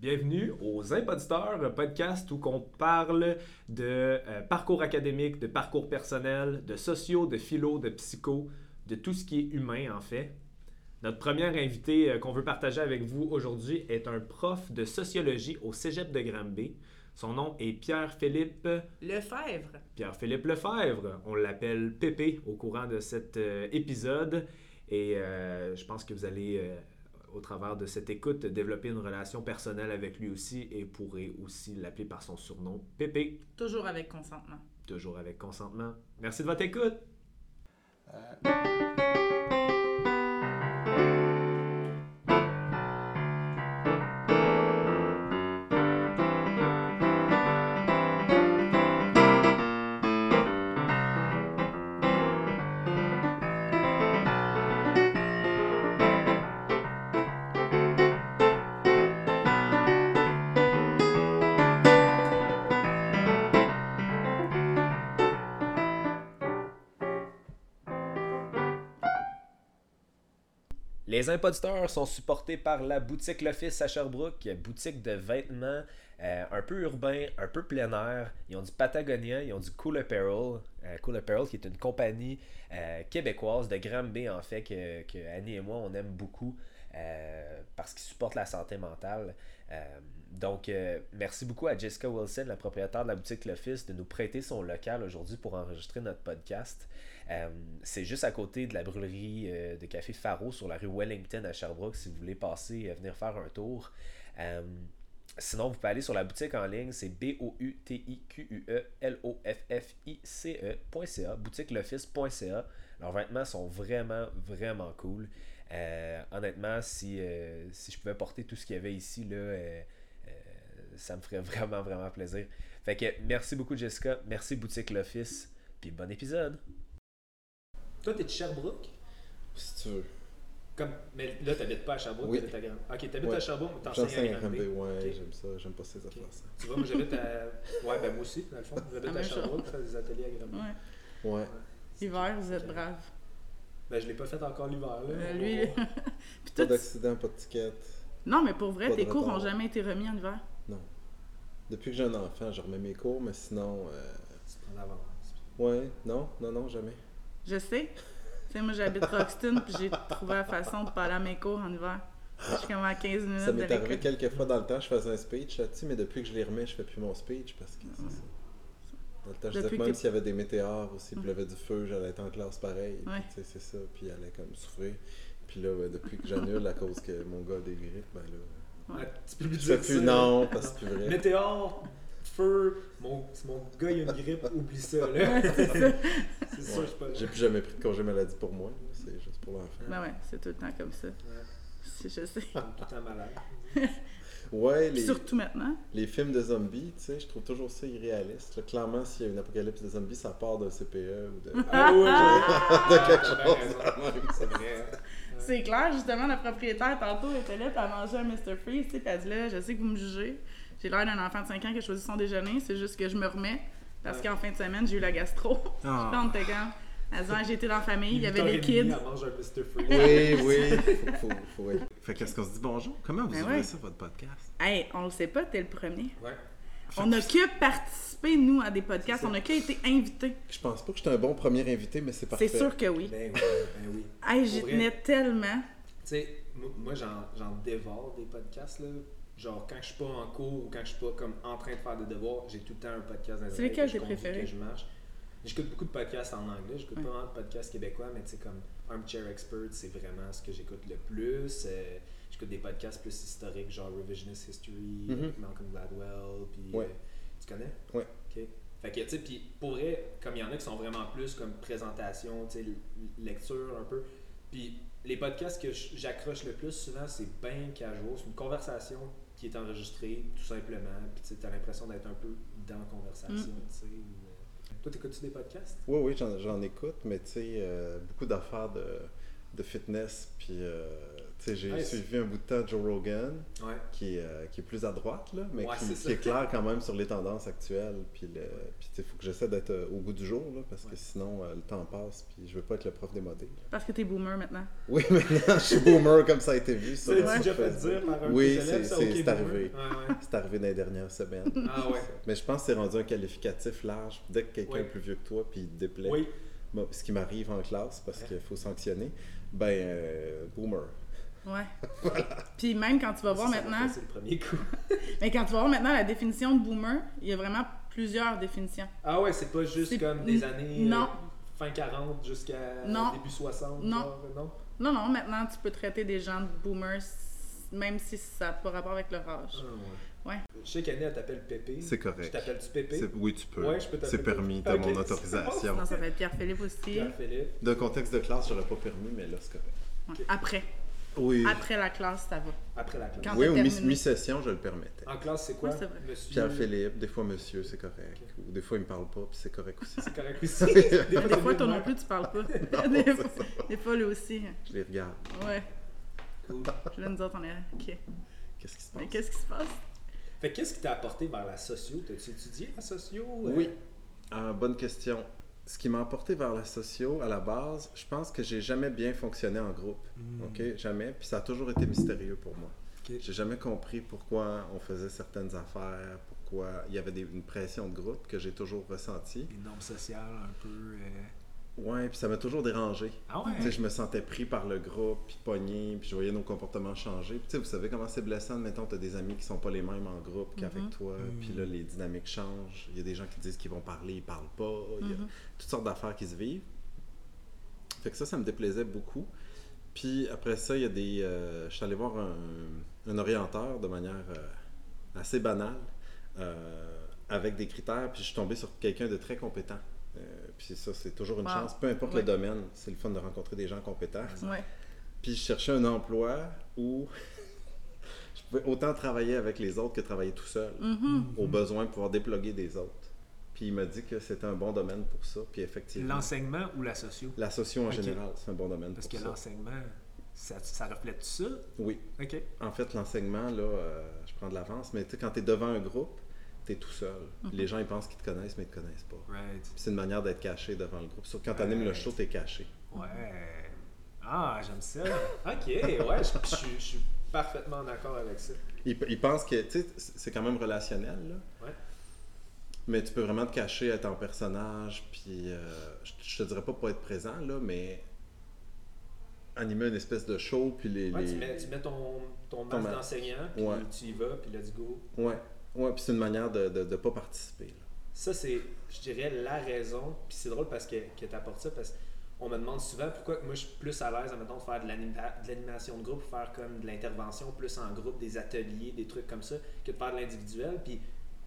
Bienvenue aux Impoditeurs, podcast où on parle de euh, parcours académique, de parcours personnel, de sociaux, de philo, de psycho, de tout ce qui est humain en fait. Notre première invité euh, qu'on veut partager avec vous aujourd'hui est un prof de sociologie au Cégep de Granby. Son nom est Pierre-Philippe Lefebvre. Pierre-Philippe Lefebvre. On l'appelle Pépé au courant de cet euh, épisode. Et je pense que vous allez, au travers de cette écoute, développer une relation personnelle avec lui aussi et pourrez aussi l'appeler par son surnom Pépé, Toujours avec consentement. toujours avec consentement. Merci de votre écoute. Les impoditeurs sont supportés par la boutique L'Office à Sherbrooke, boutique de vêtements euh, un peu urbain, un peu plein air. Ils ont du Patagonia, ils ont du Cool Apparel. euh, cool Apparel qui est une compagnie euh, québécoise de Granby en fait que, Annie et moi on aime beaucoup parce qu'ils supportent la santé mentale. Donc euh, merci beaucoup à Jessica Wilson, la propriétaire de la boutique L'Office, de nous prêter son local aujourd'hui pour enregistrer notre podcast. Euh, c'est juste à côté de la brûlerie euh, de café Faro sur la rue Wellington à Sherbrooke si vous voulez passer et venir faire un tour. Sinon, vous pouvez aller sur la boutique en ligne, c'est B-O-U-T-I-Q-U-E-L-O-F-F-I-C-E.ca, boutiqueloffice.ca. Leurs vêtements sont vraiment, vraiment cool. Honnêtement, si, si je pouvais porter tout ce qu'il y avait ici, là, ça me ferait vraiment, vraiment plaisir. Fait que merci beaucoup, Jessica. Merci, Boutique L'Office. Puis bon épisode. Toi, t'es de Sherbrooke? Si tu veux. Comme, mais là, t'habites pas à Sherbrooke, Oui. t'habites à Granby. Ok, t'habites Ouais. à Sherbrooke, mais t'enseignes à. Granby, ouais, j'aime ça, j'aime pas ces affaires ça. Tu vois, moi j'habite à. Ouais, ben moi aussi, dans le fond. J'habite La à même Sherbrooke, je fais des ateliers à Granby. Ouais. Ouais. Hiver, vous êtes brave. Ben, je l'ai pas fait encore l'hiver, là. Euh, lui. Puis Pas tout- d'accident, pas de ticket. Non, mais pour vrai, tes cours retard. ont jamais été remis en hiver? Depuis que j'ai un enfant, je remets mes cours, mais sinon. euh, Tu prends l'avance. Ouais, non, non, non, jamais. Je sais. Tu sais, moi, j'habite Roxton, puis j'ai trouvé la façon de pas aller à mes cours en hiver. Je suis comme à 15 minutes Ça m'est arrivé quelques fois dans le temps, je faisais un speech là-dessus, mais depuis que je les remets, je fais plus mon speech parce que c'est ça. Dans le temps, je disais Depuis que que même s'il y avait des météores aussi, puis il y Mm. avait du feu, j'allais être en classe pareil. puis, Ouais. tu sais, c'est ça, puis elle allait comme souffrir. Puis là, depuis que j'annule à cause que mon gars a des grippes, ben là. Ouais. Ouais, tu peux dire plus ça. non, parce que c'est plus vrai. Météore, feu, mon, si mon gars il a une grippe, oublie ça, là. Ouais, c'est ça. c'est sûr, je suis pas là. J'ai plus jamais pris de congé maladie pour moi, c'est juste pour l'enfant. Ben ouais, c'est tout le temps comme ça. Ouais, Je sais. tout le temps malade. Ouais, les, Surtout maintenant. les films de zombies, tu sais, je trouve toujours ça irréaliste. là. Clairement, s'il y a une apocalypse de zombies, ça part d'un CPE ou de, Ah de quelque chose. C'est hein. C'est clair, justement, la propriétaire, tantôt, était là, puis elle mangeait un Mr. Freeze, tu sais, puis elle dit là, je sais que vous me jugez. J'ai l'air d'un enfant de 5 ans qui a choisi son déjeuner, c'est juste que je me remets, parce Ouais. qu'en fin de semaine, j'ai eu la gastro. Ah. Comme, elle été dans la famille, il y avait 8h30, les kids. Elle mange un Mr. Freeze. Oui, oui. Faut, faut, faut être- Fait qu'est-ce qu'on se dit bonjour? Comment vous Ben ouvrez ouais. ça, votre podcast? Hey, on le sait pas, t'es le premier. Ouais. On n'a que participé, nous, à des podcasts, on n'a que été invités. Je pense pas que j'étais un bon premier invité, mais c'est parfait. C'est sûr que oui. Ben oui, ben oui. Hey, j'y tenais tellement. Tu sais, mo- moi, j'en j'en dévore des podcasts, là. Genre, quand je suis pas en cours ou quand je suis pas comme en train de faire des devoirs, j'ai tout le temps un podcast dans les C'est lequel que je tes conduis, préférés? que je marche. J'écoute beaucoup de podcasts en anglais, j'écoute Ouais. pas vraiment de podcasts québécois, mais tu sais, comme Armchair Expert, c'est vraiment ce que j'écoute le plus. Euh, j'écoute des podcasts plus historiques, genre Revisionist History, Mhm. avec Malcolm Gladwell, puis... Ouais. euh, tu connais? Ouais. OK. Fait que, tu sais, puis pour vrai, comme il y en a qui sont vraiment plus comme présentation, tu sais, lecture un peu. Puis les podcasts que j- j'accroche le plus souvent, c'est bien casual. C'est une conversation qui est enregistrée, tout simplement. Puis tu t'as l'impression d'être un peu dans la conversation, Mm. tu sais. Toi, t'écoutes-tu des podcasts? Oui, oui, j'en, écoute, mais tu sais, euh, beaucoup d'affaires de, de fitness, puis euh, j'ai Nice. suivi un bout de temps Joe Rogan, Ouais. qui est, euh, qui est plus à droite, là, mais Ouais, qui, c'est est clair quand même sur les tendances actuelles. Puis, le, puis il faut que j'essaie d'être euh, au goût du jour, là, parce que sinon, euh, le temps passe, puis je veux pas être le prof démodé. là. Parce que t'es boomer maintenant. Oui, maintenant, je suis boomer comme ça a été vu. Tu déjà fait dire par un Oui, c'est- c'est- c'est arrivé. Ouais, ouais. C'est arrivé dans les dernières semaines. Ah ouais. Mais je pense que c'est rendu un qualificatif large. Dès que quelqu'un est plus vieux que toi, puis il te déplaît, Oui. Bon, ce qui m'arrive en classe, parce Ouais. qu'il faut sanctionner, ben, euh, boomer. Ouais. Puis même quand tu vas voir Ça, ça m'a maintenant, passé le premier coup. mais quand tu vas voir maintenant la définition de boomer, il y a vraiment plusieurs définitions. Ah ouais, c'est pas juste C'est- comme des années non. euh, fin 40 jusqu'à Non. début 60. Non. genre, non? Non, non, maintenant tu peux traiter des gens de boomers même si ça n'a pas rapport avec leur âge. Ah ouais. Ouais. Je sais qu'Annie, elle t'appelle Pépé. C'est correct. Je t'appelle-tu Pépé? C'est- Oui, tu peux. Ouais, je peux t'appeler. c'est permis, t'as mon c'est autorisation. Sinon, ça va être Pierre-Philippe aussi. Pierre-Philippe. D'un contexte de classe, j'aurais pas permis, mais là, c'est correct. Ouais. Après. Oui. Après la classe, ça va. Après la classe. Quand Oui, terminé. mi-session, je le permettais. En classe, c'est quoi? Vrai. Monsieur. Pierre-Philippe, des fois monsieur, c'est correct. Ou des fois, il me parle pas, puis c'est correct aussi. C'est correct aussi. Des fois, toi non plus, tu parles pas. Non, des, fois, ça. des fois, lui aussi. Je les regarde. Ouais. Cool. Je vais nous autres, on est. Ok. Qu'est-ce qui se Mais passe? qu'est-ce qui se passe? Fait que qu'est-ce qui t'a apporté vers la socio? T'as-tu étudié la socio? euh? Oui. Ah, bonne question. Ce qui m'a emporté vers la socio, à la base, je pense que j'ai jamais bien fonctionné en groupe. Hmm. OK? Jamais. Puis ça a toujours été mystérieux pour moi. Ok. J'ai jamais compris pourquoi on faisait certaines affaires, pourquoi il y avait des- une pression de groupe que j'ai toujours ressentie. Des normes sociales un peu. euh, Ouais, puis ça m'a toujours dérangé. Ah ouais? Tu sais, je me sentais pris par le groupe, puis pogné, puis je voyais nos comportements changer. Puis tu sais, vous savez comment c'est blessant, mettons, t'as des amis qui sont pas les mêmes en groupe qu'avec Mhm. toi, puis là, les dynamiques changent. Il y a des gens qui disent qu'ils vont parler, ils parlent pas. Il y a Mhm. toutes sortes d'affaires qui se vivent. Fait que ça, ça me déplaisait beaucoup. Puis après ça, il y a des... euh, je suis allé voir un, un orienteur de manière euh, assez banale, euh, avec des critères, puis je suis tombé sur quelqu'un de très compétent. Euh, puis ça, c'est toujours une Wow. chance. Peu importe Ouais. le domaine, c'est le fun de rencontrer des gens compétents. Ouais. Puis je cherchais un emploi où je pouvais autant travailler avec les autres que travailler tout seul, Mhm. au besoin de pouvoir déploguer des autres. Puis il m'a dit que c'était un bon domaine pour ça. Puis effectivement, L'enseignement ou la socio? la socio en général, c'est un bon domaine Parce pour que ça. l'enseignement, ça, ça reflète ça? Oui. Ok. En fait, l'enseignement, là, euh, je prends de l'avance, mais tu sais, quand tu es devant un groupe, tout seul. Mhm. Les gens, ils pensent qu'ils te connaissent, mais ils te connaissent pas. Right. C'est une manière d'être caché devant le groupe. Surtout quand tu animes le show, tu es caché. Ouais. Ah, j'aime ça. Ok, ouais, je, suis- parfaitement d'accord avec ça. Ils, ils pensent que, tu sais, c'est quand même relationnel, là. Ouais. Mais tu peux vraiment te cacher, être en personnage, puis euh, je, je te dirais pas pour être présent, là, mais animer une espèce de show, puis les... Ouais, les- tu, mets, tu mets ton, ton masque masque. d'enseignant, puis Ouais. tu y vas, puis let's go. Ouais, ouais puis c'est une manière de ne pas participer. là. Ça, c'est, je dirais, la raison. Puis c'est drôle parce que, que tu apportes ça, parce qu'on me demande souvent pourquoi moi je suis plus à l'aise, admettons, de faire de, l'anima- de l'animation de groupe, faire comme de l'intervention plus en groupe, des ateliers, des trucs comme ça, que de faire de l'individuel. Puis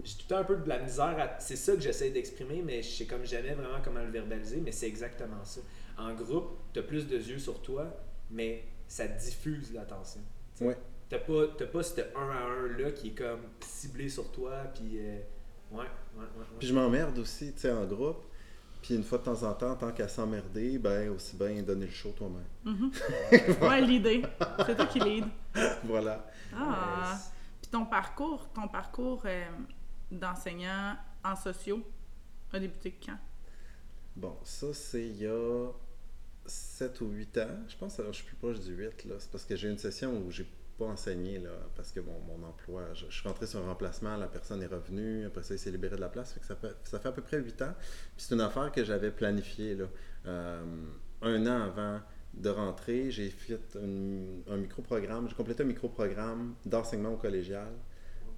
j'ai tout le temps un peu de la misère à... C'est ça que j'essaie d'exprimer, mais je sais comme jamais vraiment comment le verbaliser, mais c'est exactement ça. En groupe, tu as plus de yeux sur toi, mais ça diffuse l'attention. Ouais. T'as pas, t'as pas ce 1 à 1 là qui est comme ciblé sur toi, puis... euh, ouais, ouais, ouais, ouais. Puis je m'emmerde aussi, tu sais, en groupe. Puis une fois de temps en temps, tant qu'à s'emmerder, ben aussi bien donner le show toi-même. Mhm. Ouais, l'idée. C'est toi qui lead. voilà. Ah. Puis ton parcours, ton parcours euh, d'enseignant en sociaux a débuté quand? Bon, ça, c'est il y a 7 ou 8 ans. Je pense que je suis plus proche du 8, là. C'est parce que j'ai une session où j'ai pas enseigné, là, parce que mon, mon emploi, je, suis rentré sur un remplacement, la personne est revenue, après ça, il s'est libéré de la place. Ça, fait, ça fait à peu près 8 ans. C'est une affaire que j'avais planifiée, là. Euh, un an avant de rentrer, j'ai fait un, micro-programme, j'ai complété un micro-programme d'enseignement au collégial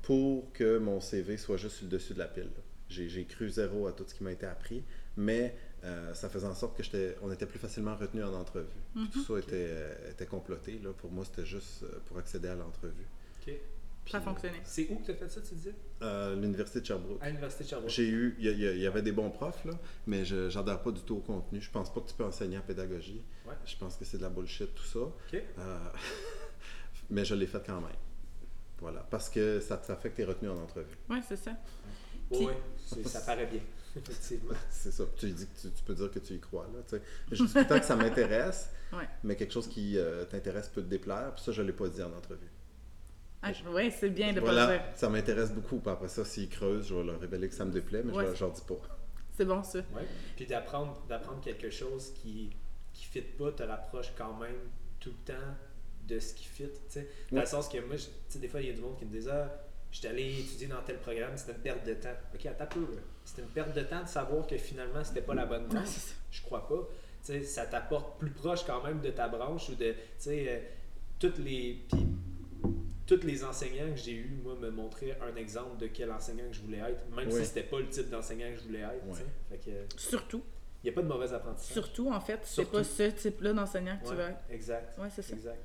pour que mon CV soit juste sur le dessus de la pile. j'ai cru zéro à tout ce qui m'a été appris, mais euh, ça faisait en sorte que j'étais, on était plus facilement retenu en entrevue. Puis Mhm. tout ça était, euh, était comploté. Là. Pour moi, c'était juste euh, pour accéder à l'entrevue. Ok. Puis, Ça a fonctionné. C'est où que tu as fait ça, tu disais? Euh, l'Université de Sherbrooke. À l'Université de Sherbrooke. J'ai eu, il y, avait des bons profs, là, mais je n'adhère pas du tout au contenu. Je pense pas que tu peux enseigner en pédagogie. Ouais. Je pense que c'est de la bullshit, tout ça. Ok. Euh, mais je l'ai fait quand même. Voilà. Parce que ça, ça fait que tu es retenu en entrevue. Ouais, c'est ça. Oui, Puis- oui, ça paraît bien. Effectivement. C'est ça. Tu dis que tu, tu peux dire que tu y crois. Là, tu sais. je dis tout le temps que ça m'intéresse, Ouais. mais quelque chose qui euh, t'intéresse peut te déplaire. Puis ça, je ne l'ai pas dit en entrevue. Ah, ouais, c'est bien de pas le dire. ça m'intéresse beaucoup. Puis après ça, s'ils creusent, je vais leur révéler que ça me déplaît, mais Ouais. je leur- je leur dis pas. C'est bon, ça. Ouais. Puis d'apprendre, d'apprendre quelque chose qui qui fit pas te rapproche quand même tout le temps de ce qui fit. tu sais. Dans le sens que moi, je- tu sais, des fois, il y a du monde qui me dit Ah, je suis allé étudier dans tel programme, c'était une perte de temps. Ok, attends un peu. là. C'était une perte de temps de savoir que finalement, c'était pas la bonne branche. Je crois pas. Tu sais, ça t'apporte plus proche quand même de ta branche ou de. Tu sais, euh, toutes les. Puis, tous les enseignants que j'ai eus, moi, me montraient un exemple de quel enseignant que je voulais être, même Oui. si c'était pas le type d'enseignant que je voulais être. tu sais. Ouais. Fait que, il Surtout. n'y a pas de mauvais apprentissage. Surtout, en fait, c'est pas ce type-là d'enseignant que tu veux être. Exact. Ouais, c'est ça. Exact.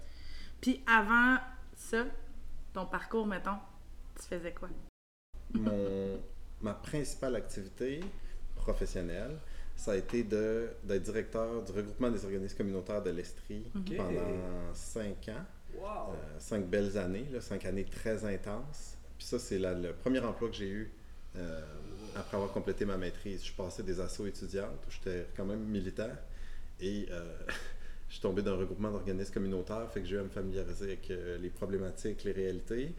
Puis avant ça, ton parcours, mettons, tu faisais quoi? Mon, ma principale activité professionnelle, ça a été d'être directeur du regroupement des organismes communautaires de l'Estrie pendant cinq ans. Wow. Euh, cinq belles années, là, cinq années très intenses. Puis ça, c'est le premier emploi que j'ai eu euh, après avoir complété ma maîtrise. Je passais des assos étudiantes où j'étais quand même militant et euh, je suis tombé dans un regroupement d'organismes communautaires, fait que j'ai eu à me familiariser avec les problématiques, les réalités.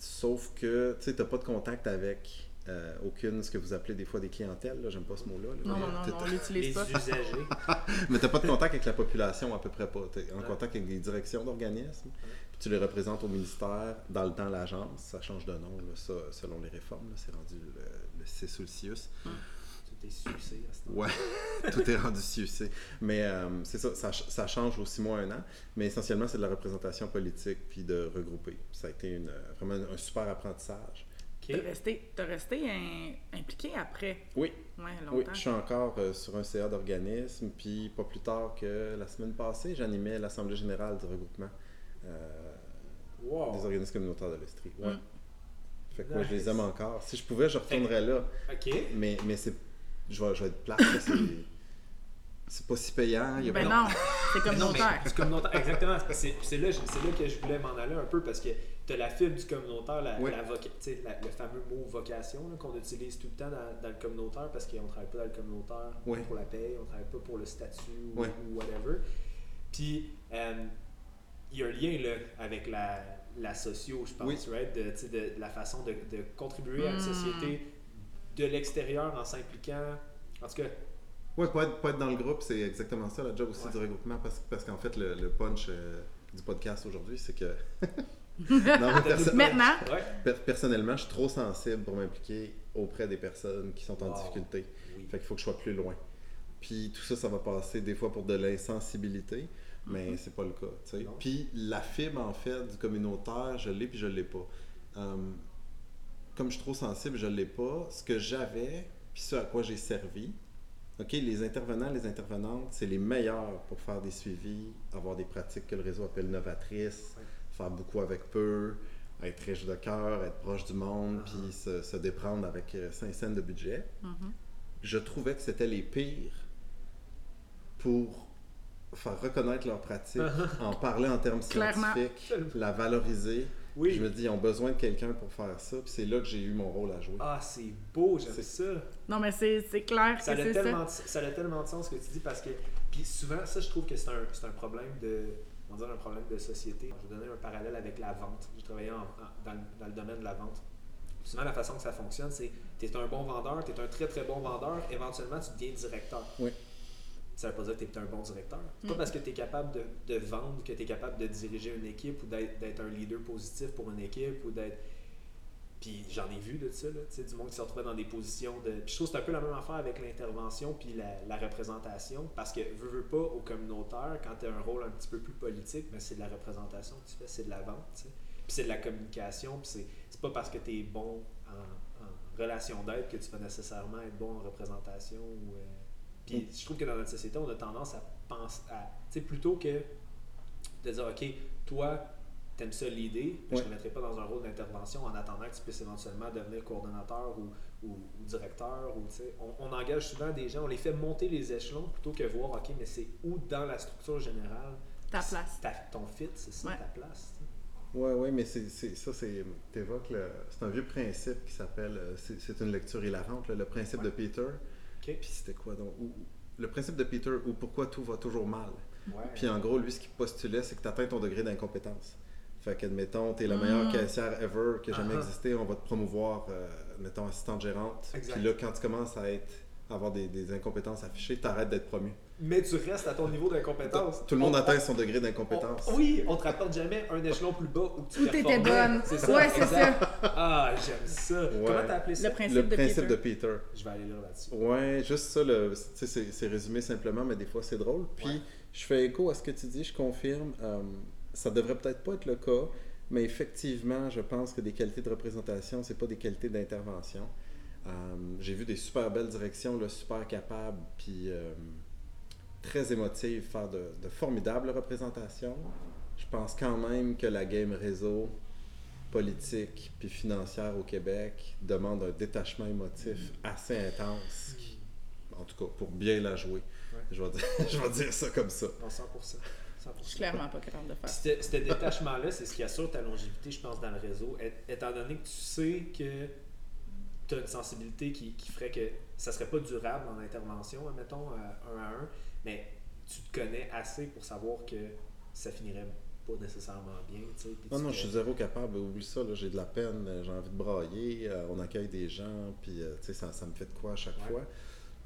Sauf que tu n'as pas de contact avec euh, aucune, ce que vous appelez des fois des clientèles, là, j'aime pas ce mot-là. là. Non, non, non, T'as- on l'utilise pas. usagers. mais tu n'as pas de contact avec la population à peu près pas. Tu es en Ouais. contact avec des directions d'organismes. Puis tu les représentes au ministère, dans le temps l'agence. Ça change de nom là, ça, selon les réformes. là. C'est rendu le, le CIS ou le CIUS. Tout est sucé à ce temps. Ouais, tout est rendu CIUC. Mais euh, c'est ça, ça, ch- ça change aussi mois un an. Mais essentiellement, c'est de la représentation politique puis de regrouper. Ça a été une, euh, vraiment un super apprentissage. Ok. T'as resté, resté im- impliqué après? Oui, Ouais, oui, longtemps. je suis encore euh, sur un CA d'organisme. Puis pas plus tard que la semaine passée, j'animais l'Assemblée générale du regroupement. euh, Wow. des organismes communautaires de l'Estrie. Ouais. Mm. Fait que moi, je les aime encore. Si je pouvais, je retournerais là. Ok. Mais, mais c'est, je, vais, je vais être plate. c'est, c'est pas si payant. il y a Ben pas- non, c'est communautaire. exactement. C'est, là, c'est là que je voulais m'en aller un peu parce que tu as la fibre du communautaire, la, Oui. la voca- tu sais, la- le fameux mot vocation qu'on utilise tout le temps dans, dans le communautaire parce qu'on ne travaille pas dans le communautaire Oui. pour la paye, on ne travaille pas pour le statut ou, Oui. ou whatever. Puis, euh, il y a un lien là, avec la, la socio, je pense, Oui. right? de, la façon de, de contribuer à une Mm. société de l'extérieur en s'impliquant. En tout cas, Ouais, pas être, pas être dans le groupe, c'est exactement ça la job aussi Ouais. du regroupement. Parce, parce qu'en fait, le, le punch euh, du podcast aujourd'hui, c'est que. non, mais perso- Maintenant, per- personnellement, je suis trop sensible pour m'impliquer auprès des personnes qui sont en Wow. difficulté. Oui. Fait qu'il faut que je sois plus loin. Puis tout ça, ça va passer des fois pour de l'insensibilité, mais c'est pas le cas. tu sais. Non. Puis la fibre, en fait, du communautaire, je l'ai puis je l'ai pas. Hum, comme je suis trop sensible, je l'ai pas. Ce que j'avais, puis ce à quoi j'ai servi, OK, les intervenants, les intervenantes, c'est les meilleurs pour faire des suivis, avoir des pratiques que le réseau appelle novatrices, faire beaucoup avec peu, être riche de cœur, être proche du monde, Uh-huh. puis se, se déprendre avec 5 cents de budget Mhm. je trouvais que c'était les pires pour faire reconnaître leurs pratiques, en parler en termes Clairement. scientifiques, la valoriser. Oui. Je me dis, ils ont besoin de quelqu'un pour faire ça, puis c'est là que j'ai eu mon rôle à jouer. Ah, c'est beau, j'aime C'est- ça. non, mais c'est c'est clair que Ça a, c'est tellement ça. de, ça a tellement de sens ce que tu dis parce que. Puis souvent, ça, je trouve que c'est un, c'est un problème de. On va dire un problème de société. Je vais donner un parallèle avec la vente. J'ai travaillé en- en- dans, le, dans le domaine de la vente. Souvent, la façon que ça fonctionne, c'est tu es un bon vendeur, tu es un très très bon vendeur, éventuellement, tu deviens directeur. Oui. Ça veut pas dire que tu es un bon directeur. C'est pas Mm. parce que tu es capable de, de vendre que tu es capable de diriger une équipe ou d'être un leader positif pour une équipe ou d'être. Puis j'en ai vu de ça, là, du monde qui se retrouvait dans des positions de. Puis je trouve que c'est un peu la même affaire avec l'intervention puis la, la représentation. Parce que, veux, veux pas, au communautaire, quand tu as un rôle un petit peu plus politique, mais c'est de la représentation que tu fais, c'est de la vente, tu sais. Puis c'est de la communication, puis c'est, c'est pas parce que tu es bon en, en relation d'aide que tu vas nécessairement être bon en représentation. Ou, euh, Puis je trouve que dans notre société, on a tendance à penser à. Tu sais, plutôt que de dire, OK, toi, t'aimes ça l'idée, mais je ne te mettrai pas dans un rôle d'intervention en attendant que tu puisses éventuellement devenir coordonnateur ou, ou- ou directeur. Ou, tu sais, on, on engage souvent des gens, on les fait monter les échelons plutôt que voir, OK, mais c'est où dans la structure générale Ta place. ta- ton fit, c'est ça, Ouais. ta place. Ouais, ouais, mais c'est, c'est- ça, c'est. T'évoques le. C'est un vieux principe qui s'appelle. euh, C'est, c'est une lecture hilarante, là, le principe de Peter. Ok. Puis c'était quoi donc? Le principe de Peter, ou pourquoi tout va toujours mal? Ouais. Puis en gros, lui, ce qu'il postulait, c'est que tu atteins ton degré d'incompétence. Fait qu'admettons, t'es la meilleure Mm. caissière ever qui a jamais Ah-ha. existé, on va te promouvoir, euh, mettons, assistante gérante. Exact. Puis là, quand tu commences à être avoir des, des incompétences affichées, t'arrêtes d'être promu. Mais tu restes à ton niveau d'incompétence. Tout le monde On- atteint son degré d'incompétence. on- Oui, on te rapporte jamais un échelon plus bas où tu Où t'étais bonne. C'est ça. Ouais, c'est exact. Ah, j'aime ça. Ouais. Comment t'as appelé ça? Le principe Le de principe Peter. de Peter. Je vais aller lire là-dessus. Ouais, juste ça, le, tu sais, c'est, c'est résumé simplement, mais des fois c'est drôle. Puis Ouais. je fais écho à ce que tu dis, je confirme. euh, ça devrait peut-être pas être le cas, mais effectivement, je pense que des qualités de représentation, c'est pas des qualités d'intervention. Euh, j'ai vu des super belles directions, là, super capables, puis euh, très émotives, faire de, de formidables représentations. Je pense quand même que la game réseau politique puis financière au Québec demande un détachement émotif assez intense, qui- en tout cas pour bien la jouer. Ouais. Je, vais dire, je vais dire ça comme ça. Non, 100%. 100%. Je suis clairement pas capable de faire. ce ce détachement-là, c'est ce qui assure ta longévité, je pense, dans le réseau. Et- étant donné que tu sais que tu as une sensibilité qui, qui ferait que ça serait pas durable en intervention, admettons, euh, un à un, mais tu te connais assez pour savoir que ça finirait pas nécessairement bien. tu sais, puis Non, tu non, te- je suis zéro capable. Oublie ça, là, j'ai de la peine, euh, j'ai envie de brailler. euh, on accueille des gens, puis euh, tu sais, ça, ça me fait de quoi à chaque Ouais. fois.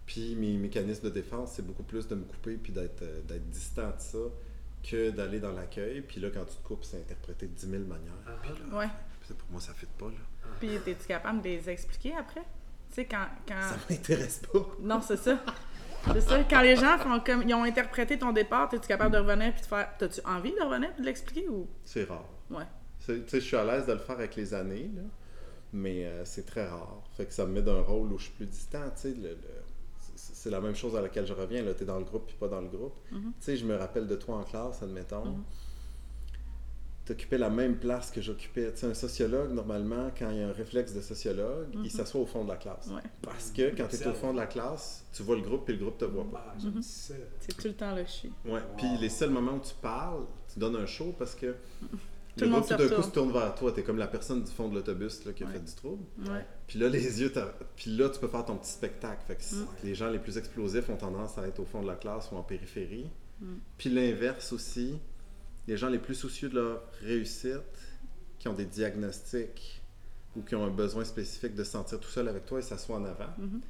Puis mes mécanismes de défense, c'est beaucoup plus de me couper puis d'être euh, d'être distant de ça que d'aller dans l'accueil. Puis là, quand tu te coupes, c'est interprété de 10 000 manières. Ah, Puis là, Ouais. pour moi, ça fait pas, là. Puis, es-tu capable de les expliquer après? Tu sais, quand. quand... Ça m'intéresse pas. Non, c'est ça. C'est ça. Quand les gens font comme. Ils ont interprété ton départ, es-tu capable de revenir puis de faire. T'as-tu envie de revenir puis de l'expliquer ou? C'est rare. Ouais. Tu sais, je suis à l'aise de le faire avec les années, là, mais euh, c'est très rare. Fait que ça me met d'un rôle où je suis plus distant. Tu sais, le- le- c'est la même chose à laquelle je reviens. Là, t'es dans le groupe puis pas dans le groupe. Mhm. Tu sais, je me rappelle de toi en classe, admettons. Mhm. T'occupais la même place que j'occupais. Tu sais, un sociologue, normalement, quand il y a un réflexe de sociologue, il Mhm. s'assoit au fond de la classe. Ouais. Parce que quand tu es au fond de la classe, tu vois le groupe puis le groupe te voit pas. Ah, j'aime Mhm. ça. C'est tout le temps le chien. Ouais. Puis les seuls moments où tu parles, tu donnes un show parce que Tout le le monde groupe se tout d'un coup retourne. se tourne vers toi. T'es comme la personne du fond de l'autobus là, qui a Ouais. fait du trouble. Ouais. Puis là, les yeux, puis là, tu peux faire ton petit spectacle. Fait que Mm. les gens les plus explosifs ont tendance à être au fond de la classe ou en périphérie. Mm. Puis l'inverse aussi, les gens les plus soucieux de leur réussite, qui ont des diagnostics ou qui ont un besoin spécifique de se sentir tout seul avec toi, ils s'assoient en avant. Mhm.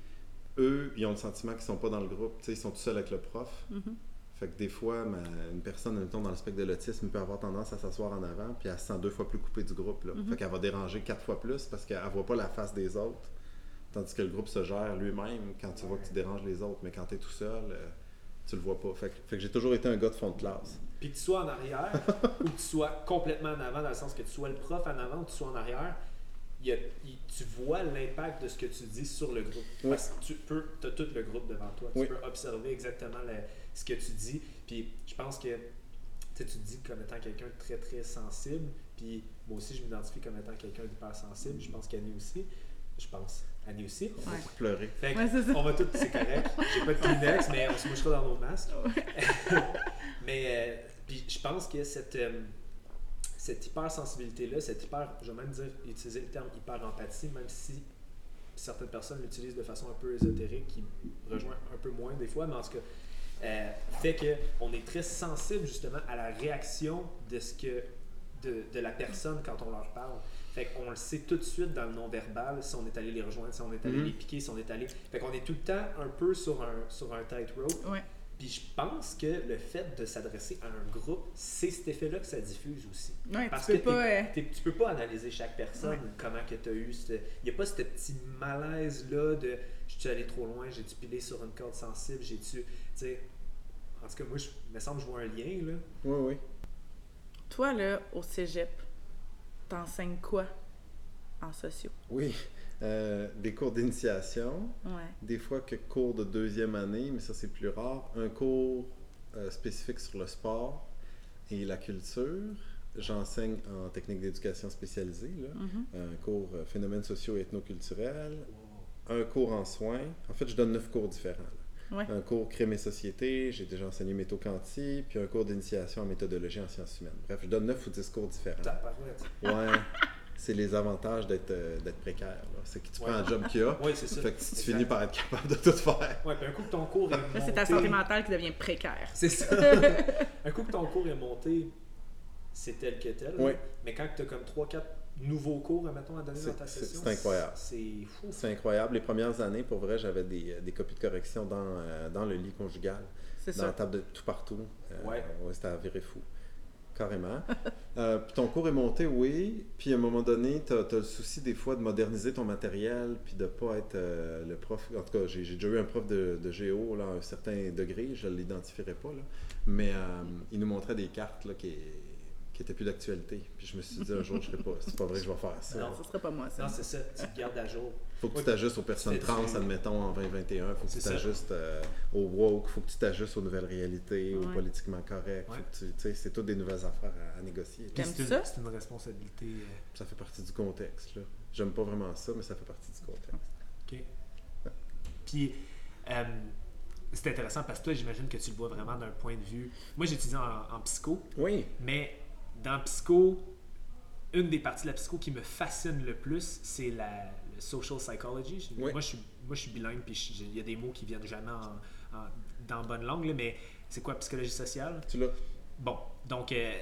Eux, ils ont le sentiment qu'ils sont pas dans le groupe. Ils sont tout seuls avec le prof. Mhm. Fait que des fois, ma- une personne, mettons, dans le spectre de l'autisme peut avoir tendance à s'asseoir en avant, puis elle se sent deux fois plus coupée du groupe. Là. Mhm. Fait qu'elle va déranger quatre fois plus parce qu'elle voit pas la face des autres. Tandis que le groupe se gère lui-même quand tu vois que tu déranges les autres. Mais quand tu es tout seul, euh, tu le vois pas. Fait que, j'ai toujours été un gars de fond de classe. Puis que tu sois en arrière ou que tu sois complètement en avant, dans le sens que tu sois le prof en avant ou que tu sois en arrière, il a- il- tu vois l'impact de ce que tu dis sur le groupe. Oui. Parce que tu peux, as tout le groupe devant toi. Tu Oui. peux observer exactement ce que tu dis. Puis je pense que tu te dis comme étant quelqu'un de très très sensible. Puis moi aussi, je m'identifie comme étant quelqu'un d'hyper sensible. Je pense qu'Annie aussi. Je pense. Annie aussi. On va Ouais. pleurer. Fait Ouais, on va tous, c'est correct. J'ai pas de Kleenex, mais on se mouchera dans nos masques. mais euh, puis je pense que cette, euh, cette hypersensibilité-là, cette hyper, je vais même dire, utiliser le terme hyper-empathie, même si certaines personnes l'utilisent de façon un peu ésotérique, qui rejoint un peu moins des fois, mais en tout cas, euh, fait qu'on est très sensible justement à la réaction de ce que de, de la personne quand on leur parle. Fait qu'on le sait tout de suite dans le non-verbal si on est allé les rejoindre, si on est allé Mhm. les piquer, si on est allé. Fait qu'on est tout le temps un peu sur un, sur un tightrope. Ouais. Puis je pense que le fait de s'adresser à un groupe, c'est cet effet-là que ça diffuse aussi. Ouais, Parce tu peux que pas. euh, tu peux pas analyser chaque personne, Ouais. comment que tu as eu. Il n'y a pas ce petit malaise-là de je suis allé trop loin, j'ai-tu pilé sur une corde sensible, j'ai-tu. tu sais, En tout cas, moi, je me semble que je vois un lien. Là. Oui, oui. Toi, là, au cégep, t'enseignes quoi en sociaux? Oui. Euh, des cours d'initiation. Ouais. Des fois que cours de deuxième année, mais ça c'est plus rare. Un cours euh, spécifique sur le sport et la culture. J'enseigne en technique d'éducation spécialisée, là. Mhm. un cours euh, phénomènes sociaux et ethnoculturels, un cours en soins. En fait, je donne neuf cours différents. là. Ouais. un cours crime et société, j'ai déjà enseigné méthocantie, puis un cours d'initiation en méthodologie en sciences humaines. Bref, je donne 9 ou 10 cours différents. Ouais, c'est les avantages d'être euh, d'être précaire. là. C'est que tu Ouais. prends un job qu'il y a, Oui, c'est ça. fait que tu finis par être capable de tout faire. Ouais, puis un coup que ton cours est monté. Là, c'est ta santé mentale qui devient précaire. C'est ça. un coup que ton cours est monté, c'est tel que tel. Oui. Mais quand tu as comme 3-4 nouveaux cours, admettons, à donner dans ta c'est- session, c'est incroyable. C'est fou. C'est incroyable. Les premières années, pour vrai, j'avais des, des copies de correction dans, euh, dans le lit conjugal, C'est dans la ça. table de tout partout. Euh, Ouais. C'était à virer fou. Carrément. Euh, puis ton cours est monté, oui. Puis à un moment donné, tu as, le souci des fois de moderniser ton matériel, puis de pas être euh, le prof. En tout cas, j'ai j'ai déjà eu un prof de, de géo là, à un certain degré, je ne l'identifierai pas. Là. Mais euh, il nous montrait des cartes là, qui qui étaient plus d'actualité. Puis je me suis dit un jour, je serais pas, c'est pas vrai que je vais faire ça. Non. Ce serait pas moi, ça. Non, c'est ça. Tu te gardes à jour. Faut que tu t'ajustes aux personnes trans, admettons, en 2021. Faut que C'est tu ça. t'ajustes euh, au woke. Faut que tu t'ajustes aux nouvelles réalités, au Ouais. politiquement correct. Faut que tu- c'est toutes des nouvelles affaires à, à négocier. C'est une- ça? C'est une responsabilité. euh, Ça fait partie du contexte. là. J'aime pas vraiment ça, mais ça fait partie du contexte. OK. Puis, euh, c'est intéressant parce que toi, j'imagine que tu le vois vraiment d'un point de vue. Moi, j'étudie en, en psycho, Oui. mais dans psycho, une des parties de la psycho qui me fascine le plus, c'est la le social psychology. Oui. Moi, je suis, moi, je suis bilingue, puis il y a des mots qui viennent jamais en, en- dans bonne langue, là, mais c'est quoi psychologie sociale? Tu l'as. Bon, donc euh,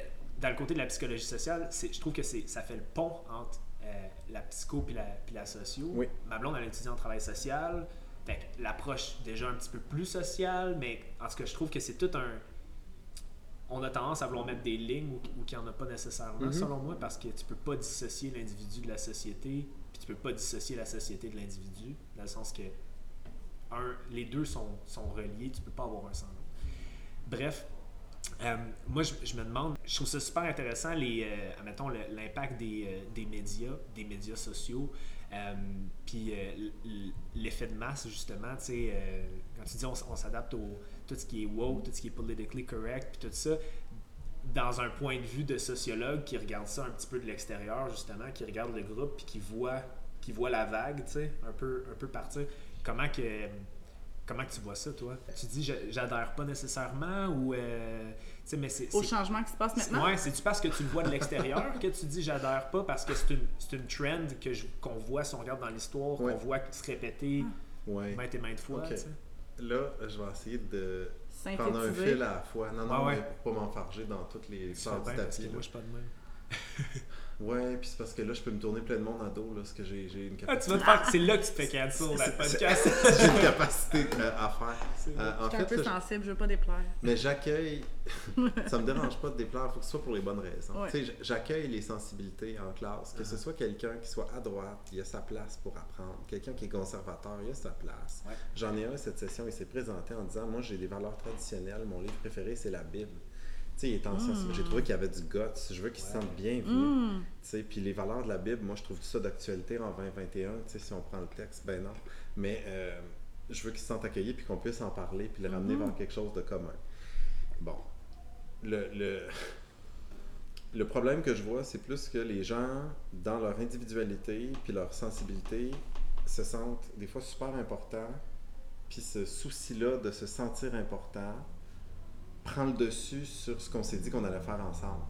dans le côté de la psychologie sociale, je trouve que ça fait le pont entre euh, la psycho puis la, puis la socio. Oui. Ma blonde, elle étudie en travail social. L'approche déjà un petit peu plus sociale, mais en ce que je trouve que c'est tout un. On a tendance à vouloir mettre des lignes où qu'il n'y en a pas nécessairement, Mhm. selon moi, parce que tu peux pas dissocier l'individu de la société, puis tu peux pas dissocier la société de l'individu, dans le sens que un, les deux sont, sont reliés, tu peux pas avoir un sans l'autre. Bref, euh, moi, je, je me demande, je trouve ça super intéressant, les, euh, admettons, l'impact des, euh, des médias, des médias sociaux, puis l'effet de masse, justement, tu sais, quand tu dis on, on s'adapte au tout ce qui est woke, tout ce qui est politically correct, puis tout ça, dans un point de vue de sociologue qui regarde ça un petit peu de l'extérieur, justement, qui regarde le groupe, puis qui voit, qui voit la vague, tu sais, un peu, un peu partir, comment que... Comment que tu vois ça, toi? Tu dis, je- j'adhère pas nécessairement ou. euh, tu sais, mais c'est. Au c'est- changement qui se passe maintenant? Ouais, c'est-tu parce que tu le vois de l'extérieur que tu dis j'adhère pas parce que c'est une, c'est une trend que je- qu'on voit si on regarde dans l'histoire, Ouais. qu'on voit se répéter Ouais. maintes et maintes fois. Là, je vais essayer de prendre un fil à la fois. Non, non, ouais. mais pour pas m'enfarger dans toutes les bien du tapis. moi là. je suis pas de même. Ouais, puis c'est parce que là, je peux me tourner plein de monde à dos, là, parce que j'ai j'ai une Ah, tu capacité. vas te faire. C'est là que tu te fais cancel dans le podcast. j'ai une capacité euh, à faire. C'est Euh, en Je suis un peu là, sensible, je veux pas déplaire. Mais j'accueille. ça me dérange pas de déplaire, il faut que ce soit pour les bonnes raisons. Ouais. J'accueille les sensibilités en classe, que ce Uh-huh. soit quelqu'un qui soit à droite, il a sa place pour apprendre. Quelqu'un qui est conservateur, il a sa place. Ouais. J'en ai un cette session, il s'est présenté en disant Moi, j'ai des valeurs traditionnelles, mon livre préféré, c'est la Bible. Sais, il est. J'ai trouvé qu'il y avait du guts. Je veux qu'il se Ouais. sente bien. Tu sais, Puis les valeurs de la Bible, moi, je trouve ça d'actualité en 2021. Tu sais, si on prend le texte, ben non. Mais euh, je veux qu'ils se sentent accueillis puis qu'on puisse en parler puis le ramener vers quelque chose de commun. Bon. Le, le, le problème que je vois, c'est plus que les gens, dans leur individualité puis leur sensibilité, se sentent des fois super importants. Puis ce souci-là de se sentir important prend le dessus sur ce qu'on s'est dit qu'on allait faire ensemble.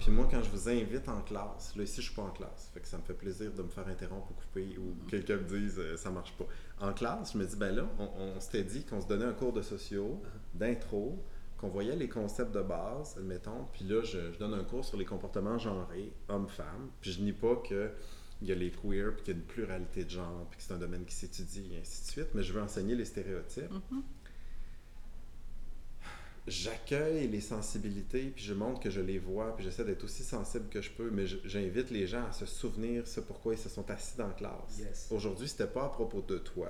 Puis moi, quand je vous invite en classe, là ici je suis pas en classe, fait que ça me fait plaisir de me faire interrompre ou couper ou que quelqu'un me dise euh, ça marche pas. En classe, je me dis ben là, on, on s'était dit qu'on se donnait un cours de sociaux, d'intro, qu'on voyait les concepts de base, admettons, puis là je, je donne un cours sur les comportements genrés, hommes-femmes, puis je nie pas que il y a les queer, puis qu'il y a une pluralité de genre, puis que c'est un domaine qui s'étudie, et ainsi de suite, mais je veux enseigner les stéréotypes Mhm. J'accueille les sensibilités, puis je montre que je les vois, puis j'essaie d'être aussi sensible que je peux, mais j'invite les gens à se souvenir ce pourquoi ils se sont assis dans la classe. Yes. Aujourd'hui, c'était pas à propos de toi,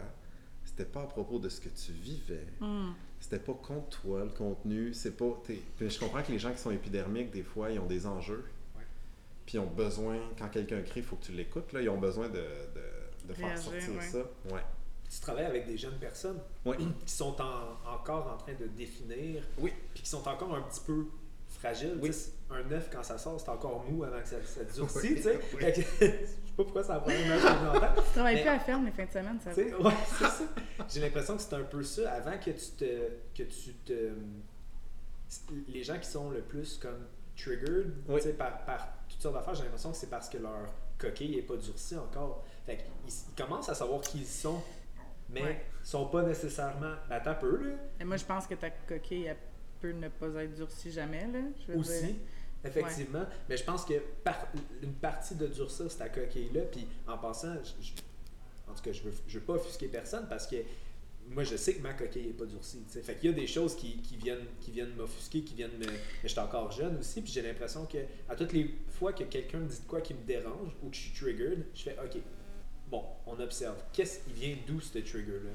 c'était pas à propos de ce que tu vivais, Hum. c'était pas contre toi le contenu, c'est pas. t'es- Puis je comprends que les gens qui sont épidermiques, des fois, ils ont des enjeux, Ouais. puis ils ont besoin, quand quelqu'un crie, il faut que tu l'écoutes, là, ils ont besoin de, de, de faire Réagir, sortir ouais. ça. Ouais. Tu travailles avec des jeunes personnes Ouais. qui sont en- encore en train de définir, Oui. puis qui sont encore un petit peu fragile. Oui. Un œuf, quand ça sort, c'est encore mou avant que ça, ça durcisse. Oui, tu sais. oui. Je sais pas pourquoi ça prend un œuf plus longtemps. Tu travailles plus à la ferme les fins de semaine, ça ouais, c'est ça. J'ai l'impression que c'est un peu ça. Avant que tu te. que tu te. Les gens qui sont le plus comme triggered Oui. par, par toutes sortes d'affaires, j'ai l'impression que c'est parce que leur coquille n'est pas durcie encore. Fait qu'ils ils commencent à savoir qui ils sont, mais Ouais. sont pas nécessairement. Ben, attends un peu, là. Et moi, je pense que ta coquille, elle peut ne pas être durcie jamais, là. Je veux Aussi. dire. Effectivement, mais je pense que par- une partie de durcir cette coquille-là, puis en passant, je- je- en tout cas, je veux, je veux pas offusquer personne parce que moi, je sais que ma coquille n'est pas durcie. tu sais. Fait qu'il y a des choses qui, qui viennent, qui viennent m'offusquer, qui viennent me. Mais je suis encore jeune aussi, puis j'ai l'impression que à toutes les fois que quelqu'un me dit de quoi qui me dérange ou que je suis triggered, je fais OK. Bon, on observe. Qu'est-ce qui vient d'où ce trigger-là?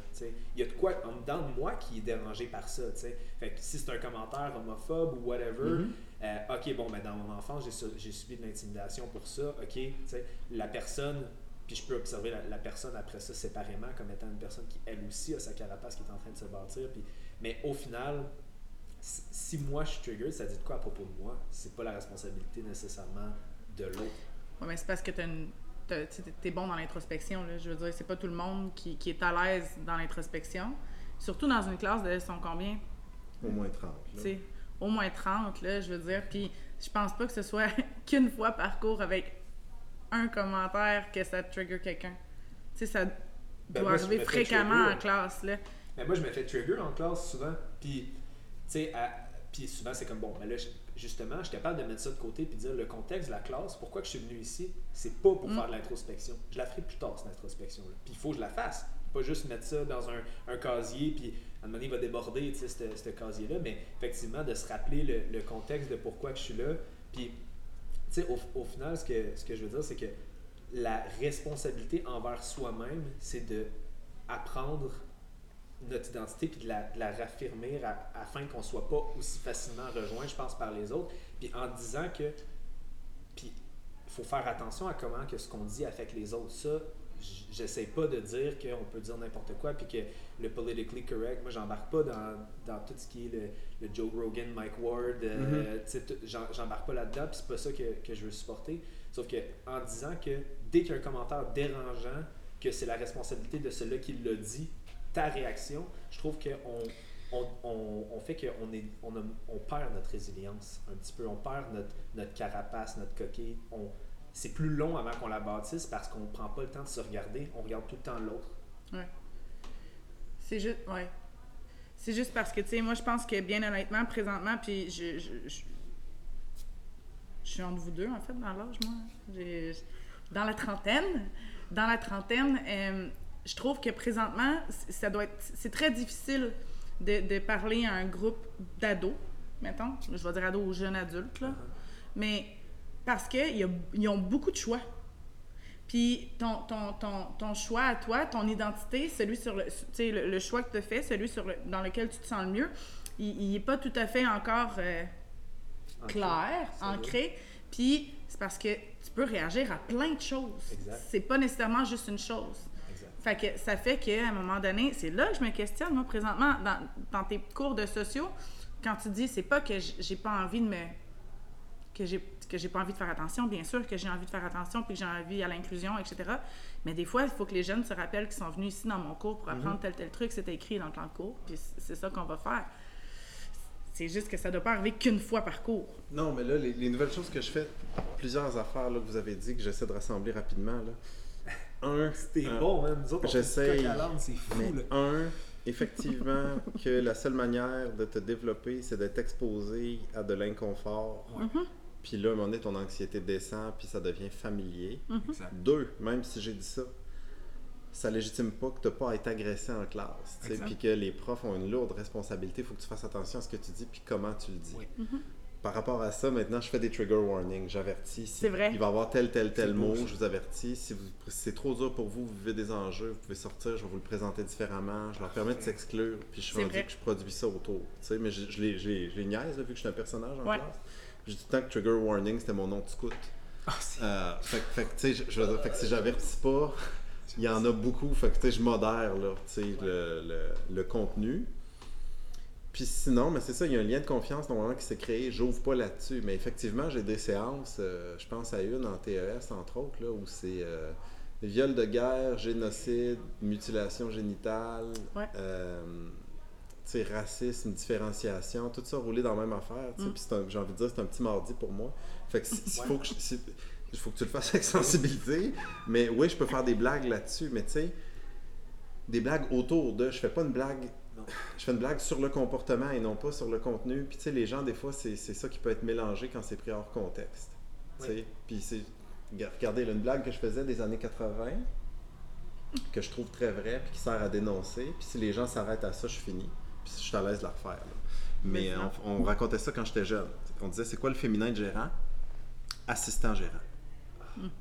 Il y a de quoi en dedans de moi qui est dérangé par ça. tu sais? Fait que si c'est un commentaire homophobe ou whatever, Mhm. euh, ok, bon, ben dans mon enfance, j'ai su- j'ai subi de l'intimidation pour ça. Ok, la personne, puis je peux observer la, la personne après ça séparément comme étant une personne qui, elle aussi, a sa carapace qui est en train de se bâtir. Puis, mais au final, si, moi je suis trigger, ça dit de quoi à propos de moi? C'est pas la responsabilité nécessairement de l'autre. Ouais, mais c'est parce que une- tu sais, t'es bon dans l'introspection. Je veux dire, c'est pas tout le monde qui, qui est à l'aise dans l'introspection. Surtout dans une classe de ils sont combien? Au moins 30. Tu là. sais, au moins 30, là, je veux dire. Puis je pense pas que ce soit qu'une fois par cours avec un commentaire que ça trigger quelqu'un. Tu sais, ça Ben, doit moi, arriver fréquemment trigger. en classe, là. Mais moi, je me fais trigger en classe souvent. Puis, tu sais, à- puis souvent, c'est comme bon, mais là, je- justement, je suis capable de mettre ça de côté puis dire le contexte de la classe, pourquoi que je suis venu ici, c'est pas pour Mm. faire de l'introspection. Je la ferai plus tard, cette introspection-là. Puis il faut que je la fasse. Pas juste mettre ça dans un, un casier, puis à un moment donné, il va déborder, tu sais, ce ce casier-là. Mais effectivement, de se rappeler le, le contexte de pourquoi que je suis là. Puis, tu sais, au, au final, ce que, ce que je veux dire, c'est que la responsabilité envers soi-même, c'est de apprendre notre identité puis de la, de la raffirmer à- afin qu'on soit pas aussi facilement rejoint, je pense, par les autres. Puis en disant que, puis il faut faire attention à comment que ce qu'on dit affecte les autres. Ça, j'essaie pas de dire qu'on peut dire n'importe quoi puis que le politically correct, moi j'embarque pas dans, dans tout ce qui est le, le Joe Rogan, Mike Ward, euh, j'en- j'embarque pas là-dedans puis c'est pas ça que, que je veux supporter. Sauf que en disant que dès qu'il y a un commentaire dérangeant, que c'est la responsabilité de celui qui l'a dit, ta réaction, je trouve qu'on on, on, on fait qu'on on, on perd notre résilience un petit peu, on perd notre, notre carapace, notre coquille. On, c'est plus long avant qu'on la bâtisse parce qu'on ne prend pas le temps de se regarder, on regarde tout le temps l'autre. C'est juste, ouais. C'est juste parce que, tu sais, moi, je pense que, bien honnêtement, présentement, puis je, je, je, je suis entre vous deux, en fait, dans l'âge, moi. Dans la trentaine, dans la trentaine, euh, je trouve que présentement, ça doit être, c'est très difficile de, de parler à un groupe d'ados, mettons, je vais dire ados ou jeunes adultes, là, mais parce qu'ils ont beaucoup de choix. Puis ton, ton, ton, ton choix à toi, ton identité, celui sur le, le, le choix que tu as fait, celui sur le- dans lequel tu te sens le mieux, il n'est pas tout à fait encore euh, clair, va. ancré. Puis c'est parce que tu peux réagir à plein de choses. C'est pas nécessairement juste une chose. Fait que ça fait qu'à un moment donné, c'est là que je me questionne, moi, présentement, dans, dans tes cours de sociaux, quand tu dis, c'est pas que j'ai pas envie de me. que j'ai que j'ai pas envie de faire attention, bien sûr que j'ai envie de faire attention, puis que j'ai envie à l'inclusion, etc. Mais des fois, il faut que les jeunes se rappellent qu'ils sont venus ici dans mon cours pour apprendre tel tel truc, c'était écrit dans le plan de cours, puis c'est ça qu'on va faire. C'est juste que ça doit pas arriver qu'une fois par cours. Non, mais là, les, les nouvelles choses que je fais, plusieurs affaires là, que vous avez dit que j'essaie de rassembler rapidement. Là. Un, C'était bon. Nous autres, c'est fou, mais là. un, effectivement, que la seule manière de te développer, c'est d'être exposé à de l'inconfort. Puis là, à un moment donné, ton anxiété descend, puis ça devient familier. Exact. Deux, même si j'ai dit ça, ça légitime pas que tu n'as pas à être agressé en classe. Puis que les profs ont une lourde responsabilité. Il faut que tu fasses attention à ce que tu dis puis comment tu le dis. Oui. Par rapport à ça, maintenant, je fais des trigger warnings. J'avertis. Si C'est vrai. Il va y avoir tel, tel, tel mot. Je vous avertis. Si, c'est trop dur pour vous, vous vivez des enjeux, vous pouvez sortir. Je vais vous le présenter différemment. Je leur permets de s'exclure. Puis je suis rendu que je produis ça autour. Tu sais, mais je, je les, je les- je les niaise, là, vu que je suis un personnage en Ouais. classe. J'ai tout le temps que trigger warning, c'était mon nom de scout. Ah, c'est- Euh, fait, que- fait que, tu sais, je, je veux dire, fait que si j'avertis pas, il y en a beaucoup. Fait que, tu sais, je modère, là, tu sais, le, le, le contenu. Puis sinon, mais c'est ça, il y a un lien de confiance normalement qui s'est créé. J'ouvre pas là-dessus. Mais effectivement, j'ai des séances, euh, je pense à une en TES, entre autres, là, où c'est euh, viol de guerre, génocide, mutilation génitale, Ouais. euh, racisme, différenciation, tout ça roulé dans la même affaire. Mm. Puis j'ai envie de dire, c'est un petit mardi pour moi. Fait que si- s'il Ouais. faut que je- si- faut que tu le fasses avec sensibilité. Mais oui, je peux faire des blagues là-dessus. Mais tu sais, des blagues autour de. Je fais pas une blague. Je fais une blague sur le comportement et non pas sur le contenu. Puis tu sais, les gens, des fois, c'est ça qui peut être mélangé quand c'est pris hors contexte. Tu sais. Oui. Puis c'est. Regarde- Regardez, là, une blague que je faisais des années 80, que je trouve très vraie, puis qui sert à dénoncer. Puis si les gens s'arrêtent à ça, je finis. Puis je suis à l'aise de la refaire. là. Mais on, on racontait ça quand j'étais jeune. On disait, c'est quoi le féminin de gérant? Assistant gérant.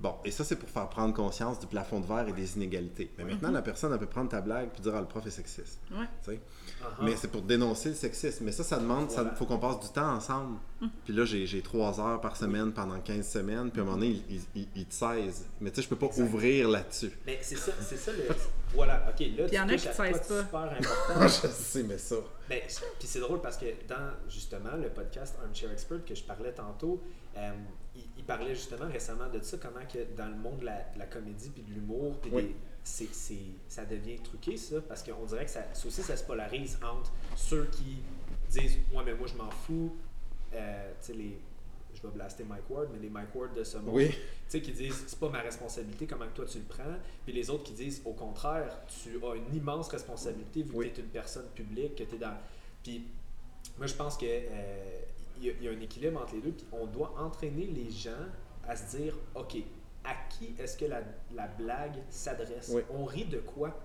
Bon, et ça, c'est pour faire prendre conscience du plafond de verre et des inégalités. Mais maintenant, la personne, elle peut prendre ta blague puis dire, ah, le prof est sexiste. Ouais. Tu sais? Ah, ah. Mais c'est pour dénoncer le sexisme. Mais ça, ça demande, il Voilà. faut qu'on passe du temps ensemble. Puis là, j'ai trois heures par semaine pendant 15 semaines. Puis à un moment donné, ils il, il te 16. Mais tu sais, je peux pas Exact. ouvrir là-dessus. Mais c'est ça, c'est ça le. Voilà, ok, là, il y tu en a qui te saisent pas. super important. je sais, mais ça. Ben, puis c'est drôle parce que dans justement le podcast Armchair Expert que je parlais tantôt, euh, il, il parlait justement récemment de ça, comment que dans le monde de la, de la comédie puis de l'humour, puis Oui. des- c'est, c'est- ça devient truqué ça, parce qu'on dirait que ça, ça aussi ça se polarise entre ceux qui disent Ouais, mais moi je m'en fous, euh, tu sais, les. Je vais blaster Mike Ward, mais les Mike Ward de ce monde Oui. tu sais, qui disent c'est pas ma responsabilité, comment que toi tu le prends, puis les autres qui disent au contraire, tu as une immense responsabilité vu Oui. que tu es une personne publique, que tu es dans. Puis moi je pense que euh, il y, a- il y a un équilibre entre les deux, puis on doit entraîner les gens à se dire ok, à qui est-ce que la, la blague s'adresse? Oui. On rit de quoi?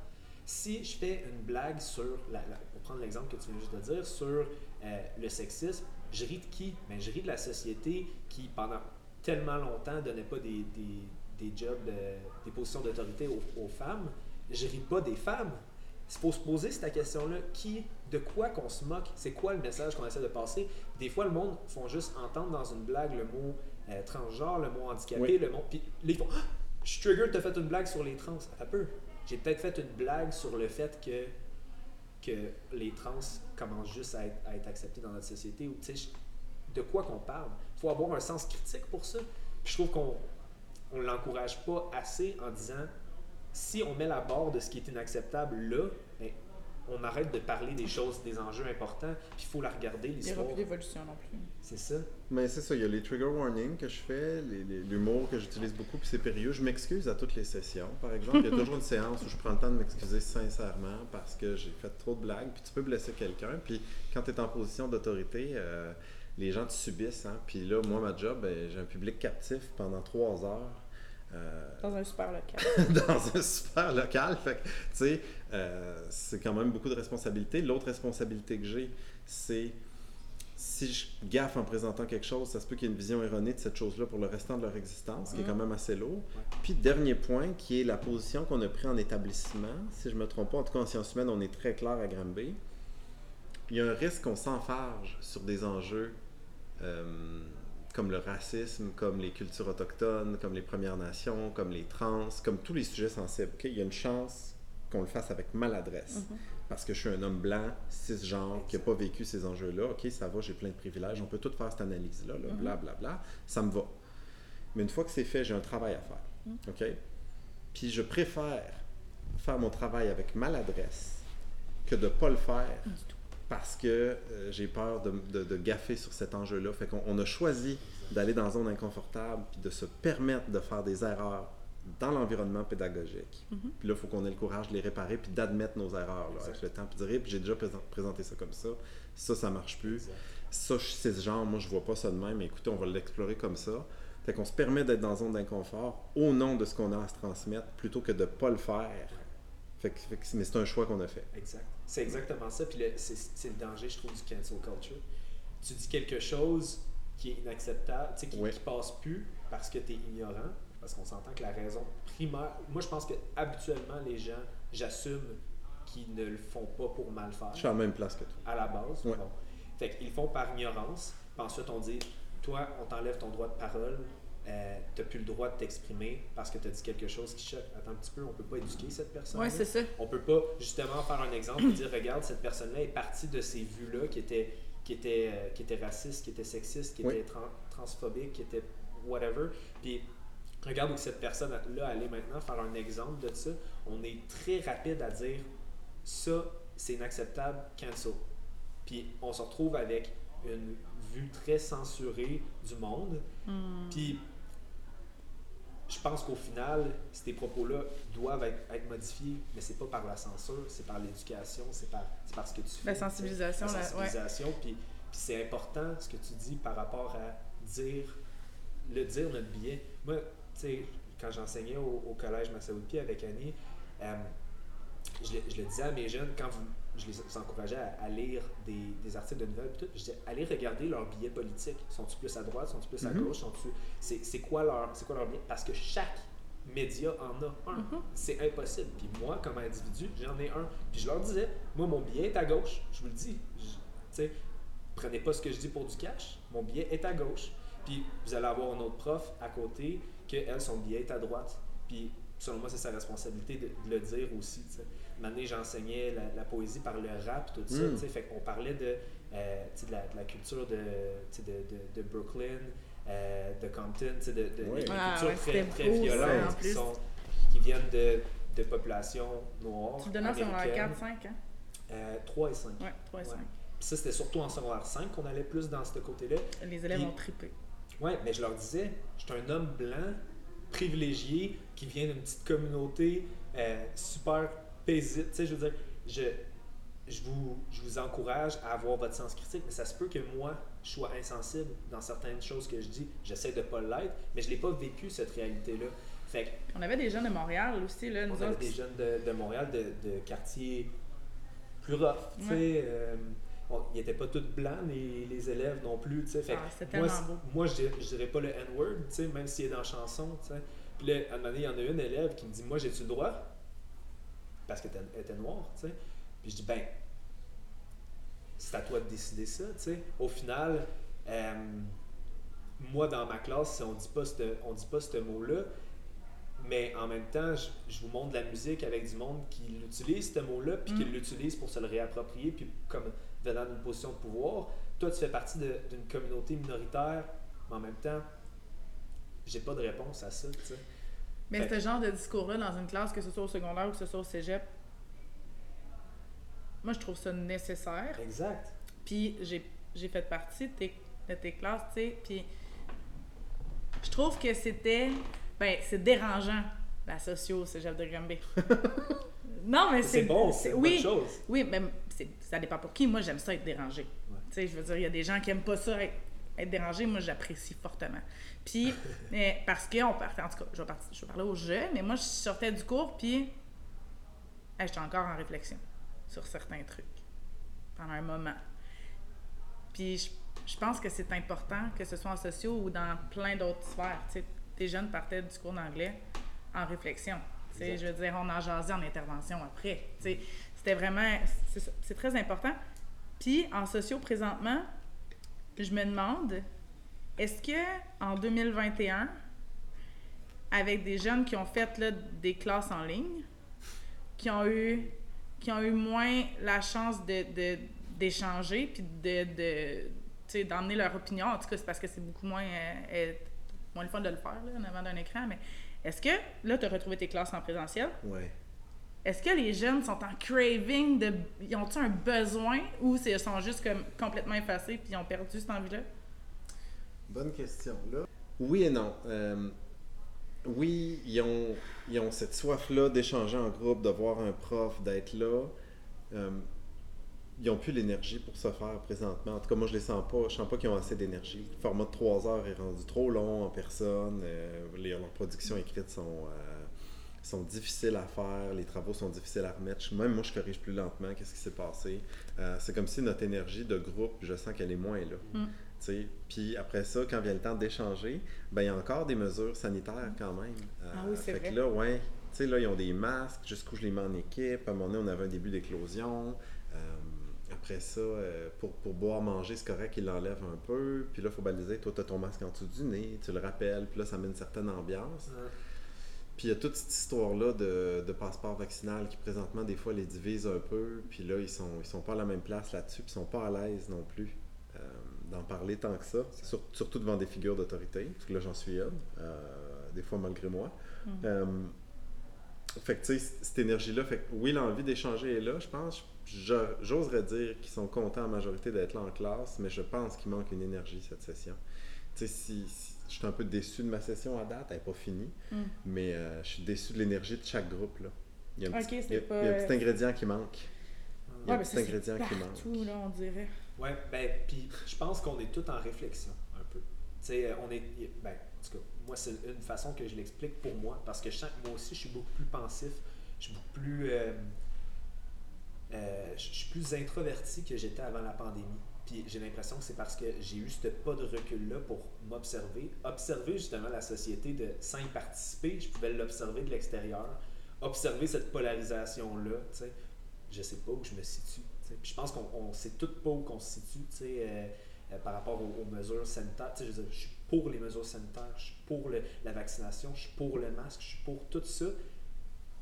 Si je fais une blague sur, la, la- pour prendre l'exemple que tu viens juste de dire, sur euh, le sexisme, je ris de qui? Ben, Je ris de la société qui, pendant tellement longtemps, donnait pas des, des, des jobs, de- des positions d'autorité aux, aux femmes. Je ris pas des femmes. Il faut se poser cette question-là. Qui, de quoi qu'on se moque C'est quoi le message qu'on essaie de passer Des fois, le monde font juste entendre dans une blague le mot euh, transgenre, le mot handicapé, Oui. le mot. Puis ils font Ah! Je trigger, t'as fait une blague sur les trans. Un peu. J'ai peut-être fait une blague sur le fait que que les trans commencent juste à être, à être acceptés dans notre société. Ou, tu sais, je- de quoi qu'on parle. Il faut avoir un sens critique pour ça. Puis je trouve qu'on on l'encourage pas assez en disant si on met la barre de ce qui est inacceptable là, on arrête de parler des choses, des enjeux importants, puis il faut la regarder, Il n'y aura l'histoire. plus d'évolution non plus. C'est ça. Mais c'est ça, il y a les trigger warnings que je fais, l'humour que j'utilise beaucoup, puis c'est périlleux. Je m'excuse à toutes les sessions. Par exemple, il y a toujours une séance où je prends le temps de m'excuser sincèrement parce que j'ai fait trop de blagues, puis tu peux blesser quelqu'un. Puis quand tu es en position d'autorité, euh, les gens te subissent. Hein? Puis là, moi, ma job, ben, j'ai un public captif pendant trois heures. Euh, Dans un super local. dans un super local. Fait que, tu sais, euh, c'est quand même beaucoup de responsabilités. L'autre responsabilité que j'ai, c'est si je gaffe en présentant quelque chose, ça se peut qu'il y ait une vision erronée de cette chose-là pour le restant de leur existence, ce qui est quand même assez lourd. Puis, dernier point, qui est la position qu'on a pris en établissement. Si je me trompe pas, en tout cas en sciences humaines, on est très clair à Granby. Il y a un risque qu'on s'enfarge sur des enjeux euh, comme le racisme, comme les cultures autochtones, comme les Premières Nations, comme les trans, comme tous les sujets sensibles. Il y a une chance qu'on le fasse avec maladresse. Parce que je suis un homme blanc, cisgenre, qui n'a pas vécu ces enjeux-là. OK, ça va, j'ai plein de privilèges. On peut tout faire cette analyse-là, là, bla, bla, bla. Ça me va. Mais une fois que c'est fait, j'ai un travail à faire. OK? Puis je préfère faire mon travail avec maladresse que de ne pas le faire parce que euh, j'ai peur de, de- de gaffer sur cet enjeu-là. Fait qu'on on a choisi d'aller dans une zone inconfortable puis de se permettre de faire des erreurs dans l'environnement pédagogique. Puis là, il faut qu'on ait le courage de les réparer puis d'admettre nos erreurs là, avec le temps. Puis dire, puis j'ai déjà présent- présenté ça comme ça. Ça, ça marche plus. Exact. Ça, sais ce genre, moi, je vois pas ça de même. Mais écoutez, on va l'explorer comme ça. Fait qu'on se permet d'être dans une zone d'inconfort au nom de ce qu'on a à se transmettre plutôt que de pas le faire. Fait que, fait que- mais c'est un choix qu'on a fait. Exact. C'est exactement ça. Puis c'est le danger, je trouve, du cancel culture. Tu dis quelque chose qui est inacceptable, tu sais, qui, Ouais. qui passe plus parce que tu es ignorant, parce qu'on s'entend que la raison primaire. Moi, je pense que habituellement, les gens, j'assume qu'ils ne le font pas pour mal faire Je suis à la même place que toi. à la base. Ouais. Bon. Fait qu'ils le font par ignorance. Puis ensuite, on dit Toi, on t'enlève ton droit de parole euh, tu n'as plus le droit de t'exprimer parce que tu as dit quelque chose qui choque. Attends un petit peu, on peut pas éduquer cette personne. Ouais, c'est ça. On peut pas justement faire un exemple et dire regarde, cette personne-là est partie de ces vues-là qui étaient, qui, étaient, euh, qui étaient racistes, qui étaient sexistes, qui Oui. étaient tran- transphobiques, qui étaient whatever. Puis regarde où cette personne-là allait maintenant, faire un exemple de ça. On est très rapide à dire ça, c'est inacceptable, cancel. Puis on se retrouve avec une vue très censurée du monde. Hmm. Puis je pense qu'au final, ces propos-là doivent être, être modifiés, mais c'est pas par la censure, c'est par l'éducation, c'est par, par ce que tu fais. La sensibilisation, La ouais. sensibilisation, puis, puis c'est important ce que tu dis par rapport à dire, le dire notre billet. Moi, tu sais, quand j'enseignais au, au collège Massaoupi avec Annie, euh, je, le- je le disais à mes jeunes, quand vous, je les encourageais à, à lire des, des articles de nouvelles, tout, je disais, allez regarder leurs billets politiques. Sont-ils plus à droite, sont-ils plus à Mhm. gauche, sont-ils- c'est, c'est quoi leur, c'est quoi leur billet? Parce que chaque média en a un. Mhm. C'est impossible. Puis moi, comme individu, j'en ai un. Puis je leur disais, moi, mon billet est à gauche. Je vous le dis. Je- prenez pas ce que je dis pour du cash. Mon billet est à gauche. Puis vous allez avoir un autre prof à côté que elle, son billet est à droite. Puis selon moi, c'est sa responsabilité de, de le dire aussi. Année, j'enseignais la, la poésie par le rap, tout ça. Mm. Fait qu'on parlait de, euh, de, la, de la culture de, tu sais, de, de, de Brooklyn, euh, de Compton, de, Ah, cultures ouais, très, très beau, violentes en qui, sont, qui viennent de, de populations noires. Tu le donnes en secondaire américaines. 4, 5, hein? Euh, 3 et 5. Ouais, 3 et 5. Ouais. Puis ça, c'était surtout en secondaire 5 qu'on allait plus dans ce côté-là. Les élèves ont trippé. Ouais, mais je leur disais, je suis un homme blanc, privilégié, qui vient d'une petite communauté euh, super paisible. Tu sais, je veux dire, je, je, vous, je vous encourage à avoir votre sens critique, mais ça se peut que moi, je sois insensible dans certaines choses que je dis. J'essaie de pas l'être, mais je l'ai pas vécu, cette réalité-là. Fait que On avait des jeunes de Montréal aussi, là, nous on avait autres. des jeunes de, de Montréal, de, de quartiers plus rough, tu sais. euh, on- ils n'étaient pas tous blancs, les, les élèves non plus, tu sais. Fait Ah, moi, beau. moi, je je dirais pas le N-word, tu sais, même s'il est dans la chanson, tu sais. Puis là, à un moment donné, il y en a une élève qui me dit, moi, j'ai-tu le droit? Parce qu'elle était, était noire, tu sais. Puis je dis, ben, c'est à toi de décider ça, tu sais. Au final, euh, moi, dans ma classe, si on dit pas ce, on dit pas ce mot-là, mais en même temps, je, je vous montre de la musique avec du monde qui l'utilise, ce mot-là, puis qui Mm. l'utilise pour se le réapproprier, puis comme venant d'une position de pouvoir. Toi, tu fais partie d'une communauté minoritaire, mais en même temps, j'ai pas de réponse à ça, tu sais. Mais ce genre de discours-là dans une classe, que ce soit au secondaire ou que ce soit au cégep, moi, je trouve ça nécessaire. Exact. Puis j'ai fait partie de tes, de tes classes, tu sais, puis je trouve que c'était... Ben, c'est dérangeant, la socio au cégep de Granby. non, mais C'est c'est... bon, c'est une oui, bonne chose. Oui, mais ça dépend pour qui. Moi, j'aime ça être dérangé. Ouais. Tu sais, je veux dire, il y a des gens qui aiment pas ça, être, être dérangé. Moi, j'apprécie fortement. Puis, mais parce qu'on partait, en tout cas, je vais, partir- je vais parler aux jeunes, mais moi, je sortais du cours, puis hey, j'étais encore en réflexion sur certains trucs pendant un moment. Puis, je, je pense que c'est important, que ce soit en sociaux ou dans plein d'autres sphères. Tu sais, tes jeunes partaient du cours d'anglais en réflexion. Tu sais, je veux dire, on en jasait en intervention après. Tu sais, c'était vraiment, c'est très important. Puis en sociaux présentement, je me demande, est-ce que en 2021, avec des jeunes qui ont fait là, des classes en ligne, qui ont eu, qui ont eu moins la chance de, d'échanger puis de, de d'emmener leur opinion, en tout cas c'est parce que c'est beaucoup moins, euh, moins le fun de le faire là, en avant d'un écran, mais est-ce que là tu as retrouvé tes classes en présentiel? Ouais. Est-ce que les jeunes sont en craving de. Ils ont-ils un besoin ou ils sont juste comme complètement effacés puis ils ont perdu cette envie-là? Bonne question. Oui et non. Euh, oui, ils ont, cette soif-là d'échanger en groupe, de voir un prof, d'être là. Euh, ils n'ont plus l'énergie pour se faire présentement. En tout cas, moi, je les sens pas. Je sens pas qu'ils ont assez d'énergie. Le format de 3 heures est rendu trop long en personne. Euh, les, leurs productions écrites sont, difficiles à faire. Les travaux sont difficiles à remettre. Même moi, je corrige plus lentement. Qu'est-ce qui s'est passé? C'est comme si notre énergie de groupe, je sens qu'elle est moins là. Mm. Puis après ça, quand vient le temps d'échanger, ben, il y a encore des mesures sanitaires quand même. Euh, Ah oui, c'est fait vrai. que là, ouais, tu sais, là, ils ont des masques, jusqu'où je les mets en équipe. À un moment donné, on avait un début d'éclosion. Euh, Après ça, euh, pour, pour boire, manger, c'est correct, il l'enlève un peu. Puis là, il faut baliser. Toi, tu as ton masque en dessous du nez, tu le rappelles. Puis là, ça met une certaine ambiance. Puis il y a toute cette histoire-là de, de passeport vaccinal qui, présentement, des fois, les divise un peu. Puis là, ils sont, ils sont pas à la même place là-dessus. Puis ils sont pas à l'aise non plus d'en parler tant que ça. Sur- surtout devant des figures d'autorité. Parce que là, j'en suis une. euh, des fois, malgré moi. Euh, fait que, tu sais, cette énergie-là, fait que oui, l'envie d'échanger est là, je pense. J'oserais dire qu'ils sont contents en majorité d'être là en classe, mais je pense qu'il manque une énergie cette session. Tu sais, si, si- je suis un peu déçu de ma session à date, elle n'est pas finie, Mm. mais euh, je suis déçu de l'énergie de chaque groupe. Là. Il y a un, petit, il y a- pas, il y a un petit ingrédient qui manque. Il y a Ouais, un petit ingrédient qui manque. là, on dirait. Ouais, ben, puis je pense qu'on est tous en réflexion, un peu. Tu sais, on est. Ben, en tout cas, moi, c'est une façon que je l'explique pour moi, parce que je que moi aussi, je suis beaucoup plus pensif, je suis beaucoup plus. euh, euh, je suis plus introverti que j'étais avant la pandémie. Puis j'ai l'impression que c'est parce que j'ai eu ce pas de recul-là pour m'observer. Observer justement la société de, sans y participer, je pouvais l'observer de l'extérieur. Observer cette polarisation-là, tu sais. Je sais pas où je me situe. Je pense qu'on on sait toutes pas où qu'on se situe, euh, euh, par rapport aux, mesures sanitaires. Je, je suis pour les mesures sanitaires, je suis pour la vaccination, je suis pour le masque, je suis pour tout ça.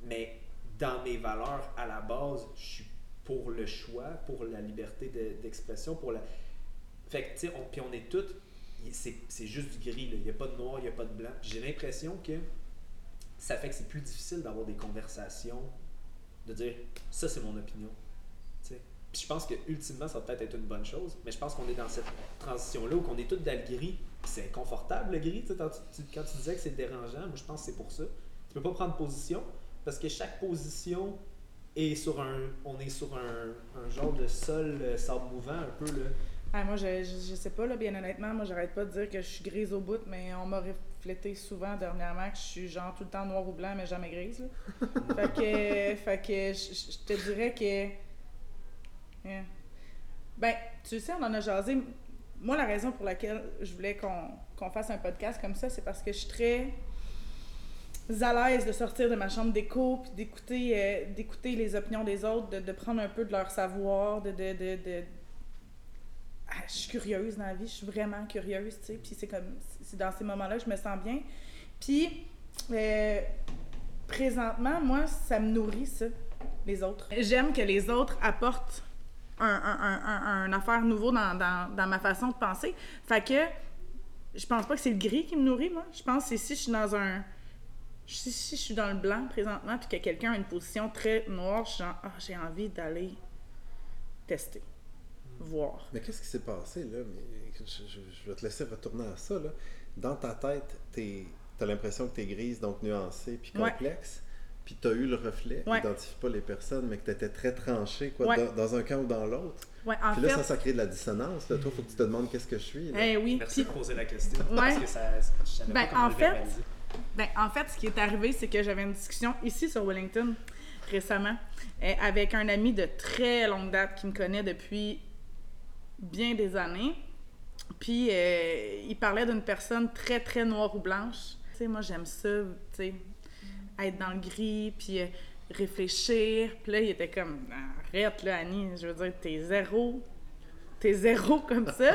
Mais dans mes valeurs à la base, je suis pour le choix, pour la liberté de- d'expression, pour la. Fait que, tu sais, puis on est toutes. C'est juste du gris, il n'y a pas de noir, il n'y a pas de blanc. J'ai l'impression que ça fait que c'est plus difficile d'avoir des conversations, de dire ça, c'est mon opinion. Puis je pense que ultimement, ça va peut-être être une bonne chose, mais je pense qu'on est dans cette transition-là où on est tous dans le gris. C'est inconfortable le gris, quand tu, quand tu disais que c'est dérangeant, moi je pense que c'est pour ça. Tu peux pas prendre position parce que chaque position est sur un. On est sur un, un genre de sol euh, sable mouvant un peu là. Ah, moi, je, je, je sais pas, là, bien honnêtement, moi, j'arrête pas de dire que je suis grise au bout, mais on m'a reflété souvent dernièrement que je suis genre tout le temps noir ou blanc, mais jamais grise. là. fait que, fait que je te dirais que. Yeah. Ben, tu sais, on en a jasé. Moi, la raison pour laquelle je voulais qu'on qu'on fasse un podcast comme ça, c'est parce que je suis très à l'aise de sortir de ma chambre d'écho puis d'écouter euh, les opinions des autres, de, de prendre un peu de leur savoir, de, de, de, de- Ah, je suis curieuse dans la vie, je suis vraiment curieuse, tu sais, puis c'est comme c'est dans ces moments-là que je me sens bien. Puis euh, présentement, moi, ça me nourrit ça, les autres. J'aime que les autres apportent un, un, un, un- un affaire nouveau dans, dans, dans ma façon de penser. Fait que je pense pas que c'est le gris qui me nourrit, moi. Je pense que si je suis dans un. Si, si je suis dans le blanc présentement, puis que quelqu'un a une position très noire, je suis genre, ah, j'ai envie d'aller tester, voir. Mais qu'est-ce qui s'est passé là? Mais je, je- je vais te laisser retourner à ça. Là. Dans ta tête, tu as l'impression que tu es grise, donc nuancée, puis Ouais. Puis tu as eu le reflet, Ouais. identifie pas les personnes, mais que tu étais très tranché quoi, Ouais. dans, dans un camp ou dans l'autre. Ouais, en Puis là, fait. ça, ça crée de la dissonance. Là. Toi, faut que tu te demandes qu'est-ce que je suis. là. Eh oui, Merci puis de poser la question. Ouais. Parce que ça, je savais Ben, pas comment en le fait. Ben, en fait, ce qui est arrivé, c'est que j'avais une discussion ici sur Wellington récemment euh, avec un ami de très longue date qui me connaît depuis bien des années. Puis, euh, il parlait d'une personne très, très noire ou blanche. Tu sais, moi, j'aime ça, tu sais, être dans le gris, puis euh, réfléchir. Puis là, il était comme, arrête, là, Annie, je veux dire, t'es zéro. T'es zéro comme ça.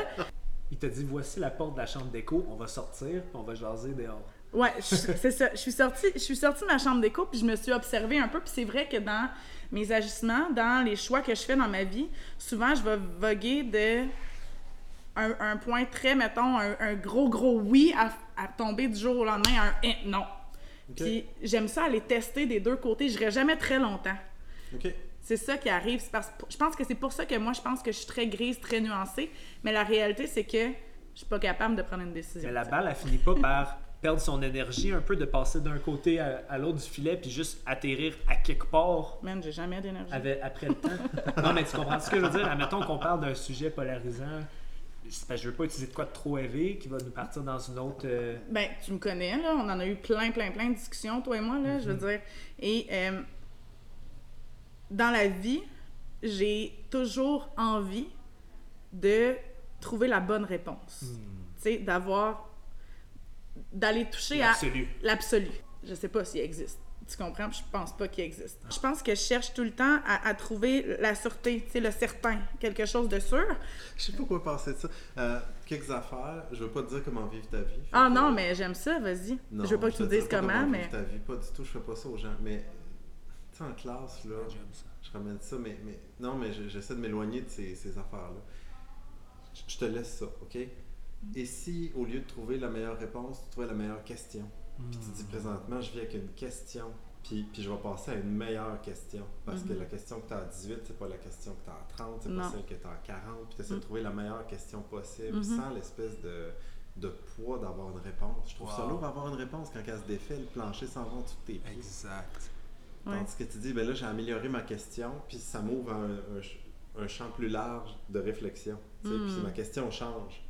Il t'a dit voici la porte de la chambre d'écho, on va sortir, puis on va jaser dehors. Ouais, je- c'est ça. Je suis sortie, je suis sortie de ma chambre d'écho puis je me suis observée un peu. Puis c'est vrai que dans mes agissements, dans les choix que je fais dans ma vie, souvent je vais voguer de un, un point très, mettons, un, un gros gros oui à, à tomber du jour au lendemain à un eh, non. Puis j'aime ça aller tester des deux côtés. Je jamais très longtemps. C'est ça qui arrive. C'est parce, je pense que c'est pour ça que moi, je pense que je suis très grise, très nuancée. Mais la réalité, c'est que je suis pas capable de prendre une décision. Mais la balle, elle finit pas par perdre son énergie un peu, de passer d'un côté à, à l'autre du filet, puis juste atterrir à quelque part Man, j'ai jamais d'énergie. après le temps. non, mais tu comprends ce que je veux dire? Admettons qu'on parle d'un sujet polarisant. Parce que je veux pas utiliser de quoi de trop élevé qui va nous partir dans une autre. euh, Ben, tu me connais, là. On en a eu plein, plein, plein de discussions, toi et moi, là, je veux dire. Et euh, dans la vie, j'ai toujours envie de trouver la bonne réponse. Tu sais, d'avoir. d'aller toucher à L'absolu. l'absolu. Je sais pas s'il existe. Tu comprends? Puis je pense pas qu'il existe. Je pense que je cherche tout le temps à, à trouver la sûreté, tu sais, le certain, quelque chose de sûr. Je sais pas quoi penser de ça. Euh, quelques affaires, je veux pas te dire comment vivre ta vie. Ah que- non, mais j'aime ça, vas-y. Je veux pas que tu te me dises comment, mais. vivre ta vie, pas du tout, je fais pas ça aux gens. Mais, tu sais, en classe, là, J'aime ça. je ramène ça, mais, mais non, mais je- j'essaie de m'éloigner de ces, ces affaires-là. Je- Je te laisse ça, OK? Et si, au lieu de trouver la meilleure réponse, tu trouvais la meilleure question? Puis tu te dis présentement, je vis avec une question, puis, puis je vais passer à une meilleure question. Parce que Mhm. la question que tu as à 18, c'est pas la question que tu as à 30, c'est pas celle que tu as à 40, puis tu essaies Mhm. de trouver la meilleure question possible Mhm. sans l'espèce de, de poids d'avoir une réponse. Je trouve ça Wow. lourd d'avoir une réponse quand elle se défait, le plancher s'en va en dessous de tes pieds. Exact. Ouais. Tandis que tu dis, ben là, j'ai amélioré ma question, puis ça m'ouvre à un, un ch- un champ plus large de réflexion. Puis ma question change.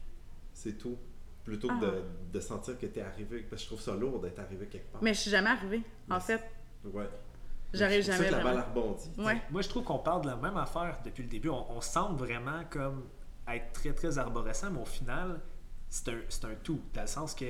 C'est tout. Plutôt que Ah. de, de sentir que tu es arrivé. Parce que je trouve ça lourd d'être arrivé quelque part. Mais je suis jamais arrivée. En fait, Ouais. j'arrive jamais ça que la balle vraiment. a rebondi. tu sais. Ouais. Moi, je trouve qu'on parle de la même affaire depuis le début. On, on semble vraiment comme être très, très arborescent, mais au final, c'est un, c'est un tout. Dans le sens que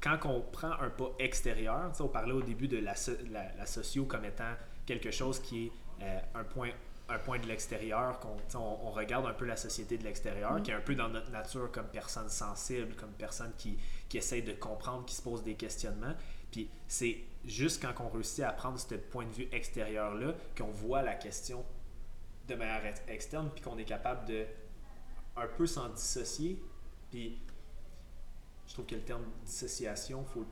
quand on prend un pas extérieur, tu sais, on parlait au début de la, so- la, la socio comme étant quelque chose qui est euh, un point un point de l'extérieur, qu'on, on, on regarde un peu la société de l'extérieur, qui est un peu dans notre nature comme personne sensible, comme personne qui, qui essaye de comprendre, qui se pose des questionnements. Puis c'est juste quand on réussit à prendre ce point de vue extérieur-là qu'on voit la question de manière ex- externe, puis qu'on est capable de un peu s'en dissocier. Puis je trouve que le terme dissociation, faut,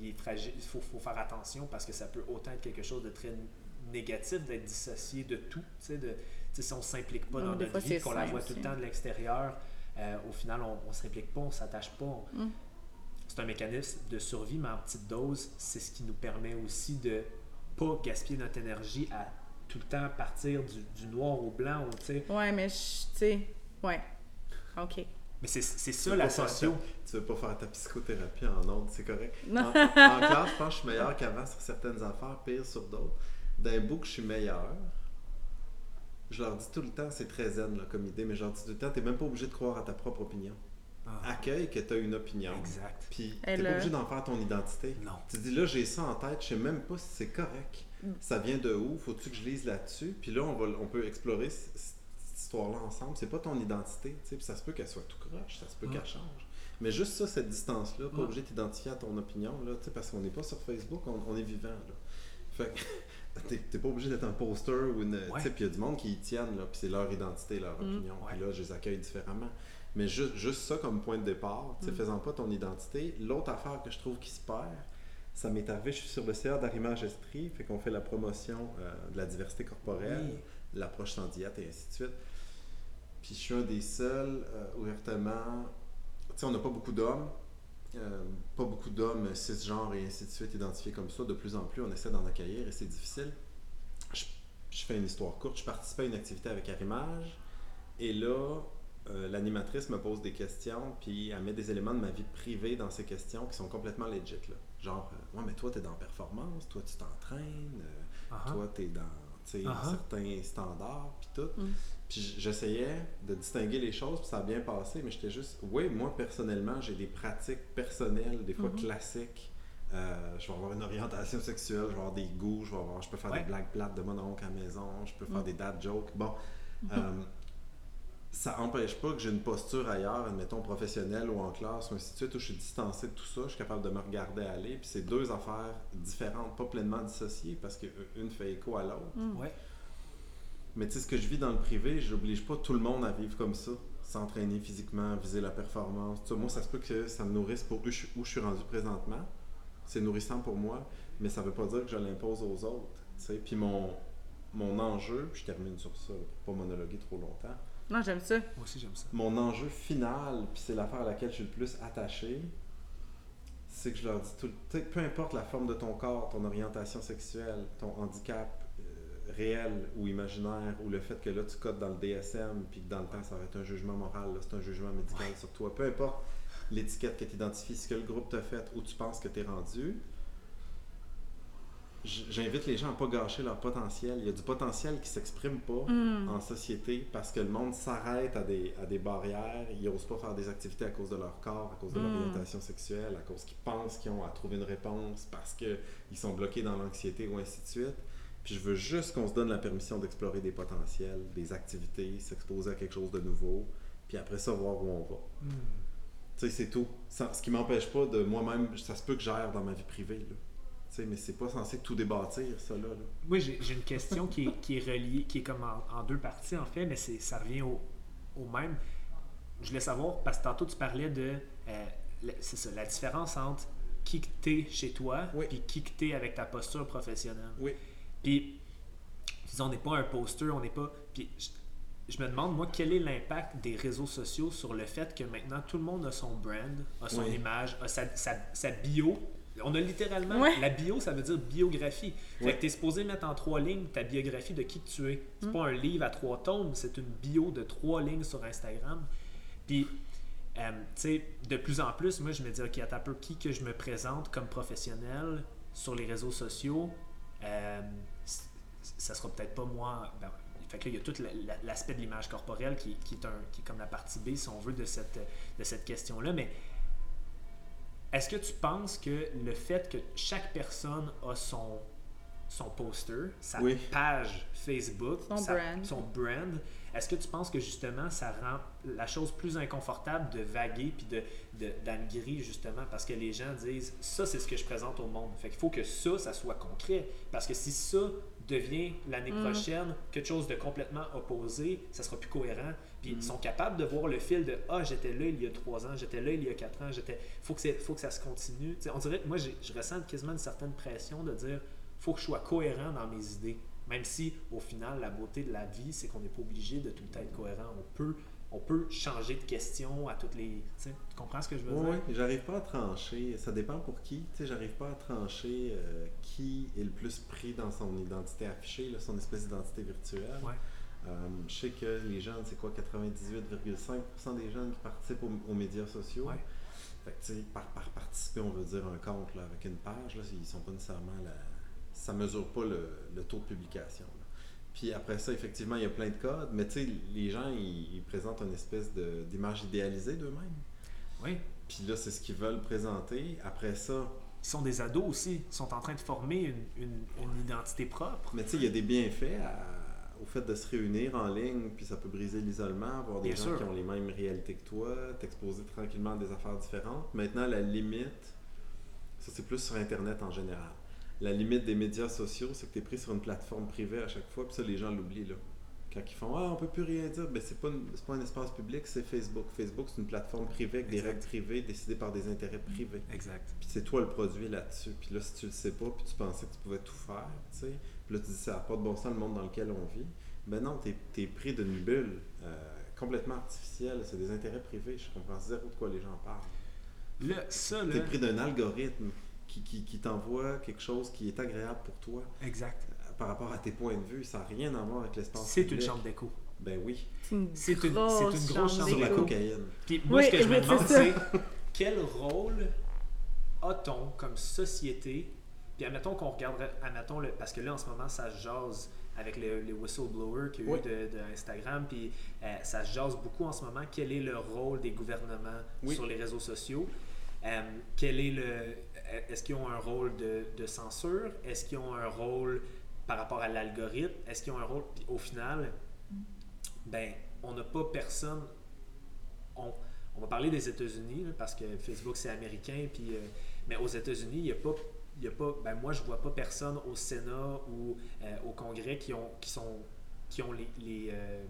il est fragile, il faut, faut faire attention parce que ça peut autant être quelque chose de très négatif d'être dissocié de tout. Tu sais, de, si on ne s'implique pas dans notre fois, vie, qu'on la voit tout le temps de l'extérieur, euh, au final, on ne s'implique pas, on ne s'attache pas. on- Mm. C'est un mécanisme de survie, mais en petite dose, c'est ce qui nous permet aussi de pas gaspiller notre énergie à tout le temps partir du, du noir au blanc. ou, tu sais. Ouais, mais je- tu sais, ouais. OK. Mais c'est ça la Tu veux pas faire ta psychothérapie en ondes, c'est correct. En- en classe, je pense que je suis meilleur qu'avant sur certaines affaires, pire sur d'autres. D'un bout que je suis meilleur, je leur dis tout le temps, c'est très zen là, comme idée, mais je leur dis tout le temps, t'es même pas obligé de croire à ta propre opinion. Ah, Accueille que t'as une opinion. exact. Puis t'es pas obligé d'en faire ton identité. Non. Tu dis là, j'ai ça en tête, je sais même pas si c'est correct. Mm. Ça vient de où? Faut-tu que je lise là-dessus? Puis là, on, va, on peut explorer cette histoire-là ensemble. C'est pas ton identité, tu sais, puis ça se peut qu'elle soit tout croche, ça se peut qu'elle change. Mais juste ça, cette distance-là, pas Mm. obligé de t'identifier à ton opinion, là, tu sais, parce qu'on n'est pas sur Facebook, on, on est vivant, là. Fait que t'es pas obligé d'être un poster ou une. Tu Ouais. sais, puis il y a du monde qui y tiennent, là, puis c'est leur identité, leur Mm. opinion. Puis là, je les accueille différemment. Mais juste, juste ça comme point de départ, tu sais, Mm. faisant pas ton identité. L'autre affaire que je trouve qui se perd, ça m'est arrivé, je suis sur le CA d'Arrimage Esprit, fait qu'on fait la promotion euh, de la diversité corporelle, Oui. l'approche sans diète et ainsi de suite. Puis je suis un des seuls, euh, ouvertement, tu sais, on n'a pas beaucoup d'hommes, euh, pas beaucoup d'hommes cisgenres et ainsi de suite identifiés comme ça. De plus en plus, on essaie d'en accueillir et c'est difficile. Je, je fais une histoire courte. Je participais à une activité avec Arrimage et là, euh, l'animatrice me pose des questions puis elle met des éléments de ma vie privée dans ces questions qui sont complètement legit. Là. Genre, euh, ouais, mais toi, tu es dans performance, toi, tu t'entraînes, euh, Ah, toi, tu es dans sais, Uh-huh. certains standards puis tout. Mm. Puis j'essayais de distinguer les choses, puis ça a bien passé, mais j'étais juste, oui, moi personnellement, j'ai des pratiques personnelles, des fois Mhm. classiques. Euh, je vais avoir une orientation sexuelle, je vais avoir des goûts, je, vais avoir, je peux faire Ouais. des blagues plates de mon oncle à la maison, je peux faire Mhm. des dad jokes. Bon, euh, ça empêche pas que j'ai une posture ailleurs, admettons professionnelle ou en classe ou ainsi de suite, où je suis distancé de tout ça, je suis capable de me regarder aller, puis c'est deux affaires différentes, pas pleinement dissociées, parce qu'une fait écho à l'autre. Mm. Ouais. Mais tu sais, ce que je vis dans le privé, j'oblige pas tout le monde à vivre comme ça, s'entraîner physiquement, viser la performance. tout ça. moi, ça se peut que ça me nourrisse pour où je, où je suis rendu présentement. C'est nourrissant pour moi, mais ça veut pas dire que je l'impose aux autres. tu sais. Puis mon, mon enjeu, puis je termine sur ça, pour pas monologuer trop longtemps. Non, j'aime ça. Moi aussi, j'aime ça. Mon enjeu final, puis c'est l'affaire à laquelle je suis le plus attaché, c'est que je leur dis tout le tu sais, peu importe la forme de ton corps, ton orientation sexuelle, ton handicap réel ou imaginaire, ou le fait que là tu codes dans le DSM, puis que dans le temps ça va être un jugement moral, là c'est un jugement médical sur toi, peu importe l'étiquette que tu identifies, ce que le groupe t'a fait, où tu penses que tu es rendu, j'invite les gens à pas gâcher leur potentiel. Il y a du potentiel qui s'exprime pas Mm. en société parce que le monde s'arrête à des, à des barrières. Ils n'osent pas faire des activités à cause de leur corps, à cause de Mm. l'orientation sexuelle, à cause qu'ils pensent qu'ils ont à trouver une réponse, parce qu'ils sont bloqués dans l'anxiété ou ainsi de suite. Puis je veux juste qu'on se donne la permission d'explorer des potentiels, des activités, s'exposer à quelque chose de nouveau, puis après ça, voir où on va. Hmm. Tu sais, c'est tout. Ça- ce qui m'empêche pas de moi-même, ça se peut que j'aille dans ma vie privée, là. Tu sais, mais c'est pas censé tout débâtir, ça, là. Moi, j'ai une question qui est, qui est reliée, qui est comme en, en deux parties, en fait, mais c'est- ça revient au, au même. Je voulais savoir, parce que tantôt, tu parlais de. euh, c'est ça, la différence entre qui que t'es chez toi Oui. puis qui que t'es avec ta posture professionnelle. Oui. Puis, disons, on n'est pas un poster, on n'est pas. Puis, je, je me demande, moi, quel est l'impact des réseaux sociaux sur le fait que maintenant tout le monde a son brand, a son Oui. image, a sa, sa- sa bio. On a littéralement. Ouais. La bio, ça veut dire biographie. Fait que tu es supposé mettre en trois lignes ta biographie de qui tu es. Mm. C'est pas un livre à trois tomes, c'est une bio de trois lignes sur Instagram. Puis, euh, tu sais, de plus en plus, moi, je me dis, OK, un peu, qui que je me présente comme professionnel sur les réseaux sociaux, euh, ça sera peut-être pas moi. Ben, fait que là, il y a tout la- la- l'aspect de l'image corporelle qui, qui est un, qui est comme la partie B, si on veut, de cette, de cette question-là. Mais est-ce que tu penses que le fait que chaque personne a son, son poster, sa Oui. page Facebook, Son sa- brand. son brand, est-ce que tu penses que justement ça rend la chose plus inconfortable de vaguer puis de, de, justement parce que les gens disent ça c'est ce que je présente au monde. Fait qu'il faut que ça, ça soit concret. Parce que si ça devient l'année Mm. prochaine quelque chose de complètement opposé, ça sera plus cohérent. Puis Mm. ils sont capables de voir le fil de Ah, j'étais là il y a trois ans, j'étais là il y a quatre ans, j'étais. Faut que, faut que ça se continue. Tu sais, on dirait que moi je ressens quasiment une certaine pression de dire faut que je sois cohérent dans mes idées. Même si, au final, la beauté de la vie, c'est qu'on n'est pas obligé de tout le temps être cohérent. On peut, on peut changer de question à toutes les. Tu comprends ce que je veux Oui, dire? oui, j'arrive pas à trancher. Ça dépend pour qui. Tu sais, j'arrive pas à trancher euh, qui est le plus pris dans son identité affichée, là, son espèce d'identité virtuelle. Ouais. Euh, je sais que les jeunes, c'est quoi, 98,5% des jeunes qui participent aux, aux médias sociaux. Ouais. Fait que, par, par participer, on veut dire un compte là, avec une page, là, ils sont pas nécessairement la... Ça mesure pas le, le taux de publication. Puis après ça, effectivement, il y a plein de codes, mais tu sais, les gens, ils, ils présentent une espèce de- d'image idéalisée d'eux-mêmes. Oui. Puis là, c'est ce qu'ils veulent présenter. Après ça, Ils sont des ados aussi. Ils sont en train de former une, une- une identité propre. mais tu sais, il y a des bienfaits à- au fait de se réunir en ligne, puis ça peut briser l'isolement, avoir des Bien gens sûr. qui ont les mêmes réalités que toi, t'exposer tranquillement à des affaires différentes. Maintenant, la limite, ça c'est plus sur Internet en général. La limite des médias sociaux, c'est que tu es pris sur une plateforme privée à chaque fois, puis ça, les gens l'oublient là. Quand ils font Ah, on peut plus rien dire, ben c'est pas, une- pas un espace public, c'est Facebook. Facebook, c'est une plateforme privée avec des règles privées décidées par des intérêts privés. Exact. Puis c'est toi le produit là-dessus. Puis là, si tu le sais pas, puis tu pensais que tu pouvais tout faire, tu sais, puis là, tu dis ça n'a pas de bon sens le monde dans lequel on vit. Ben non, t'es es pris d'une bulle euh, complètement artificielle. C'est des intérêts privés. Je comprends zéro de quoi les gens parlent. Là, ça, T'es là. pris d'un algorithme qui, qui, qui t'envoie quelque chose qui est agréable pour toi Exact. euh, par rapport à tes points de vue. Ça n'a rien à voir avec l'espace C'est une chambre d'écho. Ben oui. C'est une, une- grosse grosse chambre Sur la cocaïne. Puis moi, Oui, ce que je me demande, c'est quel rôle a-t-on comme société? Puis admettons qu'on regarderait, admettons, le, parce que là en ce moment ça se jase avec le- les whistleblowers qu'il y a Oui. eu de, de Instagram, puis euh, ça se jase beaucoup en ce moment. Quel est le rôle des gouvernements Oui. sur les réseaux sociaux? Euh, Quel est le Est-ce qu'ils ont un rôle de, de censure? Est-ce qu'ils ont un rôle par rapport à l'algorithme? Est-ce qu'ils ont un rôle? Puis au final, ben on n'a pas personne. On, on va parler des États-Unis parce que Facebook c'est américain, puis euh, mais aux États-Unis il n'y a pas y a pas ben moi je vois pas personne au Sénat ou euh, au Congrès qui ont qui sont qui ont les les, euh,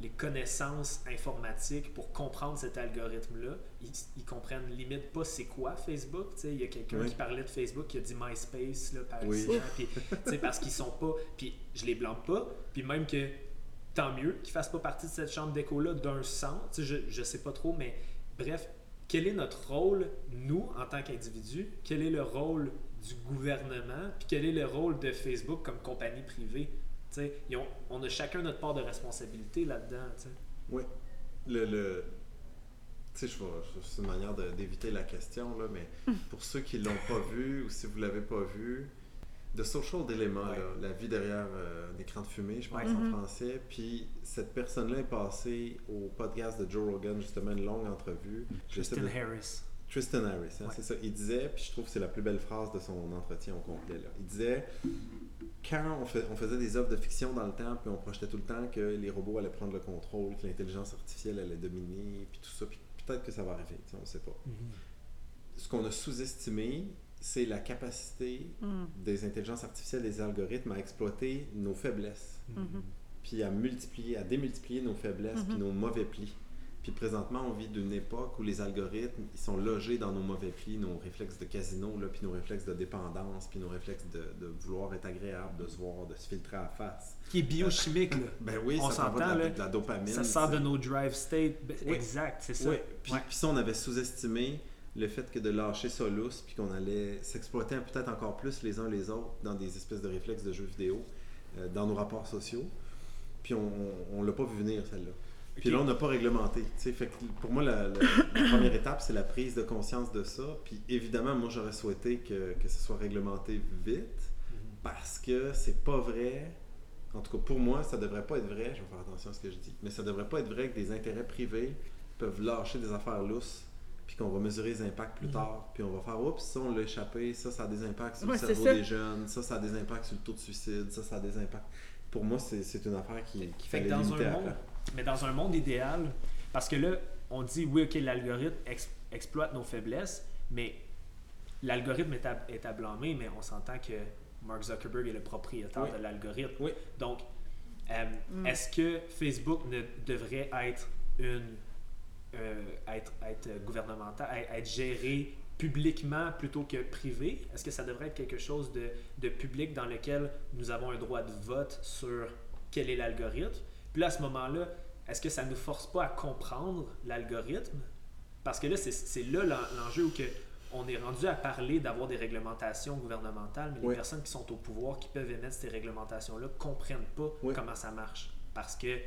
les connaissances informatiques pour comprendre cet algorithme-là. Ils, ils comprennent limite pas c'est quoi Facebook. tu sais. Il y a quelqu'un Oui. qui parlait de Facebook qui a dit MySpace là, par Oui. Puis, parce qu'ils sont pas. Puis je les blâme pas. Puis même que tant mieux qu'ils fassent pas partie de cette chambre d'écho-là d'un sens. Je, je sais pas trop, mais bref, quel est notre rôle, nous, en tant qu'individus? Quel est le rôle du gouvernement? Puis quel est le rôle de Facebook comme compagnie privée? Ont- on a chacun notre part de responsabilité là-dedans. Oui. Le, le... Tu sais, c'est une manière de- d'éviter la question, là, mais pour ceux qui l'ont pas vu ou si vous l'avez pas vu, The Social Dilemma, Ouais. là, la vie derrière euh, un écran de fumée, je pense Ouais. en français. Puis cette personne-là est passée au podcast de Joe Rogan, justement, une longue entrevue. Tristan de- Harris. Tristan Harris, hein, Ouais. c'est ça. Il disait, puis je trouve que c'est la plus belle phrase de son entretien au complet. Là. Il disait quand on, fait- on faisait des œuvres de fiction dans le temps, puis on projetait tout le temps que les robots allaient prendre le contrôle, que l'intelligence artificielle allait dominer, puis tout ça, puis peut-être que ça va arriver, on ne sait pas. Ce qu'on a sous-estimé, c'est la capacité Mm. des intelligences artificielles, des algorithmes à exploiter nos faiblesses, Mhm. puis à multiplier, à démultiplier nos faiblesses, puis Mhm. nos mauvais plis. Puis présentement, on vit d'une époque où les algorithmes, ils sont logés dans nos mauvais plis, nos réflexes de casino, là, puis nos réflexes de dépendance, puis nos réflexes de, de vouloir être agréable, de se voir, de se filtrer à la face. Qui est biochimique, là. Ben oui, On ça s'entend, de, la- là. de la dopamine. Ça sort de nos drive state. Ben, Oui. Exact, c'est ça. Oui, puis, Ouais. puis ça, on avait sous-estimé le fait que de lâcher ça lousse, puis qu'on allait s'exploiter peut-être encore plus les uns les autres dans des espèces de réflexes de jeux vidéo, euh, dans nos rapports sociaux. Puis on, on l'a pas vu venir, celle-là. Puis là, on n'a pas réglementé. Fait que pour moi, la, la- la première étape, c'est la prise de conscience de ça. Puis évidemment, moi, j'aurais souhaité que, que ce soit réglementé vite, Mhm. parce que c'est pas vrai. En tout cas, pour moi, ça devrait pas être vrai. Je vais faire attention à ce que je dis. Mais ça devrait pas être vrai que des intérêts privés peuvent lâcher des affaires lousses, puis qu'on va mesurer les impacts plus Mhm. tard, puis on va faire oups, ça on l'a échappé, ça ça a des impacts sur Ouais, le cerveau des jeunes, ça ça a des impacts sur le taux de suicide, ça ça a des impacts. Pour moi, c'est une affaire qui, qui Fait que dans un monde. Mais dans un monde idéal, parce que là, on dit oui, ok, l'algorithme ex- exploite nos faiblesses, mais l'algorithme est à, est à blâmer, mais on s'entend que Mark Zuckerberg est le propriétaire Oui. de l'algorithme. Oui. Donc, euh, Mm. est-ce que Facebook ne devrait être une euh, être, être gouvernemental, être, être géré publiquement plutôt que privé? Est-ce que ça devrait être quelque chose de, de public dans lequel nous avons un droit de vote sur quel est l'algorithme? Puis là, à ce moment-là, est-ce que ça ne nous force pas à comprendre l'algorithme? Parce que là, c'est- c'est là l'en- l'enjeu où que on est rendu à parler d'avoir des réglementations gouvernementales, mais Oui. les personnes qui sont au pouvoir, qui peuvent émettre ces réglementations-là, comprennent pas Oui. comment ça marche. Parce que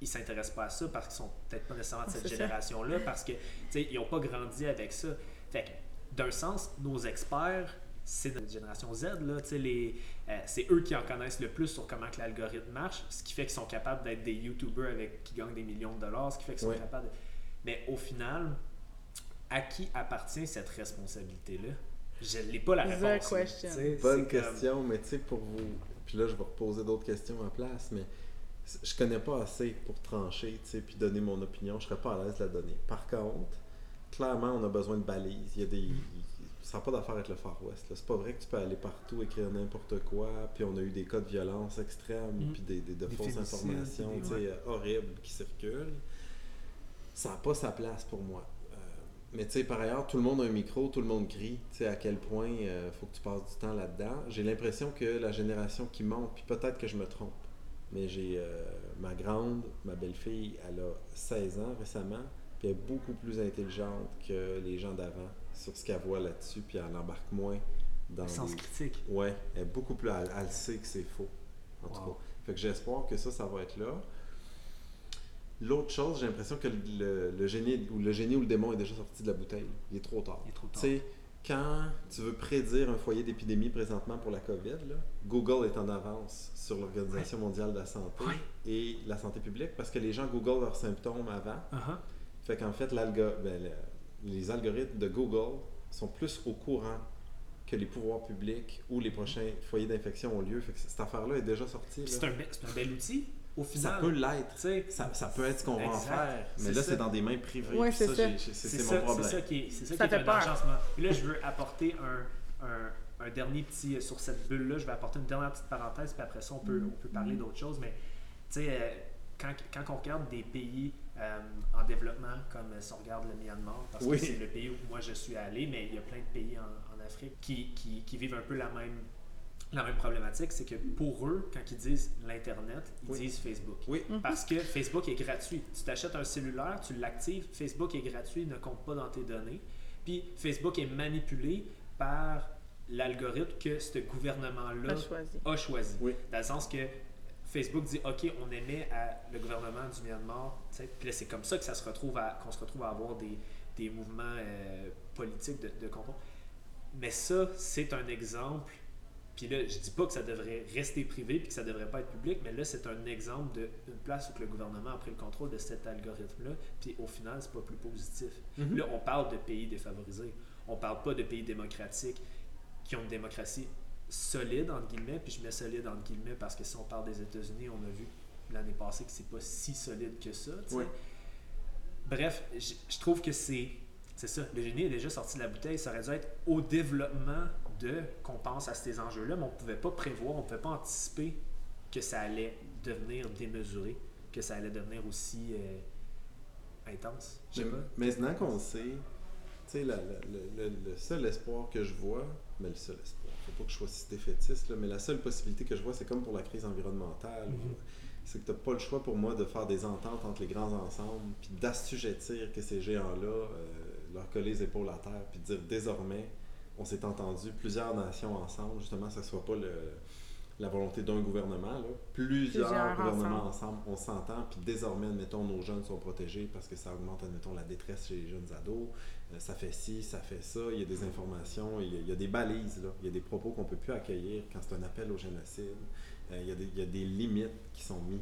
ils s'intéressent pas à ça, parce qu'ils sont peut-être pas nécessairement de cette génération-là, parce que tu sais, ils n'ont pas grandi avec ça. Fait que, d'un sens, nos experts, c'est notre génération Z, là, tu sais, les, euh, c'est eux qui en connaissent le plus sur comment que l'algorithme marche, ce qui fait qu'ils sont capables d'être des YouTubers avec, qui gagnent des millions de dollars, ce qui fait qu'ils sont Oui. capables de- Mais au final, à qui appartient cette responsabilité-là? Je n'ai pas la The réponse. question? Bonne comme- question, mais tu sais, pour vous. Puis là, je vais reposer d'autres questions en place, mais je connais pas assez pour trancher, tu sais, puis donner mon opinion. Je serais pas à l'aise de la donner. Par contre, clairement, on a besoin de balises. Il y a des. Ça n'a pas d'affaire avec le Far West. C'est pas vrai que tu peux aller partout, écrire n'importe quoi. Puis on a eu des cas de violence extrême, Mhm. puis des, des- de Des fausses informations, euh, horribles qui circulent. Ça n'a pas sa place pour moi. Euh, mais tu sais, par ailleurs, tout le monde a un micro, tout le monde crie. Tu sais, à quel point il faut que tu passes du temps là-dedans. J'ai l'impression que la génération qui monte, puis peut-être que je me trompe, mais j'ai euh, ma grande, ma belle-fille, elle a 16 ans récemment, puis elle est beaucoup plus intelligente que les gens d'avant sur ce qu'elle voit là-dessus, puis elle embarque moins dans Le sens des- critique. Ouais, elle est beaucoup plus. Elle, elle sait que c'est faux. En tout cas. Fait que j'espère que ça, ça va être là. L'autre chose, j'ai l'impression que le, le génie ou le génie ou le démon est déjà sorti de la bouteille. Il est trop tard. Il est trop Tu tard. sais, quand tu veux prédire un foyer d'épidémie présentement pour la COVID, là, Google est en avance sur l'Organisation mondiale de la santé et la santé publique parce que les gens googlent leurs symptômes avant. Uh-huh. Fait qu'en fait, l'algo- ben, les algorithmes de Google sont plus au courant que les pouvoirs publics ou les prochains foyers d'infection ont lieu. Fait que cette affaire-là est déjà sortie. C'est un, un bel outil, au Ça final. peut l'être. Ça, ça peut être ce qu'on va en faire. Mais là, ça. c'est dans des mains privées. Ouais, c'est ça. C'est ça, mon c'est problème. ça qui est, c'est ça Ça qui est fait peur. Puis là, je veux apporter un, un, un dernier petit. Sur cette bulle-là, je vais apporter une dernière petite parenthèse, puis après ça, on peut, on peut parler d'autres choses. Mais tu sais, euh, quand, quand on regarde des pays euh, en développement, comme euh, si on regarde le Myanmar, parce Oui. que c'est le pays où moi je suis allé, mais il y a plein de pays en, en Afrique qui, qui, qui vivent un peu la même, la même problématique, c'est que pour eux, quand ils disent l'Internet, ils Oui. disent Facebook. Oui. Parce que Facebook est gratuit. Tu t'achètes un cellulaire, tu l'actives, Facebook est gratuit, il ne compte pas dans tes données. Puis Facebook est manipulé par l'algorithme que ce gouvernement-là choisi. a choisi. Oui. Dans le sens que Facebook dit OK, on émet à le gouvernement du Myanmar. Puis là, c'est comme ça que ça se retrouve à, qu'on se retrouve à avoir des, des mouvements euh, politiques de, de. Mais ça, c'est un exemple Puis là, je dis pas que ça devrait rester privé puis que ça devrait pas être public, mais là, c'est un exemple d'une place où que le gouvernement a pris le contrôle de cet algorithme-là, puis au final, c'est pas plus positif. Mhm. Là, on parle de pays défavorisés. On parle pas de pays démocratiques qui ont une démocratie solide, entre guillemets, puis je mets solide, entre guillemets, parce que si on parle des États-Unis, on a vu l'année passée que c'est pas si solide que ça. Bref, je je trouve que c'est c'est ça. Le génie est déjà sorti de la bouteille. Ça aurait dû être au développement de qu'on pense à ces enjeux-là, mais on ne pouvait pas prévoir, on ne pouvait pas anticiper que ça allait devenir démesuré, que ça allait devenir aussi euh, intense. Mais pas. maintenant qu'on le sait, tu sais, le- le seul espoir que je vois, mais le seul espoir, faut pas que je sois si défaitiste, là, mais la seule possibilité que je vois, c'est comme pour la crise environnementale. Mhm. C'est que tu n'as pas le choix pour moi de faire des ententes entre les grands ensembles, puis d'assujettir que ces géants-là euh, leur coller les épaules à terre, puis de dire désormais, on s'est entendu, plusieurs nations ensemble, justement, que ce ne soit pas le, la volonté d'un gouvernement, là. plusieurs, Plusieurs gouvernements ensemble, on s'entend, puis désormais, admettons, nos jeunes sont protégés parce que ça augmente, admettons, la détresse chez les jeunes ados, ça fait ci, ça fait ça, il y a des informations, il y a, il y a des balises, là. il y a des propos qu'on ne peut plus accueillir quand c'est un appel au génocide, Euh, il, y a des, il y a des limites qui sont mises,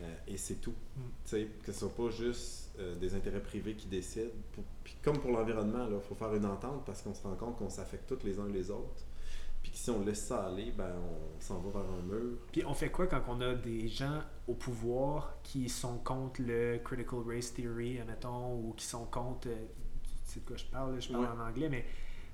Euh, et c'est tout. Mm. Que ce soit pas juste euh, des intérêts privés qui décident. Pour- puis comme pour l'environnement, il faut faire une entente parce qu'on se rend compte qu'on s'affecte tous les uns les autres. Puis que si on laisse ça aller, ben on s'en va vers un mur. Puis on fait quoi quand on a des gens au pouvoir qui sont contre le critical race theory, admettons, ou qui sont contre. Sais de quoi je parle, je parle Ouais. en anglais, mais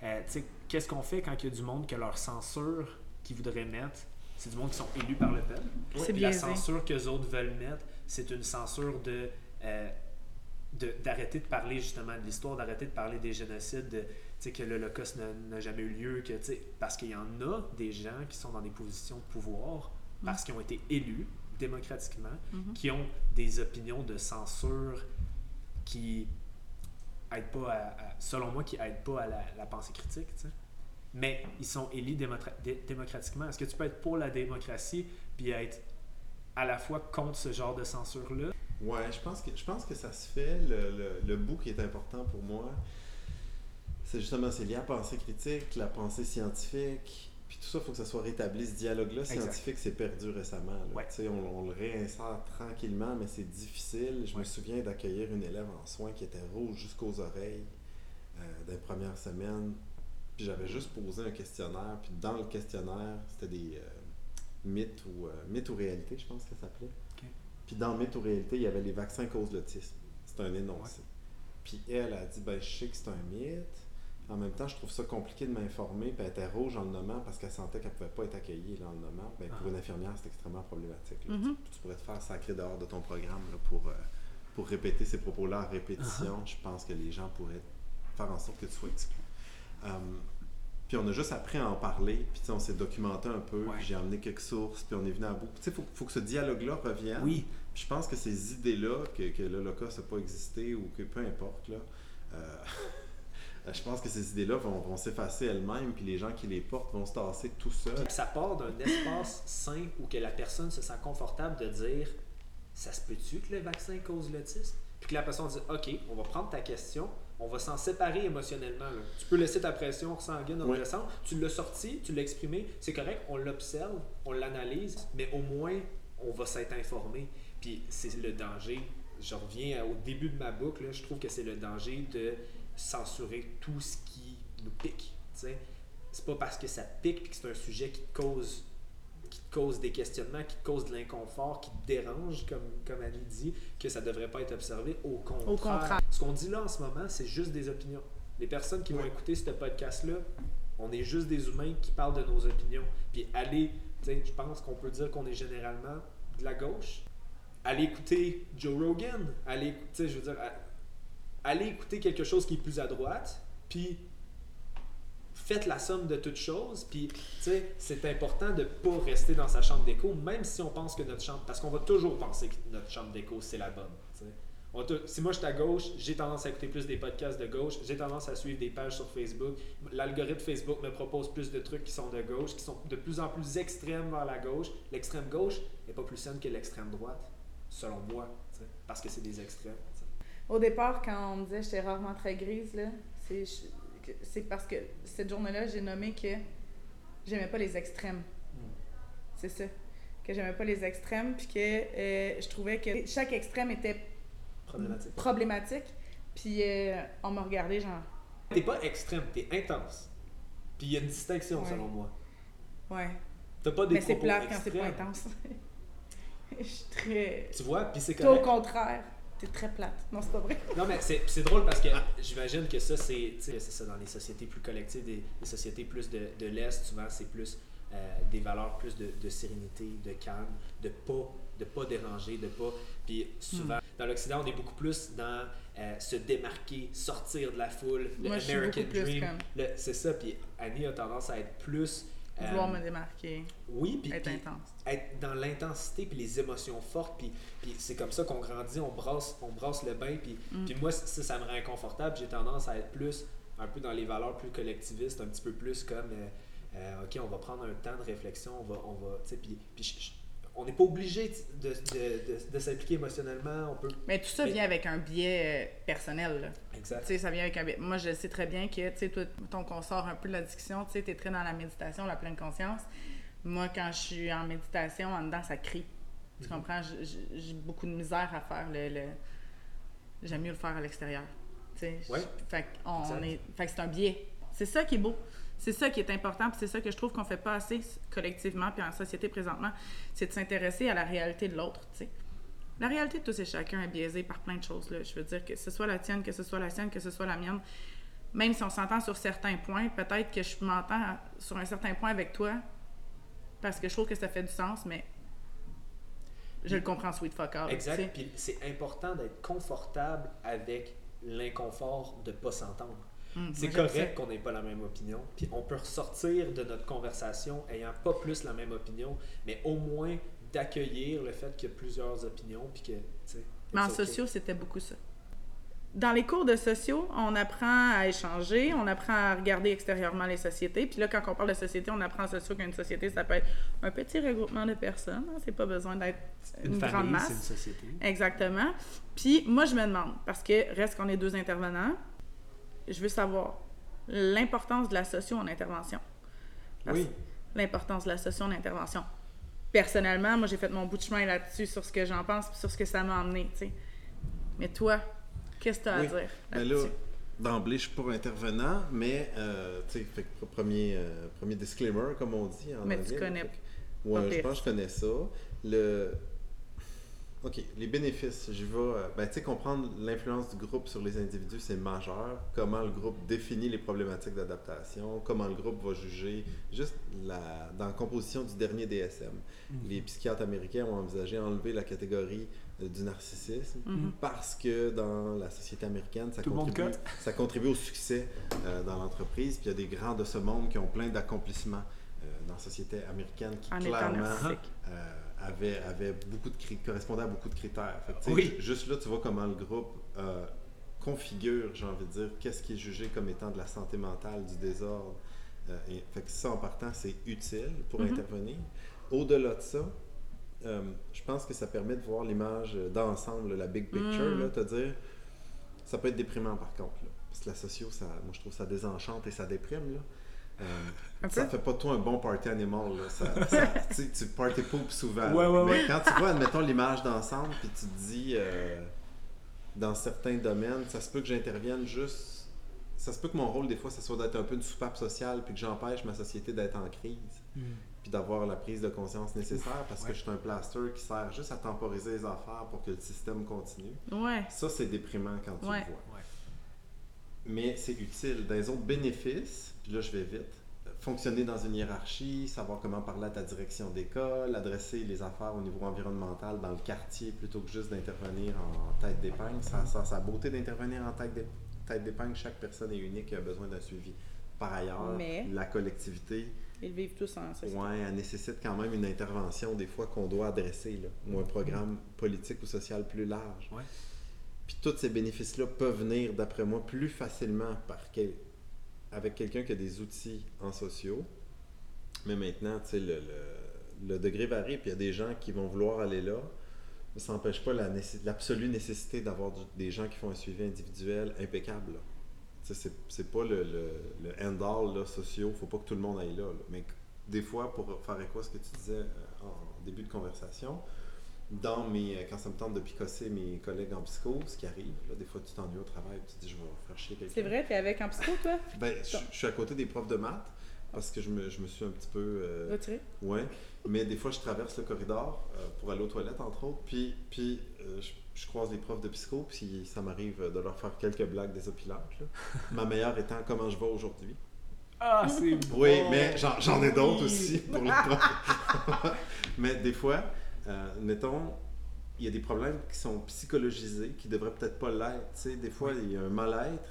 euh, tu sais, qu'est-ce qu'on fait quand il y a du monde que leur censure qu'ils voudraient mettre, c'est du monde qui sont élus par le peuple. C'est Puis la censure que les autres veulent mettre, c'est une censure de. euh, de- d'arrêter de, parler justement de l'histoire, d'arrêter de parler des génocides, de, tu sais, que l'Holocauste n'a- n'a jamais eu lieu, que, tu sais, parce qu'il y en a des gens qui sont dans des positions de pouvoir, parce qu'ils ont été élus démocratiquement, Mhm. qui ont des opinions de censure qui aident pas selon moi, qui aident pas à la, pensée critique. Mais ils sont élus démocratiquement. Est-ce que tu peux être pour la démocratie puis être à la fois contre ce genre de censure-là? Ouais, je pense que, je pense que ça se fait. Le, le, le bout qui est important pour moi, c'est justement c'est lié à la pensée critique, la pensée scientifique. Puis tout ça, il faut que ça soit rétabli. Ce dialogue-là scientifique s'est perdu récemment. là. Ouais. On, on le réinsère tranquillement, mais c'est difficile. Je me souviens d'accueillir une élève en soins qui était rouge jusqu'aux oreilles euh, dans les premières semaines. Puis j'avais juste posé un questionnaire. Puis dans le questionnaire, c'était des euh, mythes ou euh, mythes ou réalité, je pense que ça s'appelait. Puis dans mythes ou réalité, il y avait les vaccins causent l'autisme. C'est un énoncé. Puis elle a dit ben je sais que c'est un mythe. En même temps, je trouve ça compliqué de m'informer. Puis elle était rouge en le nommant parce qu'elle sentait qu'elle pouvait pas être accueillie là, en le nommant. Ben, pour Ah. une infirmière, c'est extrêmement problématique. Mhm. tu, tu pourrais te faire sacrer dehors de ton programme là, pour, euh, pour répéter ces propos-là en répétition. Je pense que les gens pourraient faire en sorte que tu sois exclu. Um, puis on a juste appris à en parler, puis on s'est documenté un peu, Ouais. j'ai amené quelques sources, puis on est venu à bout. Tu sais, il faut, faut que ce dialogue-là revienne. Oui. Puis je pense que ces idées-là, que, que l'Holocauste n'a pas existé ou que peu importe, là, euh, je pense que ces idées-là vont, vont s'effacer elles-mêmes, puis les gens qui les portent vont se tasser tout seuls. Ça part d'un espace sain où que la personne se sent confortable de dire ça se peut-tu que le vaccin cause l'autisme? Puis que la personne dit OK, on va prendre ta question, on va s'en séparer émotionnellement. là. Tu peux laisser ta pression sanguine Ouais. redescendre, tu l'as sorti, tu l'as exprimé, c'est correct, on l'observe, on l'analyse, mais au moins on va s'être informé. Puis c'est le danger. Je reviens au début de ma boucle, là, je trouve que c'est le danger de censurer tout ce qui nous pique. tu sais. C'est pas parce que ça pique et que c'est un sujet qui te cause qui te cause des questionnements, qui te cause de l'inconfort, qui te dérange, comme, comme Annie dit, que ça devrait pas être observé. Au contraire. Au contraire. Ce qu'on dit là en ce moment, c'est juste des opinions. Les personnes qui vont écouter ce podcast-là, on est juste des humains qui parlent de nos opinions. Puis allez, tu sais, je pense qu'on peut dire qu'on est généralement de la gauche. Allez écouter Joe Rogan. Allez, tu sais, je veux dire, allez écouter quelque chose qui est plus à droite. Puis faites la somme de toutes choses. Puis, c'est important de pas rester dans sa chambre d'écho, même si on pense que notre chambre. Parce qu'on va toujours penser que notre chambre d'écho, c'est la bonne. si moi je suis à gauche, j'ai tendance à écouter plus des podcasts de gauche, j'ai tendance à suivre des pages sur Facebook. L'algorithme Facebook me propose plus de trucs qui sont de gauche, qui sont de plus en plus extrêmes vers la gauche. L'extrême gauche n'est pas plus saine que l'extrême droite, selon moi, parce que c'est des extrêmes. Au départ, quand on me disait que j'étais rarement très grise, là, c'est, c'est parce que cette journée-là, j'ai nommé que j'aimais pas les extrêmes. Hmm. C'est ça. Que j'aimais pas les extrêmes, puis que euh, je trouvais que chaque extrême était Problématique. problématique. Puis euh, on m'a regardé genre, T'es pas extrême, t'es intense. Puis il y a une distinction Ouais. selon moi. ouais. T'as pas des Mais c'est plate quand c'est pas extrêmes. intense. Je suis très. Tu vois, puis c'est Toi, au correct. contraire, t'es très plate. Non, c'est pas vrai. Non, mais c'est c'est drôle parce que j'imagine que ça, c'est c'est ça dans les sociétés plus collectives, des, des sociétés plus de, de l'Est, souvent, c'est plus euh, des valeurs plus de, de sérénité, de calme, de pas de pas déranger, de pas. Puis souvent, dans l'Occident, on est beaucoup plus dans euh, se démarquer, sortir de la foule, le Moi, American Dream. C'est ça. Puis Annie a tendance à être plus. Euh, Vouloir me démarquer, oui, puis, être intense. être dans l'intensité puis les émotions fortes puis, c'est comme ça qu'on grandit on brasse on brasse le bain puis, Mm. moi ça ça me rend inconfortable j'ai tendance à être plus un peu dans les valeurs plus collectivistes un petit peu plus comme euh, euh, ok on va prendre un temps de réflexion on va on va tu sais puis, on n'est pas obligé de, de, de, de s'impliquer émotionnellement on peut Mais tout ça Mais- vient avec un biais euh, personnel. là. Tu exact sais, ça vient avec un biais. Moi, je sais très bien que, tu sais, toi, mettons qu'on sort un peu de la discussion, tu sais, t'es très dans la méditation, la pleine conscience. Moi, quand je suis en méditation, en dedans, ça crie. Tu Mhm. comprends? J'ai beaucoup de misère à faire le. le- J'aime mieux le faire à l'extérieur. Tu Ouais. Fait on est. Fait que c'est un biais. C'est ça qui est beau. C'est ça qui est important, puis c'est ça que je trouve qu'on fait pas assez collectivement, puis en société présentement, c'est de s'intéresser à la réalité de l'autre, tu sais. La réalité de tous et chacun est biaisée par plein de choses. Là. Je veux dire que ce soit la tienne, que ce soit la sienne, que ce soit la mienne. Même si on s'entend sur certains points, peut-être que je m'entends sur un certain point avec toi parce que je trouve que ça fait du sens, mais je le comprends sweet fuck exact puis c'est important d'être confortable avec l'inconfort de pas s'entendre Hum, C'est correct qu'on n'ait pas la même opinion. Puis on peut ressortir de notre conversation ayant pas plus la même opinion, mais au moins d'accueillir le fait qu'il y a plusieurs opinions. Puis que, tu sais, Mais en okay. sociaux, c'était beaucoup ça. Dans les cours de sociaux, on apprend à échanger, on apprend à regarder extérieurement les sociétés. Puis là, quand on parle de société, on apprend en sociaux qu'une société, ça peut être un petit regroupement de personnes. hein. C'est pas besoin d'être une, grande masse. c'est une société. Exactement. Puis moi, je me demande, parce que reste qu'on est deux intervenants, je veux savoir l'importance de la socio en intervention. Parce- Oui. L'importance de la socio en intervention. Personnellement, moi, j'ai fait mon bout de chemin là-dessus sur ce que j'en pense puis sur ce que ça m'a emmené, tu sais. Mais toi, qu'est-ce que tu as Oui. à dire Ben là-dessus? là, d'emblée, je suis pas intervenant, mais euh, tu sais, fait que premier, euh, premier disclaimer, comme on dit en Mais tu anglais. connais Fait que- pas Ouais, je pense que je connais ça. Le... OK, les bénéfices, j'y vais. euh, Ben, tu sais, comprendre l'influence du groupe sur les individus, c'est majeur. Comment le groupe définit les problématiques d'adaptation, comment le groupe va juger, juste la... dans la composition du dernier DSM. Mm-hmm. Les psychiatres américains ont envisagé d'enlever la catégorie euh, du narcissisme Mhm. parce que dans la société américaine, ça Tout contribue, ça contribue au succès euh, dans l'entreprise. Puis il y a des grands de ce monde qui ont plein d'accomplissements euh, dans la société américaine qui En clairement. Avait, avait beaucoup de correspondait à beaucoup de critères. Fait que, Oui. Juste là, tu vois comment le groupe euh, configure, j'ai envie de dire, qu'est-ce qui est jugé comme étant de la santé mentale, du désordre. Euh, et, fait que ça, en partant, c'est utile pour Mhm. intervenir. Au-delà de ça, euh, je pense que ça permet de voir l'image d'ensemble, la big picture, Mm. là, te dire, ça peut être déprimant par contre. Là, parce que la socio, ça, moi je trouve ça désenchante et ça déprime. Là. Euh, ça peu? fait pas de toi un bon party animal. Là. Ça, ça- tu sais, tu party poop souvent. Ouais, là. ouais, Mais ouais. quand tu vois, admettons, l'image d'ensemble, puis tu te dis, euh, dans certains domaines, ça se peut que j'intervienne juste. Ça se peut que mon rôle, des fois, ça soit d'être un peu une soupape sociale, puis que j'empêche ma société d'être en crise, puis d'avoir la prise de conscience nécessaire, parce que je suis un plaster qui sert juste à temporiser les affaires pour que le système continue. Ouais. Ça, c'est déprimant quand tu le vois. Ouais. Mais c'est utile. Dans les autres bénéfices, puis là je vais vite, fonctionner dans une hiérarchie, savoir comment parler à ta direction d'école, adresser les affaires au niveau environnemental dans le quartier plutôt que juste d'intervenir en tête d'épingle. Ça, ça, ça a beauté d'intervenir en tête d'ép- tête d'épingle. Chaque personne est unique et a besoin d'un suivi. Par ailleurs, Mais- la collectivité, Ils vivent tous en société. ouais, elle nécessite quand même une intervention des fois qu'on doit adresser, là, ou un programme politique ou social plus large. Ouais. Puis tous ces bénéfices-là peuvent venir, d'après moi, plus facilement par quel- avec quelqu'un qui a des outils en sociaux. Mais maintenant, tu sais, le, le- degré varie, puis il y a des gens qui vont vouloir aller là. Mais ça n'empêche pas l'absolue nécessité d'avoir des gens qui font un suivi individuel impeccable. Tu c'est- pas le, le, le end-all sociaux, faut pas que tout le monde aille là. là. Mais des fois, pour faire écho à ce que tu disais euh, en début de conversation, dans mes, euh, quand ça me tente de picosser mes collègues en psycho, ce qui arrive, là, des fois tu t'ennuies au travail, tu te dis je vais faire chier quelqu'un. C'est vrai, t'es avec en psycho, toi? Ben, je, je suis à côté des profs de maths parce que je me, je me suis un petit peu. euh, Retiré? ouais, mais des fois je traverse le corridor euh, pour aller aux toilettes, entre autres, puis, puis euh, je, je croise les profs de psycho, puis ça m'arrive de leur faire quelques blagues désopilantes. Ma meilleure étant comment je vais aujourd'hui? Ah, c'est bon. Oui, mais j'en j'en ai d'autres Oui. aussi pour les profs. mais des fois, euh, mettons, il y a des problèmes qui sont psychologisés, qui devraient peut-être pas l'être. Des fois, il y a un mal-être.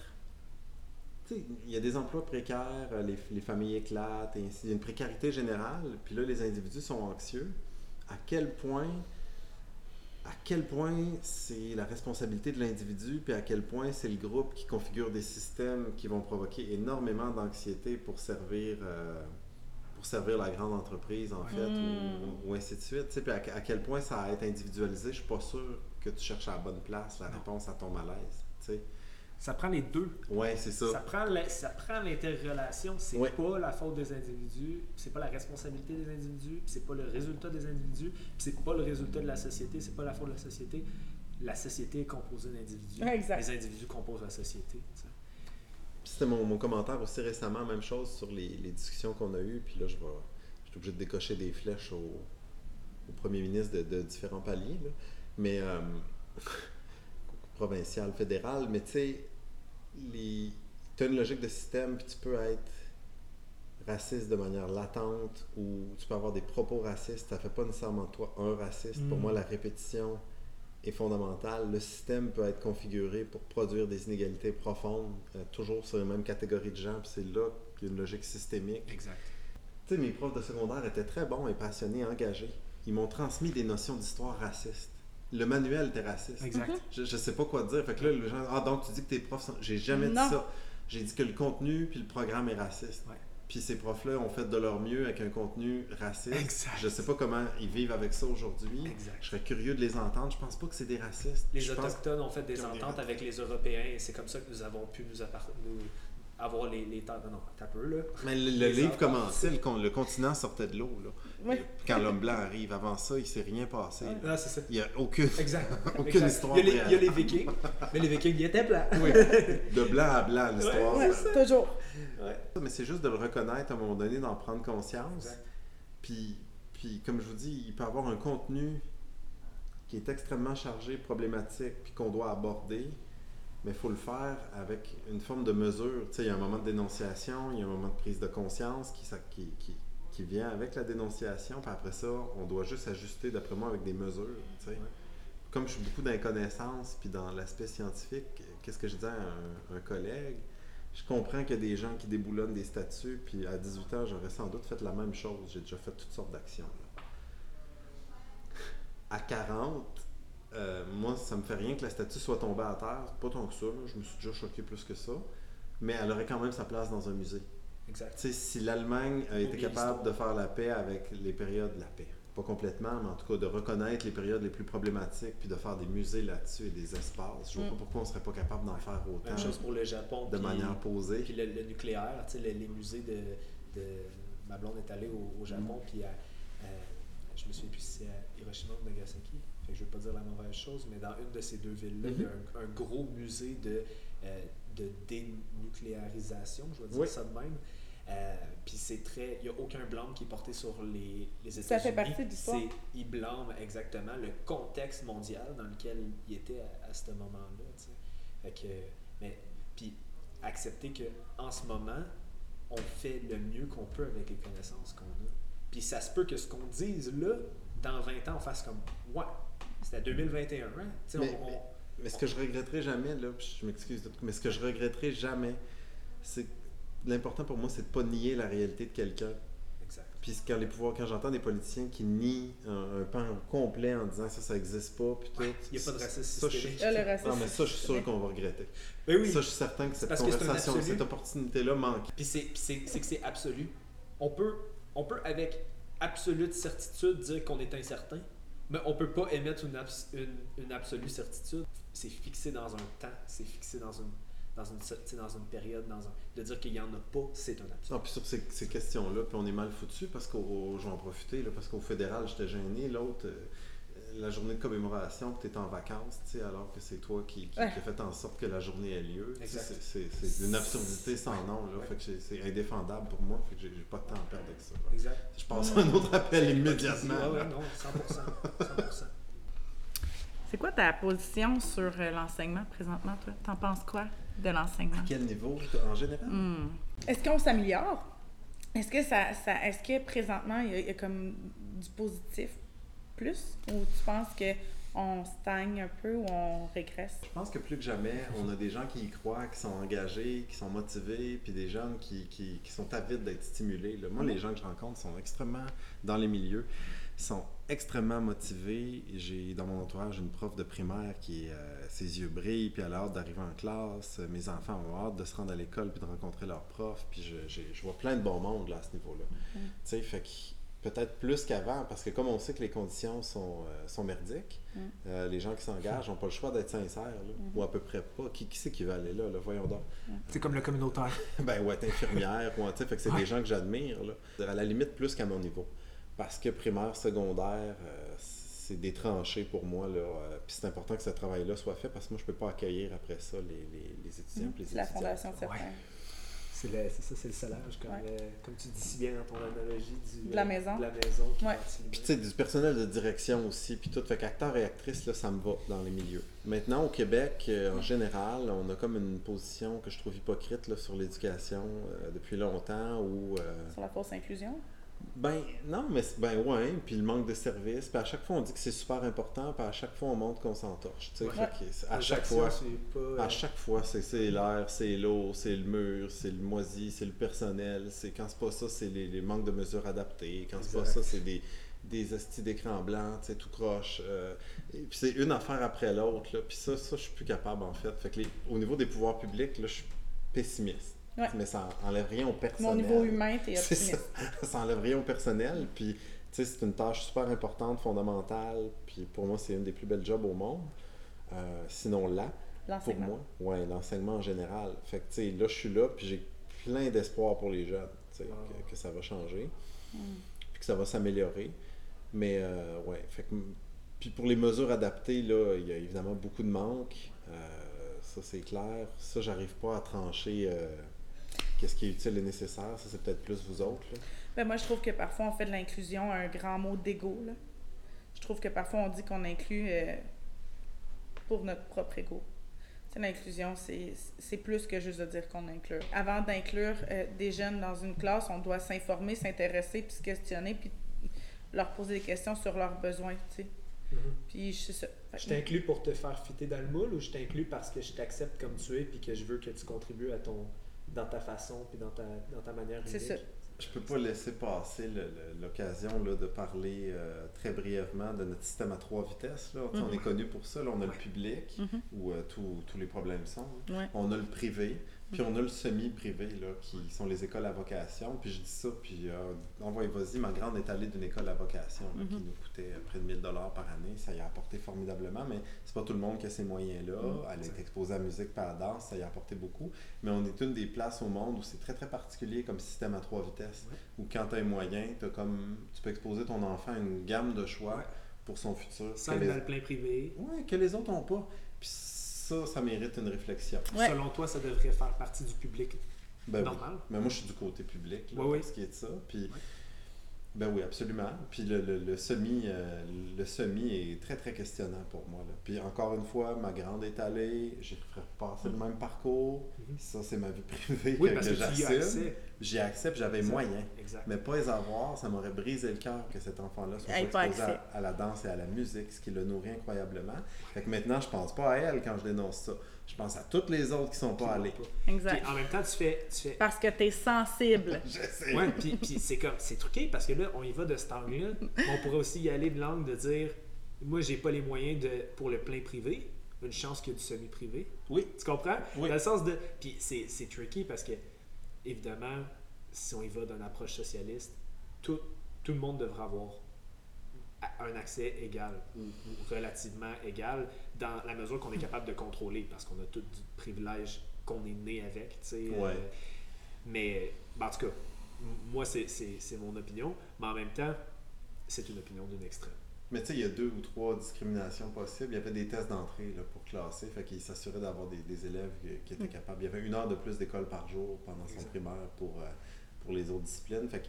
Il y a des emplois précaires, euh, les, les familles éclatent, et ainsi. Il y a une précarité générale, puis là, les individus sont anxieux. À quel point à quel point c'est la responsabilité de l'individu, puis à quel point c'est le groupe qui configure des systèmes qui vont provoquer énormément d'anxiété pour servir, euh, servir la grande entreprise, en fait, Mm. ou, ou ainsi de suite. Tu sais, puis à, à quel point ça va être individualisé, je suis pas sûr que tu cherches à la bonne place la Non. réponse à ton malaise. Tu sais. Ça prend les deux. Ouais, c'est ça. Ça prend, la- ça prend l'interrelation. C'est Ouais. pas la faute des individus, c'est pas la responsabilité des individus, c'est pas le résultat des individus, c'est pas le résultat de la société, c'est pas la faute de la société. La société est composée d'individus. Ouais. Les individus composent la société. tu sais. C'était mon, mon commentaire aussi récemment, même chose sur les, les discussions qu'on a eues. Puis là, je vais, je suis obligé de décocher des flèches au, au premier ministre de, de différents paliers. là. Mais euh, provincial, fédéral. Mais tu sais, les... tu as une logique de système, puis tu peux être raciste de manière latente ou tu peux avoir des propos racistes. Ça fait pas nécessairement toi un raciste. Pour Mm. moi, la répétition est fondamentale. Le système peut être configuré pour produire des inégalités profondes, euh, toujours sur les mêmes catégories de gens, puis c'est là qu'il y a une logique systémique. Exact. Tu sais, mes profs de secondaire étaient très bons et passionnés, engagés. Ils m'ont transmis des notions d'histoire raciste. Le manuel était raciste. Exact. Je, je sais pas quoi te dire. Fait que là, les gens, ah, donc tu dis que tes profs sont. J'ai jamais Non. dit ça. J'ai dit que le contenu puis le programme est raciste. Ouais. Puis ces profs-là ont fait de leur mieux avec un contenu raciste. Exact. Je sais pas comment ils vivent avec ça aujourd'hui. Exact. Je serais curieux de les entendre. Je pense pas que c'est des racistes. Les Je pense- Autochtones ont fait des ententes avec les Européens et c'est comme ça que nous avons pu nous, appart- nous avoir les, les temps. Non, t'as peu là. Mais le, livre ententes. commençait, le, con- le continent sortait de l'eau. là. Ouais. Quand l'homme blanc arrive, avant ça, il s'est rien passé. Ah, c'est ça. Il n'y a aucune, Exact. aucune Exact. histoire Il y, a les, il y a les réelle. Vikings, mais les Vikings, ils étaient blancs. de blanc à blanc l'histoire. Ouais, toujours. Mais c'est juste de le reconnaître à un moment donné, d'en prendre conscience. Exact. Puis, puis, comme je vous dis, il peut avoir un contenu qui est extrêmement chargé, problématique, puis qu'on doit aborder. Mais il faut le faire avec une forme de mesure. Tu sais, il y a un moment de dénonciation, il y a un moment de prise de conscience qui, ça- qui, qui, qui vient avec la dénonciation. Puis après ça, on doit juste ajuster, d'après moi, avec des mesures. tu sais. Comme je suis beaucoup dans les connaissances, puis dans l'aspect scientifique, qu'est-ce que je disais à un, un collègue? Je comprends qu'il y a des gens qui déboulonnent des statuts, puis à 18 ans, j'aurais sans doute fait la même chose. J'ai déjà fait toutes sortes d'actions. À 40, euh, moi, ça me fait rien que la statue soit tombée à terre. Pas tant que ça, là. je me suis déjà choqué plus que ça. Mais elle aurait quand même sa place dans un musée. Exact. Tu sais, si l'Allemagne a été capable de faire la paix avec les périodes de la paix, pas complètement, mais en tout cas de reconnaître les périodes les plus problématiques, puis de faire des musées là-dessus et des espaces, je vois Mm. pas pourquoi on serait pas capable d'en faire autant Même chose pour le Japon. de puis- manière posée. Puis le, le nucléaire, tu sais, les, les musées de, de. Ma blonde est allée au, au Japon, puis à, à- je me souviens plus si c'est à Hiroshima ou Nagasaki. Fait que je veux pas dire la mauvaise chose, mais dans une de ces deux villes-là, il y a un, un gros musée de, euh, de dénucléarisation, je vais dire Oui. ça de même. Euh, puis c'est très. Il n'y a aucun blâme qui est porté sur les, les États-Unis. Ça fait partie l'histoire. C'est- Il blâme exactement le contexte mondial dans lequel il était à, à ce moment-là. tu sais. Fait que. Mais. Puis accepter que en ce moment, on fait le mieux qu'on peut avec les connaissances qu'on a. Puis ça se peut que ce qu'on dise là, dans 20 ans, on fasse comme Ouais, c'était 2021, hein? Tu sais, Mais- on- on- Mais ce que je regretterai jamais, là, puis je m'excuse, de- mais ce que je regretterai jamais, c'est l'important pour moi, c'est de pas nier la réalité de quelqu'un. Exact. Puis quand les pouvoirs, quand j'entends des politiciens qui nient un, un pan complet en disant ça, ça existe pas, puis tout. Il n'y a pas de racisme ça, je- systémique. Ah, le racisme Non, mais ça, je suis sûr qu'on va regretter. Mais oui. Ça, je suis certain que cette que conversation, cette opportunité-là manque. Puis c'est, puis c'est, c'est que c'est absolu. On peut, on peut avec absolue certitude dire qu'on est incertain, mais on peut pas émettre une, abs- une, une absolue certitude. C'est fixé dans un temps, c'est fixé dans une, dans une, tu sais, dans une période, dans un, de dire qu'il n'y en a pas, c'est un absurde. Non, puis sur ces, ces questions-là, puis on est mal foutu parce qu'au, je vais en profiter, là, parce qu'au fédéral, j'étais gêné. L'autre, euh, la journée de commémoration, tu es en vacances, alors que c'est toi qui, qui, Ouais. qui a fait en sorte que la journée ait lieu. C'est, une absurdité sans nom, là. Ouais. Fait que c'est, indéfendable pour moi, fait que j'ai, pas de temps à perdre avec ça. Exact. Je passe à un autre appel immédiatement. Ah non, 100%. 100%. C'est quoi ta position sur euh, l'enseignement présentement, toi? T'en penses quoi de l'enseignement? Quel niveau en général? Hmm. Est-ce qu'on s'améliore? Est-ce que ça, ça est-ce que présentement il y, a, il y a comme du positif plus? Ou tu penses que on stagne un peu ou on régresse? Je pense que plus que jamais, on a des gens qui y croient, qui sont engagés, qui sont motivés, puis des jeunes qui, qui, qui sont avides d'être stimulés. là. Moi, les gens que je rencontre sont extrêmement dans les milieux, sont extrêmement motivés. J'ai dans mon entourage une prof de primaire qui, euh, ses yeux brillent, puis elle a hâte d'arriver en classe. Mes enfants ont hâte de se rendre à l'école puis de rencontrer leur prof. Puis je, vois plein de bon monde là, à ce niveau-là. Tu sais, fait que peut-être plus qu'avant, parce que comme on sait que les conditions sont, euh, sont merdiques, Mm. euh, les gens qui s'engagent n'ont pas le choix d'être sincères, là, ou à peu près pas. Qui, qui c'est qui va aller là, là? Voyons donc. C'est comme le communautaire. ben, ou être infirmière, ou, tu sais, fait que c'est Ouais. des gens que j'admire, là. À la limite, plus qu'à mon niveau. Parce que primaire, secondaire, euh, c'est des tranchées pour moi, là. euh, puis c'est important que ce travail-là soit fait, parce que moi, je peux pas accueillir après ça les, les, les étudiants. puis les C'est la fondation de certains. Ouais. C'est ça, c'est le salage, comme, Ouais. euh, comme tu dis si bien dans ton analogie du, De la maison. de la maison Ouais. Puis tu sais, du personnel de direction aussi, puis tout. Fait qu'acteur et actrice, là, ça me va dans les milieux. Maintenant, au Québec, euh, en général, on a comme une position que je trouve hypocrite là, sur l'éducation euh, depuis longtemps, où... euh, Sur la fausse inclusion? Ben non, mais c'est- ben ouais, puis le manque de services, puis à chaque fois on dit que c'est super important, puis à chaque fois on montre qu'on s'entorche, tu sais, Ouais. à chaque fois, pas, euh, à chaque fois c'est l'air, c'est l'eau, c'est le mur, c'est le moisi, c'est le personnel, c'est quand c'est pas ça, c'est les, les manques de mesures adaptées, quand c'est pas ça, c'est des des d'écran blanc, tu sais, tout croche. euh, et puis c'est une affaire après l'autre, là, puis ça, ça, je suis plus capable en fait. Fait que les- au niveau des pouvoirs publics, là, je suis pessimiste. Ouais. Mais ça enlève rien au personnel. Mon niveau humain, t'es C'est ça. optimiste. ça enlève rien au personnel. Puis, tu sais, c'est une tâche super importante, fondamentale. Puis, pour moi, c'est une des plus belles jobs au monde. Euh, sinon, là, pour moi, ouais, l'enseignement en général. Fait que, tu sais, là, je suis là, puis j'ai plein d'espoir pour les jeunes, tu sais, Wow. que, que ça va changer, Mm. puis que ça va s'améliorer. Mais, euh, ouais, fait que, puis pour les mesures adaptées, là, il y a évidemment beaucoup de manques. Euh, ça, c'est clair. Ça, j'arrive pas à trancher euh, qu'est-ce qui est utile et nécessaire? Ça, c'est peut-être plus vous autres, là. Ben, moi, je trouve que parfois, on fait de l'inclusion un grand mot d'ego. là. Je trouve que parfois, on dit qu'on inclut euh, pour notre propre ego. L'inclusion, c'est c'est plus que juste de dire qu'on inclut. Avant d'inclure euh, des jeunes dans une classe, on doit s'informer, s'intéresser, puis se questionner, puis leur poser des questions sur leurs besoins, tu sais. Mhm. Puis je ça. Je t'inclus pour te faire fitter dans le moule ou je t'inclus parce que je t'accepte comme tu es puis que je veux que tu contribues à ton dans ta façon puis dans ta, dans ta manière C'est unique. ça. Je peux pas laisser passer l'occasion là, de parler euh, très brièvement de notre système à trois vitesses. Là. On Mhm. est connu pour ça. Là. On a le public, Mhm. où euh, tous- tous les problèmes sont. Ouais. On a le privé, puis on a le semi-privé, là, qui sont les écoles à vocation. Puis je dis ça, puis euh, envoie, vas-y, ma grande est allée d'une école à vocation là, qui Mhm. nous coûtait euh, près de 1000 dollars par année. Ça y a apporté formidablement, mais c'est pas tout le monde qui a ces moyens-là. Mhm. Elle est exposée à la musique, pas à la danse, ça y a apporté beaucoup. Mais on est une des places au monde où c'est très très particulier comme système à trois vitesses. Ouais. Où quand tu as un moyen, t'as comme, tu peux exposer ton enfant à une gamme de choix pour son futur. Sans que les... le plein privé. Ouais, que les autres n'ont pas. Puis ça, ça mérite une réflexion. Ouais. Selon toi, ça devrait faire partie du public Ben oui. normal? Mais moi, je suis du côté public, là, Ouais, oui. pour ce qui est de ça. Puis, ben oui, absolument. Puis le, le, le semi, euh, le semi est très, très questionnant pour moi. Là. Puis encore une fois, ma grande est allée, j'ai passé le même parcours. Mhm. Ça, c'est ma vie privée Oui, que, parce que. J'y accepte, j'avais moyen. Exact. Mais pas les avoir, ça m'aurait brisé le cœur que cet enfant-là soit exposé à la danse et à la musique, ce qui le nourrit incroyablement. Fait que maintenant, je pense pas à elle quand je dénonce ça. Je pense à toutes les autres qui sont pas allées. Exact. Puis en même temps, tu fais, tu fais Parce que t'es sensible. Je sais. Ouais, puis, puis c'est comme c'est truqué parce que là, on y va de cet angle-là. On pourrait aussi y aller de l'angle de dire moi, j'ai pas les moyens de pour le plein privé. Une chance qu'il y a du semi-privé. Oui. Tu comprends? Oui. Dans le sens de. Puis c'est, c'est tricky parce que, évidemment, si on y va d'une approche socialiste, tout, tout le monde devra avoir un accès égal ou, ou relativement égal dans la mesure qu'on est capable de contrôler parce qu'on a tout du privilège qu'on est né avec, tu sais. Ouais. euh, mais, ben, en tout cas, moi, c'est- c'est c'est mon opinion. Mais en même temps, c'est une opinion d'une extrême. Mais tu sais, il y a deux ou trois discriminations possibles. Il y avait des tests d'entrée là, pour classer, fait qu'il s'assurait d'avoir des, des élèves qui, qui étaient capables. Il y avait une heure de plus d'école par jour pendant son primaire pour, euh, pour les autres disciplines. Fait que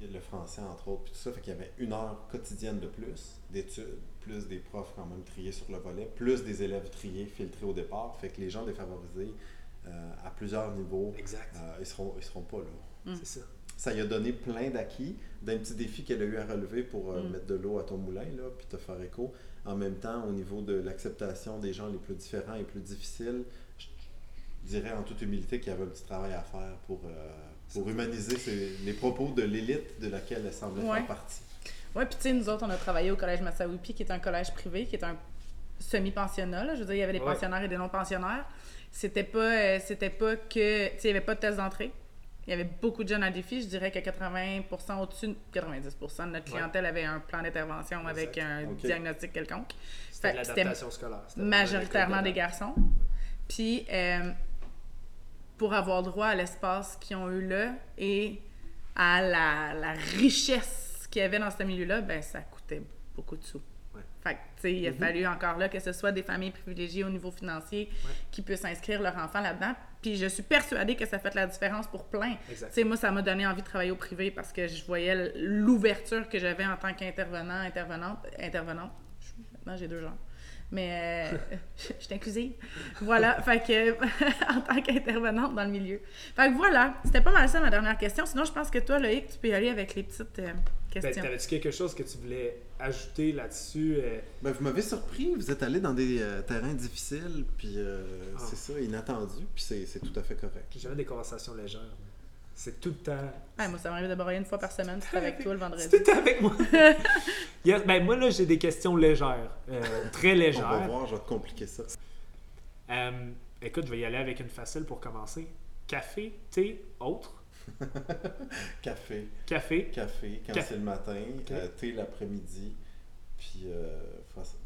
le français, entre autres, puis tout ça. Fait qu'il y avait une heure quotidienne de plus d'études, plus des profs quand même triés sur le volet, plus des élèves triés, filtrés au départ. Fait que les gens défavorisés euh, à plusieurs niveaux, Exact. euh, ils seront, ils seront pas là Mm. C'est ça. ça lui a donné plein d'acquis, d'un petit défi qu'elle a eu à relever pour euh, Mm. mettre de l'eau à ton moulin, là, puis te faire écho. En même temps, au niveau de l'acceptation des gens les plus différents et plus difficiles, je je dirais en toute humilité qu'il y avait un petit travail à faire pour, euh, pour humaniser les propos de l'élite de laquelle elle semblait Ouais. faire partie. Ouais, puis tu sais, nous autres, on a travaillé au collège Massawipi, qui est un collège privé, qui est un semi-pensionnat. là. Je veux dire, il y avait des Ouais. pensionnaires et des non-pensionnaires. C'était pas, euh, c'était pas que. Tu sais, il n'y avait pas de test d'entrée. Il y avait beaucoup de jeunes à défi. Je dirais que 80 au-dessus, de 90 de notre Ouais. clientèle avait un plan d'intervention avec un diagnostic quelconque. C'était Fait l'adaptation scolaire. C'était majoritairement des garçons. Puis, euh, pour avoir droit à l'espace qu'ils ont eu là et à la, la richesse qu'il y avait dans ce milieu-là, ben ça coûtait beaucoup de sous. Ouais. Fait que, tu sais, il a fallu encore là que ce soit des familles privilégiées au niveau financier Ouais. qui puissent inscrire leur enfant là-dedans. Puis je suis persuadée que ça fait la différence pour plein. Exact. Tu sais, moi, ça m'a donné envie de travailler au privé parce que je voyais l'ouverture que j'avais en tant qu'intervenant, intervenante, intervenante. Maintenant, j'ai deux genres. Mais euh, je suis inclusive. Voilà. fait que, en tant qu'intervenante dans le milieu. Fait que voilà. C'était pas mal ça, ma dernière question. Sinon, je pense que toi, Loïc, tu peux y aller avec les petites euh, Ben, questions. T'avais-tu quelque chose que tu voulais ajouter là-dessus? euh, Ben, vous m'avez surpris, vous êtes allé dans des euh, terrains difficiles, puis euh, Ah. c'est ça, inattendu, puis c'est c'est tout à fait correct. J'ai jamais des conversations légères. C'est tout le temps. Ouais, moi, ça m'arrive de broyer une fois par semaine. C'est avec toi le vendredi. C'est tout avec moi. Yes, ben moi là j'ai des questions légères, euh, très On va légères. voir, je vais te compliquer ça. Euh, écoute, je vais y aller avec une facile pour commencer. Café, thé, autre? Café. Café. Café quand Café. c'est le matin, euh, thé l'après-midi, puis euh,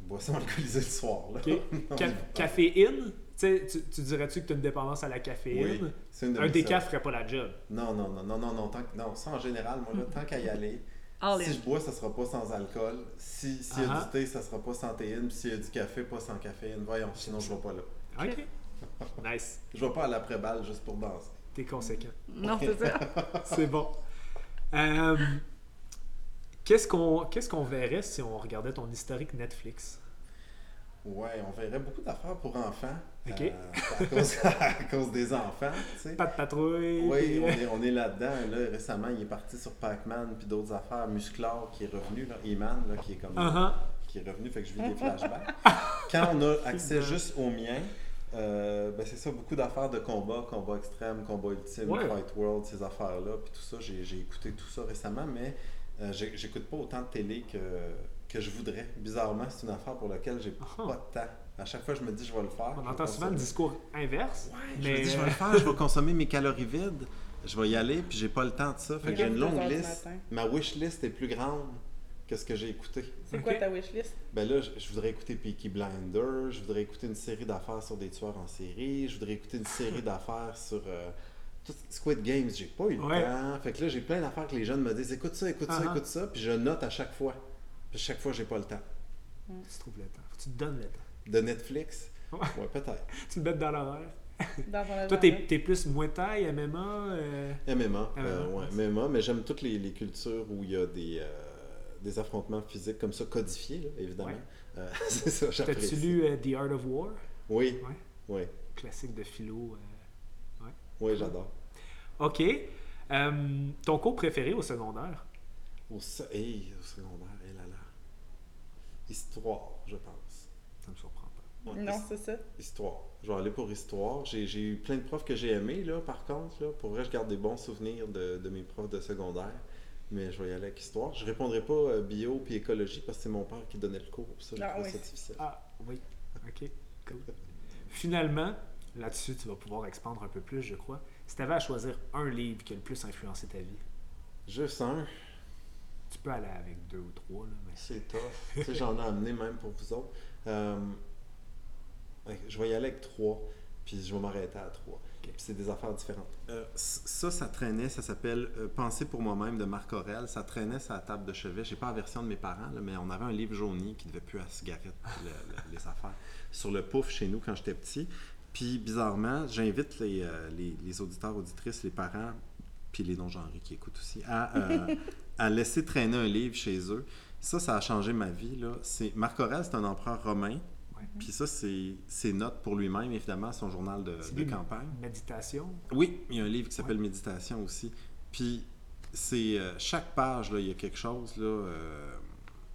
boisson alcoolisée le soir. Là. Ok. Non, Ca- caféine? Tu, sais, tu, tu dirais-tu que tu as une dépendance à la caféine? Oui, c'est une de Un décaf ferait pas la job. Non, non, non, non, non, non, tant que- non, ça en général, moi, là, tant qu'à y aller, All si in. je bois, ça sera pas sans alcool. Si, s'il y a du thé, ça sera pas sans théine. Puis s'il y a du café, pas sans caféine. Voyons, sinon je vais pas là. Ok. Nice. Je vais pas à l'après-balle juste pour danser. T'es conséquent. Non, c'est ça. C'est bon. Euh, Qu'est-ce qu'on qu'est-ce qu'on verrait si on regardait ton historique Netflix? Ouais, on verrait beaucoup d'affaires pour enfants. Ok. euh, à, cause, à cause des enfants, tu sais. Pas de patrouille. Oui, on est, on est là-dedans. Là, récemment, il est parti sur Pac-Man puis d'autres affaires. Musclor qui est revenu, là. E-Man, là, qui est comme Uh-huh. qui est revenu, fait que je vis des flashbacks. Quand on a accès juste au mien, euh, ben c'est ça, beaucoup d'affaires de combat, combat extrême, combat ultime, Ouais. Fight World, ces affaires-là, puis tout ça, j'ai j'ai écouté tout ça récemment, mais euh, j'écoute pas autant de télé que, que je voudrais. Bizarrement, c'est une affaire pour laquelle j'ai Ah. pas de temps. À chaque fois, je me dis, je vais le faire. On entend souvent le discours inverse. Je me mais dis, je vais le faire, je vais consommer mes calories vides, je vais y aller, puis j'ai pas le temps de ça. Fait que j'ai une longue liste. Ma wish list est plus grande que ce que j'ai écouté. C'est quoi ta wishlist? Ben là, je, je voudrais écouter Peaky Blinders, je voudrais écouter une série d'affaires sur des tueurs en série, je voudrais écouter une série d'affaires sur euh, tout- Squid Games, j'ai pas eu le Ouais. temps. Fait que là, j'ai plein d'affaires que les jeunes me disent écoute ça, écoute ça, ah. écoute ça, puis je note à chaque fois. Puis chaque fois, j'ai pas le temps. tu trouves le temps. Faut que tu te donnes le temps. De Netflix? Ouais. Ouais, peut-être. Tu le mettes dans l'horaire. Toi, t'es es plus Muay Thai, MMA. euh, MMA, euh, MMA, ouais, ouais. MMA, mais j'aime toutes les, les cultures où il y a des, euh, des affrontements physiques comme ça, codifiés, là, évidemment. Ouais. Euh, c'est ça, T'as-tu lu euh, The Art of War? Oui, Ouais. oui, Classique de philo. euh. oui, j'adore. OK. Euh, ton cours préféré au secondaire? Au, se- hey, au secondaire. Histoire, je pense. Ça me surprend pas. Ouais, Non, c'est ça. Histoire. Je vais aller pour histoire. J'ai j'ai eu plein de profs que j'ai aimés, là, par contre. Là. Pour vrai, je garde des bons souvenirs de, de mes profs de secondaire. Mais je vais y aller avec histoire. Je répondrai pas euh, bio puis écologie parce que c'est mon père qui donnait le cours. Ça, je Ah oui. ça difficile. Ah, oui. OK. Cool. Finalement, là-dessus, tu vas pouvoir expandre un peu plus, je crois. Si tu avais à choisir un livre qui a le plus influencé ta vie, Juste un, tu peux aller avec deux ou trois, là, mais c'est tough. tu sais, j'en ai amené même pour vous autres. Euh, je vais y aller avec trois. Puis je vais m'arrêter à trois. Puis c'est des affaires différentes. Euh, ça, ça traînait, ça s'appelle euh, Penser pour moi-même de Marc Aurel. Ça traînait sur la table de chevet. J'ai pas la version de mes parents, là, mais on avait un livre jauni qui devait plus à la cigarette, le- le- les affaires, sur le pouf chez nous quand j'étais petit. Puis bizarrement, j'invite les, euh, les, les auditeurs, auditrices, les parents, puis les non-genrés qui écoutent aussi, à, euh, à laisser traîner un livre chez eux. Ça, ça a changé ma vie. Là. C'est, Marc Aurèle, c'est un empereur romain. Puis ça, c'est ses notes pour lui-même, évidemment, son journal de, campagne. Méditation? Oui, il y a un livre qui s'appelle Méditation aussi. Puis c'est euh, chaque page, là, il y a quelque chose. Là, euh,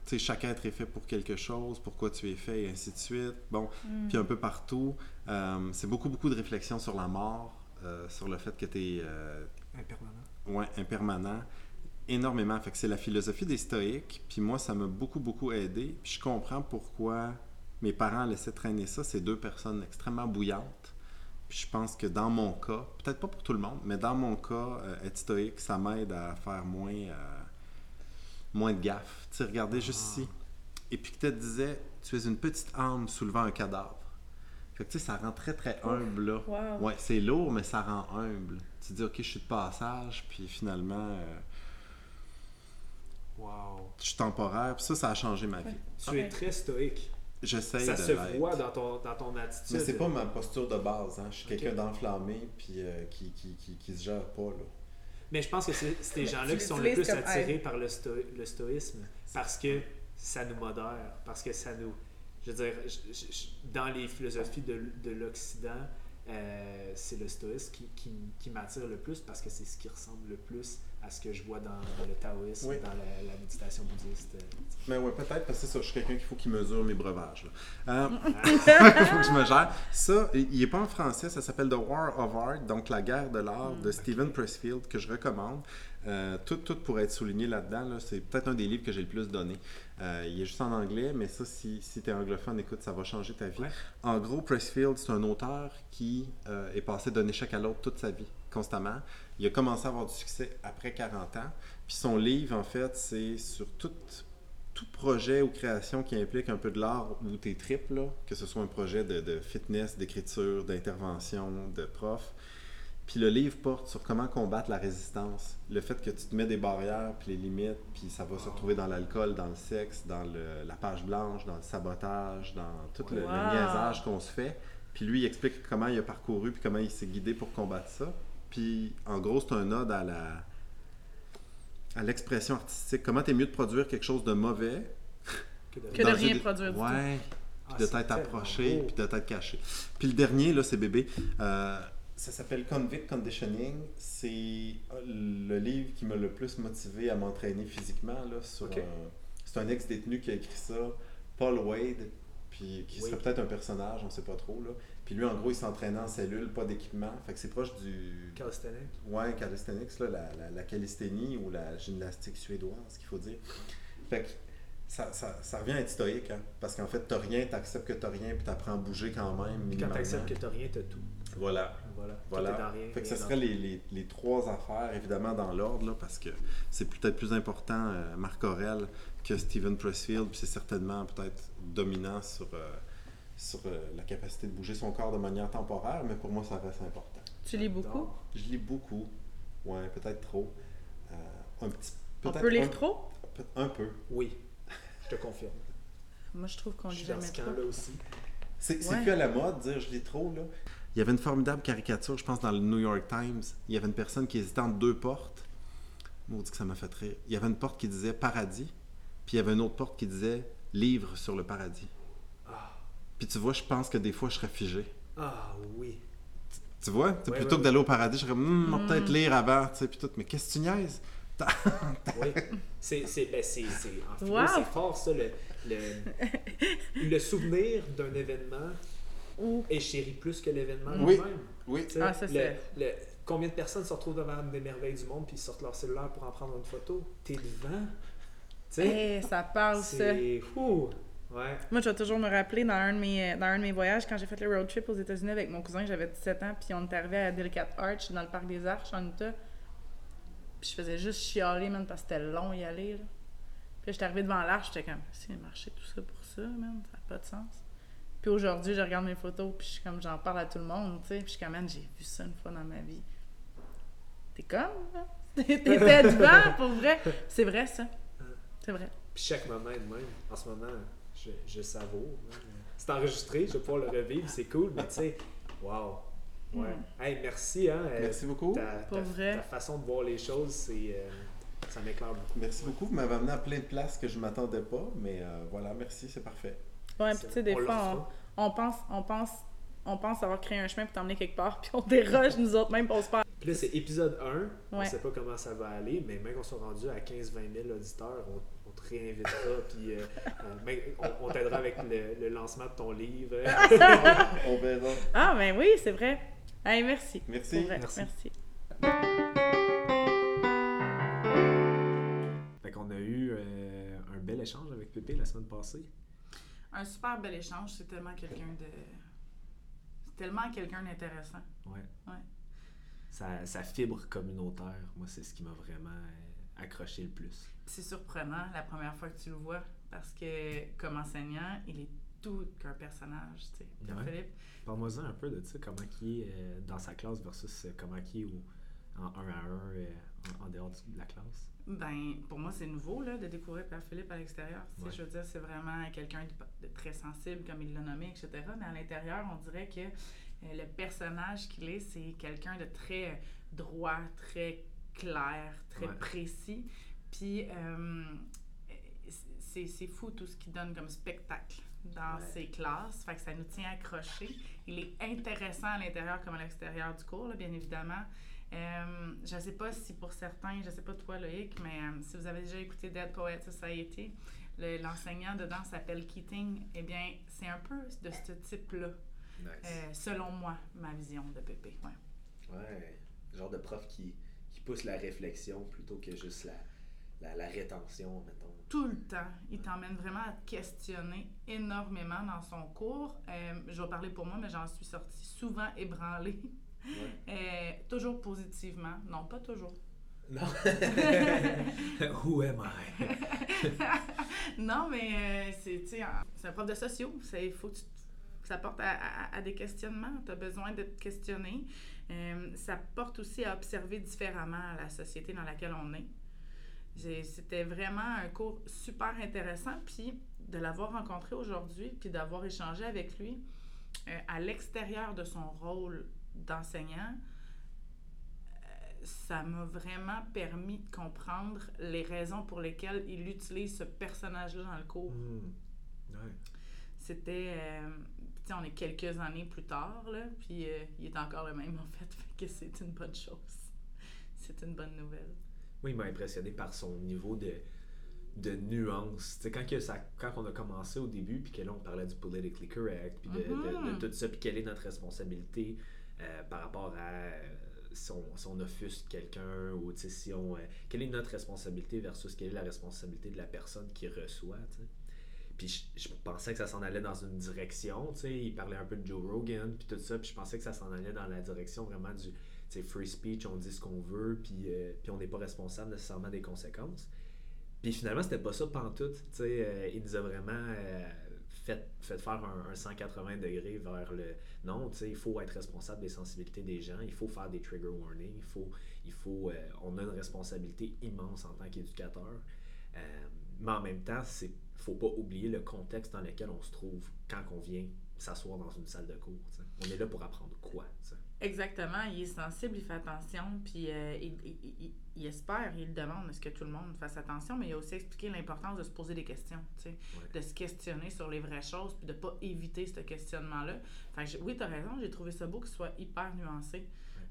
tu sais, chaque être est fait pour quelque chose, pourquoi tu es fait, et ainsi de suite. Bon, puis un peu partout. euh, c'est beaucoup, beaucoup de réflexions sur la mort, euh, sur le fait que tu es Impermanent. ouais, impermanent. Énormément. Fait que c'est la philosophie des stoïques. Puis moi, ça m'a beaucoup, beaucoup aidé. Puis je comprends pourquoi mes parents laissaient traîner ça. C'est deux personnes extrêmement bouillantes. Puis je pense que dans mon cas, peut-être pas pour tout le monde, mais dans mon cas, euh, être stoïque, ça m'aide à faire moins, euh, moins de gaffes. Tu sais, regardez juste ici. Épictète disait Tu es une petite âme soulevant un cadavre. Fait que tu sais, ça rend très, très humble là. Wow. Ouais, c'est lourd, mais ça rend humble. Tu te dis, OK, je suis de passage, puis finalement, euh, Wow. je suis temporaire. Puis ça, ça a changé ma vie. Tu es très stoïque. J'essaye Ça se voit dans ton, dans ton attitude. Mais c'est pas ma posture de base. Hein. Je suis quelqu'un d'enflammé, puis euh, qui, qui, qui, qui se gère pas. Là. Mais je pense que c'est c'est ces gens-là qui sont le plus attirés par le, sto- le stoïsme parce que ça nous modère, parce que ça nous. Je veux dire, je- je- je- dans les philosophies de, de l'Occident, euh, c'est le stoïsme qui, qui, qui m'attire le plus parce que c'est ce qui ressemble le plus à ce que je vois dans, dans le taoïsme, Oui. dans la, la méditation bouddhiste. Mais ouais, peut-être, parce que c'est ça. Je suis quelqu'un qu'il faut qu'il mesure mes breuvages. Euh, Il faut que je me gère. Ça, il n'est pas en français. Ça s'appelle The War of Art, donc la guerre de l'art de Stephen Pressfield, que je recommande. Euh, tout, tout pour être souligné là-dedans. là, c'est peut-être un des livres que j'ai le plus donné. Euh, il est juste en anglais, mais ça, si, si tu es anglophone, écoute, ça va changer ta vie. Ouais. En gros, Pressfield, c'est un auteur qui euh, est passé d'un échec à l'autre toute sa vie, constamment. Il a commencé à avoir du succès après 40 ans. Puis son livre, en fait, c'est sur tout, tout projet ou création qui implique un peu de l'art ou tes tripes, là, que ce soit un projet de, de fitness, d'écriture, d'intervention, de prof. Puis le livre porte sur comment combattre la résistance. Le fait que tu te mets des barrières, puis les limites, puis ça va se retrouver dans l'alcool, dans le sexe, dans le- la page blanche, dans le sabotage, dans tout le, le Wow. niaisage qu'on se fait. Puis lui, il explique comment il a parcouru, puis comment il s'est guidé pour combattre ça. Puis en gros, c'est un ode à la à l'expression artistique. Comment t'es mieux de produire quelque chose de mauvais Que de- Que de rien une- produire du tout. Ouais, Ah, puis de c'est t'être approché, puis de t'être caché. Puis le dernier, là, c'est bébé. Euh, ça s'appelle Convict Conditioning. C'est euh, le livre qui m'a le plus motivé à m'entraîner physiquement. C'est un ex-détenu qui a écrit ça, Paul Wade, puis qui Oui. serait peut-être un personnage, on sait pas trop. Là. Puis lui, en gros, il s'entraînait en cellule, pas d'équipement. Fait que c'est proche du, Calisthenics. Ouais, calisthenics, là, la, la, la calisthénie ou la gymnastique suédoise, qu'il faut dire. Fait que ça, ça, ça revient à être stoïque, hein, parce qu'en fait, t'as rien, t'acceptes que t'as rien, puis t'apprends à bouger quand même. Puis quand minimalement. tu acceptes que tu rien, tu tout. Voilà. Voilà. Tout Voilà. est dans rien. Fait que ce serait les, les, les trois affaires, évidemment, dans l'ordre, là, parce que c'est peut-être plus important, euh, Marc Aurel, que Steven Pressfield, puis c'est certainement peut-être dominant sur, euh, sur euh, la capacité de bouger son corps de manière temporaire, mais pour moi, ça reste important. Tu lis beaucoup? Je lis beaucoup. Ouais, peut-être trop. Euh, un petit On peut-être peut lire un- trop? peut- Un peu. Oui, je te confirme. Moi, je trouve qu'on Je lit suis dans jamais ce trop. camp-là aussi. C'est c'est Ouais. plus à la mode de dire je lis trop, là. Il y avait une formidable caricature, je pense, dans le New York Times. Il y avait une personne qui hésitait entre deux portes. Maudit que ça m'a fait rire. Il y avait une porte qui disait paradis, puis il y avait une autre porte qui disait livre sur le paradis. Ah, Puis tu vois, je pense que des fois, je serais figé. ah oui. Tu vois? Tu plutôt que d'aller au paradis, je serais va peut-être lire avant, tu sais, puis tout. Mais qu'est-ce que tu niaises? Oui. C'est, c'est, ben, c'est, c'est, en philo, Wow. c'est fort, ça. Le, le, le souvenir d'un événement Ou est chéri plus que l'événement Oui. lui-même. Oui. Tu sais, Ah, ça, le- c'est- le- combien de personnes se retrouvent devant des merveilles du monde puis ils sortent leur cellulaire pour en prendre une photo? T'es devant? Tu sais, Eh, ça parle, ça. c'est. Ouh. Ouais. Moi, je vais toujours me rappeler dans un de mes, dans un de mes voyages, quand j'ai fait le road trip aux États-Unis avec mon cousin, j'avais 17 ans, puis on est arrivé à Delicate Arch, dans le parc des Arches, en Utah. Puis je faisais juste chialer, man, parce que c'était long y aller. Là. Puis là, j'étais arrivé devant l'arche, j'étais comme, si, marché tout ça pour ça, man, ça n'a pas de sens. Puis aujourd'hui, je regarde mes photos, puis je suis comme, j'en parle à tout le monde, tu sais. Puis je suis comme, Man, j'ai vu ça une fois dans ma vie. T'es comme, hein? T'étais devant, pour vrai? C'est vrai, ça. C'est vrai. Puis chaque moment est de même. En ce moment, je, je savoure. hein. C'est enregistré, je vais pouvoir le revivre, c'est cool, mais tu sais, wow. Ouais. Hey, merci, hein. euh, Merci beaucoup. Ta, Pour ta- vrai. ta façon de voir les choses, c'est. euh, ça m'éclaire beaucoup. Merci beaucoup. Vous m'avez amené à plein de places que je m'attendais pas, mais euh, voilà, merci, c'est parfait. Ouais, puis tu sais, des on fois, on, on pense, on pense, on pense avoir créé un chemin pour t'emmener quelque part, puis on déroge nous autres même, on se perd. Puis là, c'est épisode 1. On Ouais. sait pas comment ça va aller, mais même qu'on soit rendu à 15-20 000 auditeurs, on, on te réinvitera, puis euh, euh, on, on t'aidera avec le, le lancement de ton livre. On verra. Ah, ben oui, c'est vrai. Hey, merci. Merci. Pour vrai, Merci. merci. fait qu'on a eu euh, un bel échange avec Pépé la semaine passée. Un super bel échange, c'est tellement quelqu'un de. C'est tellement quelqu'un d'intéressant. Ouais. Ouais. Sa, sa fibre communautaire, moi, c'est ce qui m'a vraiment euh, accroché le plus. C'est surprenant la première fois que tu le vois, parce que comme enseignant, il est tout qu'un personnage, tu sais. Ouais. Philippe. Parle-moi-en un peu de ça, comment il est euh, dans sa classe versus euh, comment il est en 1 à 1 en, en dehors de la classe? Ben, pour moi, c'est nouveau là, de découvrir Pierre Philippe à l'extérieur. Ouais. Je veux dire, c'est vraiment quelqu'un de, de très sensible, comme il l'a nommé, etc. Mais à l'intérieur, on dirait que euh, le personnage qu'il est, c'est quelqu'un de très droit, très clair, très Ouais. précis. Puis, euh, c'est c'est fou tout ce qu'il donne comme spectacle dans Ouais. ses classes. Fait que ça nous tient accrochés. Il est intéressant à l'intérieur comme à l'extérieur du cours, là, bien évidemment. Euh, je ne sais pas si pour certains, je ne sais pas toi Loïc, mais euh, si vous avez déjà écouté Dead Poet Society, le- l'enseignant dedans s'appelle Keating, eh bien, c'est un peu de ce type-là, Nice. euh, selon moi, ma vision de Pépé. Ouais. Ouais, genre de prof qui, qui pousse la réflexion plutôt que juste la, la, la rétention, mettons. Tout le temps, il t'emmène vraiment à te questionner énormément dans son cours. Je vais parler pour moi, mais j'en suis sortie souvent ébranlée. Euh, toujours positivement. Non, pas toujours. Non. Who am I? non, mais euh, c'est, un prof de sociaux. Il faut que, tu- ça porte à, à- à des questionnements. Tu as besoin de te questionner. Euh, ça porte aussi à observer différemment la société dans laquelle on est. J'ai- C'était vraiment un cours super intéressant. Puis de l'avoir rencontré aujourd'hui, puis d'avoir échangé avec lui euh, à l'extérieur de son rôle d'enseignant, euh, ça m'a vraiment permis de comprendre les raisons pour lesquelles il utilise ce personnage-là dans le cours. Ouais. C'était. euh, tu on est quelques années plus tard, là, puis euh, il est encore le même, en fait. Fait que c'est une bonne chose. C'est une bonne nouvelle. Oui, il m'a impressionné par son niveau de, de nuance. Tu sais, quand, que ça, quand on a commencé au début, puis que là, on parlait du politically correct, puis de, de- de Mhm. tout ça, puis quelle est notre responsabilité euh, par rapport à euh, si, on, si on offusque quelqu'un, ou si on. euh, quelle est notre responsabilité versus quelle est la responsabilité de la personne qui reçoit. Puis je, pensais que ça s'en allait dans une direction, il parlait un peu de Joe Rogan, puis tout ça, puis je pensais que ça s'en allait dans la direction vraiment du, free speech, on dit ce qu'on veut, puis, puis on n'est pas responsable nécessairement des conséquences. Puis finalement, c'était pas ça pantoute, euh, il nous a vraiment euh, fait, fait faire un, un 180 degrés vers le... Non, tu sais, il faut être responsable des sensibilités des gens, il faut faire des trigger warnings, il faut... Il faut euh, on a une responsabilité immense en tant qu'éducateur. Euh, mais en même temps, c'est faut pas oublier le contexte dans lequel on se trouve quand on vient s'asseoir dans une salle de cours. On est là pour apprendre quoi. tu sais. Exactement, il est sensible, il fait attention, puis euh, il, il- il- il espère, il demande à ce que tout le monde fasse attention, mais il a aussi expliqué l'importance de se poser des questions, Ouais. de se questionner sur les vraies choses, puis de pas éviter ce questionnement-là. J'ai- oui, tu as raison, j'ai trouvé ça beau qu'il soit hyper nuancé,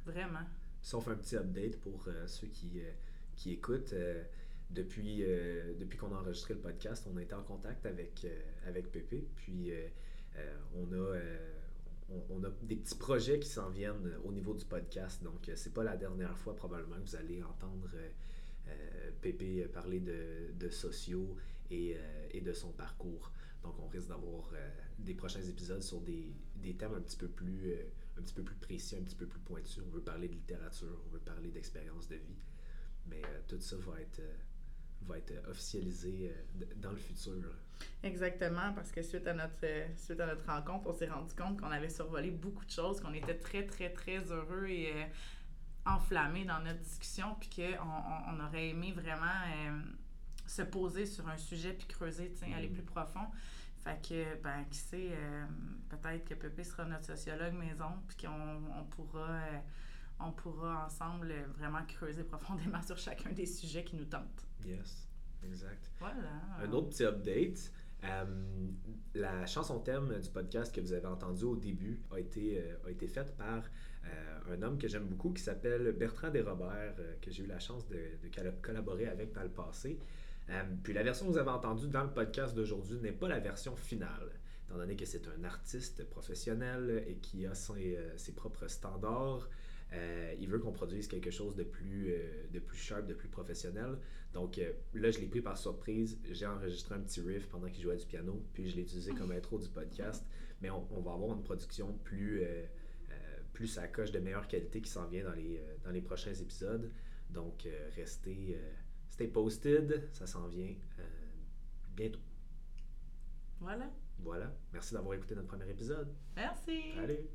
vraiment. Si on fait un petit update pour euh, ceux qui, euh, qui écoutent, depuis, depuis qu'on a enregistré le podcast, on a été en contact avec, avec Pépé. Puis on, a, on, a des petits projets qui s'en viennent euh, au niveau du podcast. Donc, euh, c'est pas la dernière fois probablement que vous allez entendre euh, Pépé parler de, sociaux et, de son parcours. Donc, on risque d'avoir des prochains épisodes sur des, thèmes un petit peu plus un petit peu plus précis, un petit peu plus pointu. On veut parler de littérature, on veut parler d'expérience de vie. Mais tout ça va être, va être officialisé euh, dans le futur. Exactement, parce que suite à notre, euh, suite à notre rencontre, on s'est rendu compte qu'on avait survolé beaucoup de choses, qu'on était très, très, très heureux et euh, enflammés dans notre discussion, puis qu'on on, aurait aimé vraiment euh, se poser sur un sujet puis creuser, sais, aller plus profond. Fait que, ben, qui sait, euh, peut-être que Pépé sera notre sociologue maison, puis qu'on on pourra, euh, on pourra ensemble euh, vraiment creuser profondément sur chacun des sujets qui nous tentent. Yes, exact. Voilà. Un autre petit update. euh, la chanson thème du podcast que vous avez entendu au début a été, euh, a été faite par euh, un homme que j'aime beaucoup qui s'appelle Bertrand Desrobert, que j'ai eu la chance de, de colla- collaborer avec dans le passé. Puis la version que vous avez entendue dans le podcast d'aujourd'hui n'est pas la version finale, étant donné que c'est un artiste professionnel et qui a ses, ses propres standards. Euh, il veut qu'on produise quelque chose de plus, euh, de plus sharp, de plus professionnel. Donc euh, là, je l'ai pris par surprise. J'ai enregistré un petit riff pendant qu'il jouait du piano, puis je l'ai utilisé comme intro du podcast. Mais on, on va avoir une production plus, euh, plus à coche de meilleure qualité qui s'en vient dans les, dans les prochains épisodes. Donc restez, stay posted, ça s'en vient bientôt. Voilà. Voilà. Merci d'avoir écouté notre premier épisode. Merci. Allez!